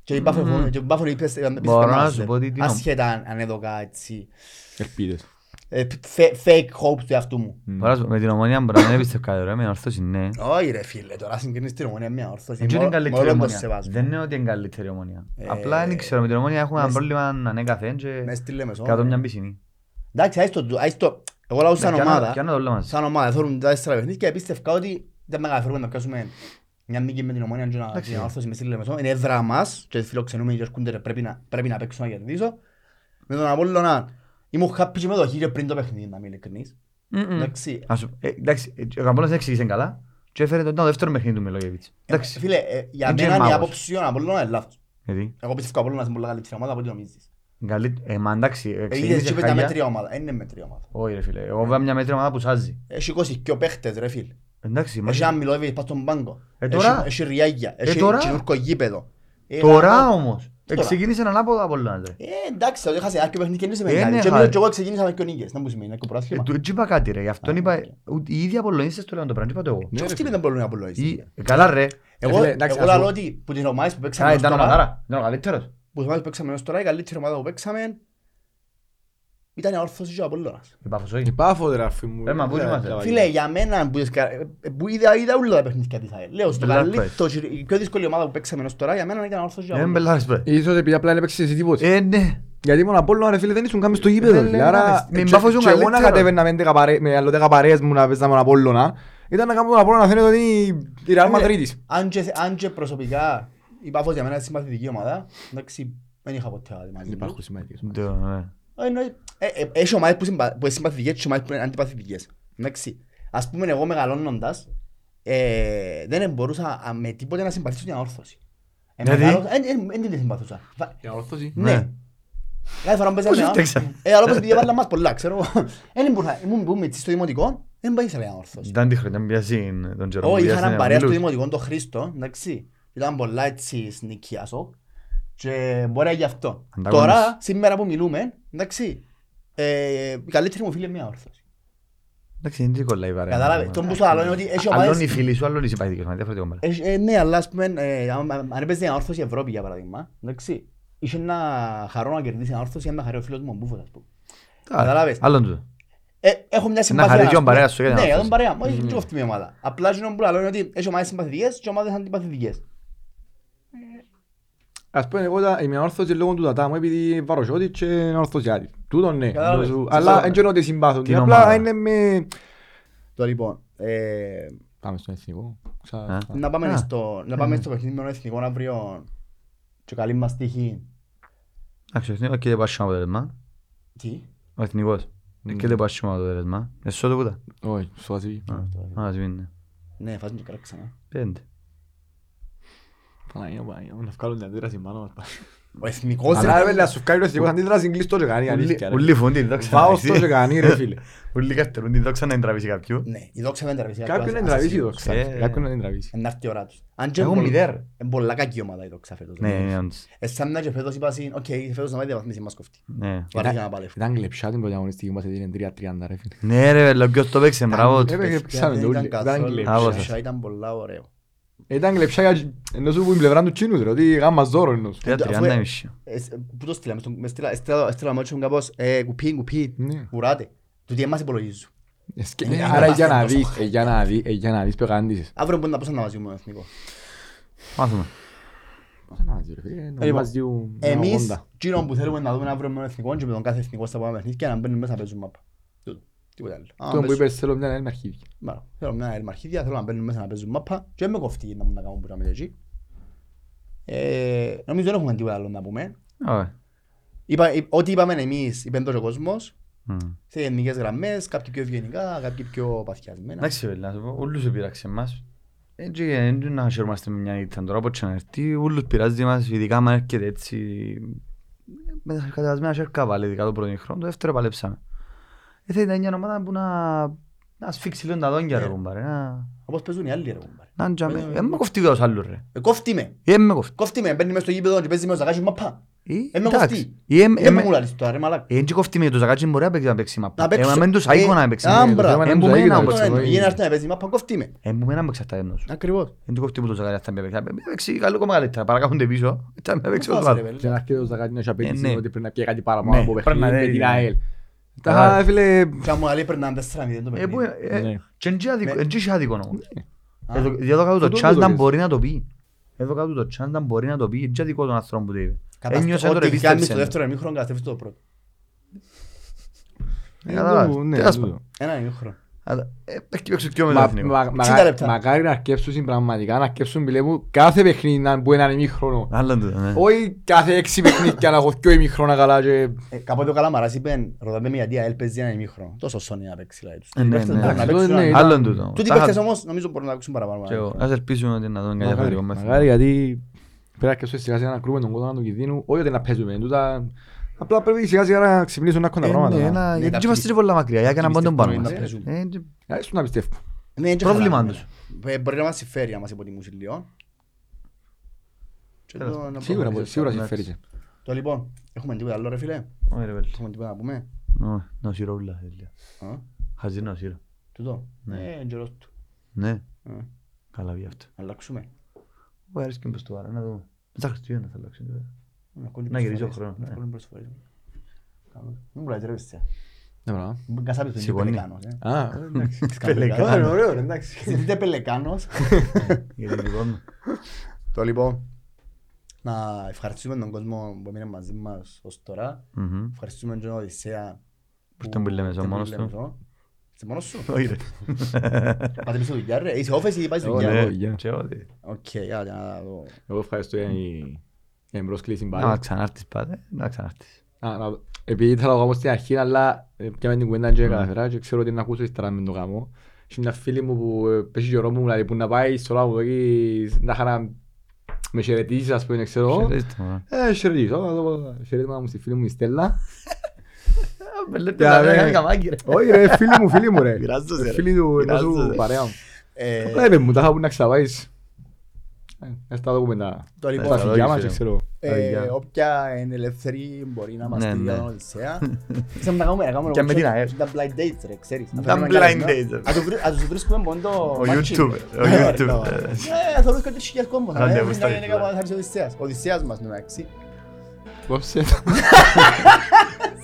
Και η Μπάφο Μμμ. και η Μπάφο είπες είπες Μπορώ θέμα να μας, σου ε, πω ότι την- Άσχετα αν- αν έδωκα έτσι Ελπίδες. Ε, fake- fake hopes του εαυτού μου. Μμ. Μπορώ να σου πω, Με την ομονία μπορεί να μην πιστεύω ρε, με ορθώση ναι. Όχι ρε φίλε, τώρα συγκρίνεις την ομόνια με μια όρθωση. Δεν είναι Μο- καλύτερη μόνο το ομονία. σεβασμό. Δεν είναι ότι είναι καλύτερη ομονία. Ε, Απλά δεν ξέρω, με την ομονία έχουμε ένα μες- πρόβλημα ανέκαθεν και Μες στη Λέμεσο. κάτω μια πισινή. Εντάξει, άις το- άις το- εγώ λαό σαν Ναι, πιάνω- ομάδα, πιάνω το όλο μαζί. σαν ομάδα, θέλουν τα τέσσερα παιχνίδια και πίστευκα ότι δεν με καταφέρουμε να πιάσουμε μια νίκη με την ομόνια και να Εντάξει. και να όρθωση μες στη Λέμεσο. Είναι έδρα μας και φιλοξενούμε και έρχονται ρε, πρέπει να- πρέπει να παίξω να κερδίσω. Με τον Απόλλωνα ήμουν happy και με το χείριο πριν το παιχνίδι, να είμαι ειλικρινής. Μμμ. Εντάξει, Ας σου- ε, Εντάξει, ε, ο Καμπόλας δεν εξήγησε καλά και έφερε το το δεύτερο παιχνίδι του Μιλόγεβιτς. ε, Εντάξει, φίλε, ε, για Είναι μένα η μάγος. άποψη ο Απόλλωνα είναι λάθος. γιατί; Εγώ πιστεύω ο Απόλλωνας είναι πολύ καλύτερη ομάδα από ό,τι νομίζεις. Καλή- Ε, μα εντάξει, Ε, είδες ξεκίνησε και είπε τα χάλια. μέτρια ομάδα, δεν είναι μέτρια ομάδα. Όχι ρε φίλε, εγώ βέβαια μια μέτρια ομάδα που σάζει. Έχει 20 και ο παίχτες ρε φίλε. Εντάξει, μα- Έχει ένα Μιλόβιτς πας στον πάγκο. Ε, Έχει- τώρα. Έχει ριάγια. Έχει τώρα. καινούργιο γήπεδο. Ε, Τώρα να- όμως, Τώρα. Ξεκίνησε ανάποδα από όλα. ρε. Ε, εντάξει, ότι έχασε άκιο παιχνίδι και είναι σε Ε, μεγάλη. ναι, Και χάρη. εμείς- και εγώ ξεκίνησα με και νίκες. Να μου σημαίνει, είναι και Ε, πρωτάθλημα. του- έτσι είπα κάτι ρε, γι' αυτό Α, είπα, οκ. ούτε οι ίδιοι Απολλωνίστες το λέγανε το πράγμα, τι είπα το εγώ. Ναι, Και ρε αυτοί φίλε. δεν μπορούν να απολύσουν. Ή- ε, Καλά ρε, Εγώ φίλε, εντάξει, εγώ ας λαλώ πω- ότι που τις ομάδες που παίξαμε Α, ως ήταν ο τώρα, Μαδάρα, ήταν ο καλύτερος. που τις ομάδες που παίξαμε ως τώρα, η καλύτερη ομάδα που παίξαμε Ήταν η όρθωση και ο Απόλλωνας. Η Πάφος Η όχι. Πάφος ρε αρφή μου. Ε, μα πού είμαστε. Λαβαγή. Φίλε, για μένα που, εσκα- ε, που είδα, είδα όλα τα παιχνίδια της ΑΕΛ. Λέω, στο Μπελάρ καλύτερο, η πιο δύσκολη ομάδα που παίξαμε ως τώρα, για μένα ήταν όρθωση και ο Ε, Απόλλωνας. μπελάρες παι. Ίσως επειδή απλά δεν έπαιξες εσύ τίποτε. Ε, ναι. Γιατί μόνο Απόλλωνα ρε φίλε δεν ήσουν καν στο γήπεδο. Δεν φίλε. λέει να Άρα πες. Με και- Πάφος ήσουν και εγώ να καλύτερο. κατέβαινα με έντεκα παρέ- με άλλο δέκα παρέες μου να παίζαμε τον Απόλλωνα. Ήταν να κάνω τον Απόλλωνα να φαίνεται ότι η Ρεάλ Μαδρίτης. Αν και, αν και προσωπικά η Πάφος για μένα είναι συμπαθητική ομάδα, εντάξει, δεν είχα ποτέ κάτι μαζί Δεν υπάρχουν τους. Σημαντικές. Το, ναι. Ε, εννοεί- ε, ε, Έχει ομάδες που συμπα- που είναι συμπαθητικές και ομάδες που είναι αντιπαθητικές. Εντάξει. Ας πούμε εγώ μεγαλώνοντας, ε, δεν μπορούσα α, με τίποτε να συμπαθήσω την αόρθωση. Ε, Γιατί; μεγάλωσα- ε, ε, Δεν την συμπαθούσα. Βα- Η ορθώση. Ναι. Κάθε φορά που Πώς παίζαμε, φταίξα. ε, αλλά όπως επειδή έβαλα μας πολλά, ξέρω. Δεν μπορούσα, ήμουν που μητσής στο δημοτικό, δεν πάει σε λέει αόρθωση. Ήταν τη χρονιά που πιάσει τον Τζερόμ. Όχι, είχα πιάσει έναν παρέα στο Μιλούς. δημοτικό, τον Χρήστο, εντάξει. Ήταν πολλά έτσι σνικιάσο και μπορεί να γι' αυτό. Ανταγωνιστής. Τώρα, σήμερα που μιλούμε, εντάξει, ε, η καλύτερη μου φίλη είναι μια όρθωση. Εντάξει, είναι και κολλάει η παρέα. Κατάλαβε, τον που σου άλλο είναι ότι έχει Άλλον οι ομάδες... φίλοι σου, άλλον οι συμπαθητικές μας, διαφορετικό μάλλον. έχει- ε, Ναι, αλλά ας πούμε, ε, αν αν έπαιζε μια όρθωση Ευρώπη για παράδειγμα, εντάξει, είχε ένα χαρό να κερδίσει μια όρθωση, αν με χαρεί ο φίλος μου ο Μπούφος, ας πούμε. Κατάλαβες. Άλλον τούτο. Ε, έχω μια συμπάθεια. χαρεί ας και ο πούμε. παρέας σου για την Ναι, για όρθωση. τον παρέα μου, όχι και αυτή η ομάδα. Απλά εκείνο που λέω είναι ότι έχει ομάδες συμπαθητικές και ομάδες αντιπαθητικές. Ας πούμε εγώ τα- είμαι ορθώση λόγω του τατά μου επειδή βαροσιώτη και είναι ορθωσιάτη. Τούτον ναι. Κατάλαβες. Σου- Συμφωνώ. Αλλά δεν ξέρω ότι συμπάθουν. Την Απλά ομάδα. είναι με... Το λοιπόν, ε, Πάμε στον εθνικό. Ξα- Α. να πάμε Α. στο, να πάμε στο παιχνίδι με τον εθνικό αύριο και καλή μας τύχη. Εντάξει, ο εθνικός και δεν πάει αποτέλεσμα. Τι; Ο εθνικός. Και δεν πάει αποτέλεσμα. Εσύ το κούτα. Όχι, στο Βασίλη. Α, ας μείνει. Ναι, φάζουν και καλά ξανά. Πέντε. Παναγία, Παναγία, να βγάλουν την αντίδραση πάνω μας. Ο εθνικός Αλλά ρε, ρε, να σου βγάλει το εθνικός αντίδραση κλειστό και κάνει αλήθεια. ρε. Ούλοι φούντι, δόξα να Βάω στο τραβήσει. και κάνει ρε φίλε. Ούλοι καρτερούν την δόξα να την τραβήσει κάποιου. Ναι, η δόξα δεν τραβήσει. Κάποιον να την τραβήσει η δόξα. Ε. Κάποιον να την τραβήσει. Είναι αυτή η ώρα τους. Αν και Έχουν είναι μηδέν, πολύ- ρε. είναι πολλά κακή ομάδα η δόξα φέτος. Ναι, ναι, όντως. Ε, σαν να και φέτος είπα συν, οκ, φέτος να πάει διαβαθμίσει μας κοφτεί. Ναι. Βαρύχα να παλεύει. Ήταν κλεψιά την πρωταγωνιστική μας έδινε 3-30 ρε φίλε. Ναι ρε, λέω ποιος το παίξε, μπράβο τους. Έπαιξε, παίξαμε το Ήταν ούλοι. Ήταν καθόλου κλεψιά. Άβω κλεψιά, Ήταν πολλά ωραίο. Ήταν κλεψιά για- ενώ σου που την πλευρά του Τσίνου ρε, ότι γάμας δώρο ενώ σου. Τρία Αφού- τριάντα μισή. Ε, σ- Πού το στείλαμε, στο- με στείλα- έστειλα- έστειλα μάτσο μου κάπως, ε, κουπί, κουπί, Ναι. κουράτε. Του τι εμάς υπολογίζουν. Εσκε- Ε, Άρα για να είμαστε δεις, τόσο ε, για να δεις, ε, για να δεις που καντήσεις. Αύριο μπορεί να πω σαν να μαζί μου εθνικό. Μάθουμε. Λοιπόν, Εμείς, Εμείς, εκείνο που θέλουμε να δούμε αύριο με τον εθνικό και με τον κάθε εθνικό στα πάμε παιχνίδια να μπαίνουν μέσα να παίζουν μάπα. Τούτο. Τίποτα άλλο. Αν το που παίζουν- είπες θέλω μια άλλη αρχίδια. Μπράβο. Θέλω μια ερμαρχίδια, θέλω να μπαίνουν μέσα να παίζουν μάπα και με κοφτεί να μου να κάνουν που να με εκεί. Ε, Νομίζω δεν έχουμε τίποτα άλλο να πούμε. Ωραία. Είπα- εί- Ό,τι είπαμε εμείς, είπε το κόσμος, Μμ. σε γενικές γραμμές, κάποιοι πιο ευγενικά, κάποιοι πιο παθιασμένα. Εντάξει, βέβαια, να σου πω, ούλους επειράξε εμάς. Έτσι, δεν είναι να χαιρόμαστε με μια ήττα τώρα, από να έρθει, ούλους πειράζει μας, ειδικά αν έρχεται έτσι, με τα κατεβασμένα σέρκα βάλε, ειδικά το πρώτο χρόνο, το δεύτερο παλέψαμε. Ε, θα ήταν μια ομάδα που να, να σφίξει λίγο τα δόντια, ρε Ναι. κουμπάρε, να, Όπως παίζουν οι άλλοι ρε κουμπάρε. να τζαμε, Ε, ε, με κοφτεί τους άλλους, ρε. Ε, Κόφτει με. Ε, με κοφτεί. Κόφτει με. Μπαίνει μες στο γήπεδο και παίζει με ο Ζακάσης μάπα. Ε, Ε, με εντάξει. κοφτεί. Ε, ε, Ε, με- μου λαλείς τώρα ρε μαλάκα. ε, έτσι κοφτεί με το Ζακάτσι μπορεί να παίξει να παίξει μάπα. Να παίξω. Ε, μα μεν τους Ε, αίκω να παίξει. α, Ε, μπράβο. ε, Ε, που τους μένα αίκω να όμως, παίξει. Αυτό ε, είναι. Γίνει να έρθει να παίζει μάπα, κόφτει με. ε, που μένα μου εξαρτάται ενός. Ακριβώς. Δεν του κοφτεί που το Ζακάτσι θα παίξει. Θα παίξει καλό κόμμα καλύτερα, παρακάχονται πίσω. Θα παίξει Πώς, το άλλο. ρε, παιδί. Και να έρχεται ο Ζακάτινος και απαιτήσει ναι. ότι πρέπει να πιέει κάτι παραπάνω Ναι, από πρέπει παιχνίδι να με δει, την ναι. ΑΕΛ. Τα- Τα φίλε, Και αν μου λέει περνάνε 4-0 το Ε, που, παιχνίδι. ε, Ναι. και εν τζι αδικο- Με- εν τζι είχε άδικο όμως. Α. Εδώ εδώ κάτω το το Τσάλταν λες. μπορεί να το πει. Εδώ κάτω το Τσάλταν μπορεί να το πει. Και αδικό τον άνθρωπο που το είπε. Κατά Ένιωσε αυτό, το Ό,τι κάνει στο επίστεψε. δεύτερο ημίχρονο καταστρέφει το πρώτο. Ε, ε, κατάλαβες. το- ναι, Τέλος τούτο. πάντων. Ένα ημίχρονο. Αλλά, ε, Έχει παίξει πιο με το Μα- εθνικό. μα- 60 μακάρι- λεπτά. Μακάρι να αρκέψουν πραγματικά, να αρκέψουν που κάθε παιχνίδι να μπορεί να είναι ημίχρονο. Άλλον τούτο, ναι. Όχι κάθε έξι παιχνίδια να έχω δυο ημίχρονα καλά και... Ε, Κάποτε ο Καλαμαράς είπε, ρωτάμε με γιατί ΑΕΛ παίζει ένα ημίχρονο. Τόσο σώνει να παίξει. δηλαδή, τους. Ε, ναι, Οι παίκτες ναι. μπορούν να Εντάξει, παίξουν ναι, ένα- ήταν- Άλλον τούτο. Τούτοι Τα παίκτες είχα- όμως νομίζω μπορούν να παίξουν παραπάνω. και εγώ. Ας ελπίσουμε ότι να δουν κάτι Μακάρι, διαφορετικό με μακάρι γιατί πρέπει να αρκέψουν σιγά σιγά να κρούμε τον κόσμο του κινδύνου, όχι ότι να παίζουμε. Τούτα- Απλά πρέπει σιγά σιγά να ξυπνήσουν να έχουν τα Ε, πράγματα. ναι, να- ένα- Ναι, Γιατί κάποιοι- είμαστε και πολλά μακριά, για να μπουν τον πάνω πιστεύουν μας. να παίζουν. Ε, και- Ε, ίσως να πιστεύω. Ναι, είναι και Πρόβλημα χαρά, τους. ναι. Ε, Μπορεί να μας συμφέρει να μας υποτιμούσει λίγο. Και Τέλος το να Σίγουρα, προχωρήσει. σίγουρα εντάξει. συμφέρει. Το λοιπόν, έχουμε τίποτα άλλο ρε φίλε; Όχι, ρε, βέλη. Έχουμε τίποτα να πούμε; Ω, Να σύρω ούλα, τέλεια. Α, Χαζί να σύρω. Τούτο; Ναι. Ε, είναι καιρός του. Ναι, Α, καλά βγει αυτό. Αλλάξουμε. Μου αρέσει και μπες του άρα, να δούμε. Στα Χριστούγεννα θα αλλάξουν. Βέβαια. Να κόλλει Να γυρίσει ο προσφορές. χρόνος, Να ναι. κόλλει προσφορές. Δεν μου λέει ρε πιστεύω. Ναι, πράγμα. Μην κασάπεις τον Σηκώνει. Πελεκάνος. ε. Α, εντάξει. Πελεκάνο. Καλά, ωραίο, εντάξει. Ζητείτε Πελεκάνος. Για την δικό μου. Το λοιπόν, να ευχαριστούμε τον κόσμο που έμεινε μαζί μας ως τώρα. Μμμ. Ευχαριστούμε τον Οδυσσέα Που ήταν που λέμε, είσαι ήταν μόνος που λέμε, του. ζω. Είσαι μόνος σου; Όχι ρε. Πάτε πίσω δουλειά ρε. Είσαι όφεση ή πάει στη Εγώ, δουλειά; ναι. Ναι, γεια. και ό,τι. Οκ, για να δω. Εγώ ευχαριστώ για η- για την πρόσκληση πάλι. Να ξανάρθεις πάτε, να ξανάρθεις. Α, να- Επειδή ήθελα να το κάνω στην αρχή, αλλά ε, πιάμε την κουβέντα και καταφέρα και ξέρω ότι να ακούσω ύστερα με το γάμο. Έχει μια φίλη μου που ε, πέσει καιρό μου, δηλαδή που να πάει στο λάβο εκεί, να είχα να με χαιρετήσεις, ας πούμε, ξέρω. Χαιρετίστε μου, ε. Ε, χαιρετήσω, να το- χαιρέτημα μου στη φίλη μου η Στέλλα. Με λέτε Για, τα ναι. νέα καμάκι ρε. Όχι ρε, φίλη μου, φίλη μου ρε. Πειράζω σε, ρε. Φίλη του ενός Πειράζω σου σε. παρέα μου. Ε, Απλά είπε μου, τα είχα που να ξαπάεις. Ε, Ας τα δούμε τα Το λοιπόν, τα φιλιά μας, φίλε. ξέρω. ε, Γεια. όποια είναι ελεύθερη μπορεί να μας Ναι, στείλει ναι. για τον Οδυσσέα. Ξέρουμε να κάνουμε, να κάνουμε Και με την ΑΕΠ. τα blind dates ρε, ξέρεις. Να Τα φέρουμε blind καλεσμένο. dates, ρε. Α, τους βρει- Α τους βρίσκουμε μόνο το Ο matching. YouTube, ο Ναι, YouTube. ναι. Ε, θα βρίσκω τις χιλιάδες κόμπος. Ραντεβού Θα στα είναι YouTube. κάπου θα έρθει ο Οδυσσέας. Ο Οδυσσέας μας, ναι, εντάξει. Κόψε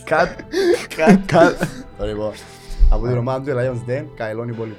Κατ. Το λοιπόν, από την ομάδα του Lions Den, καελώνει πολύ.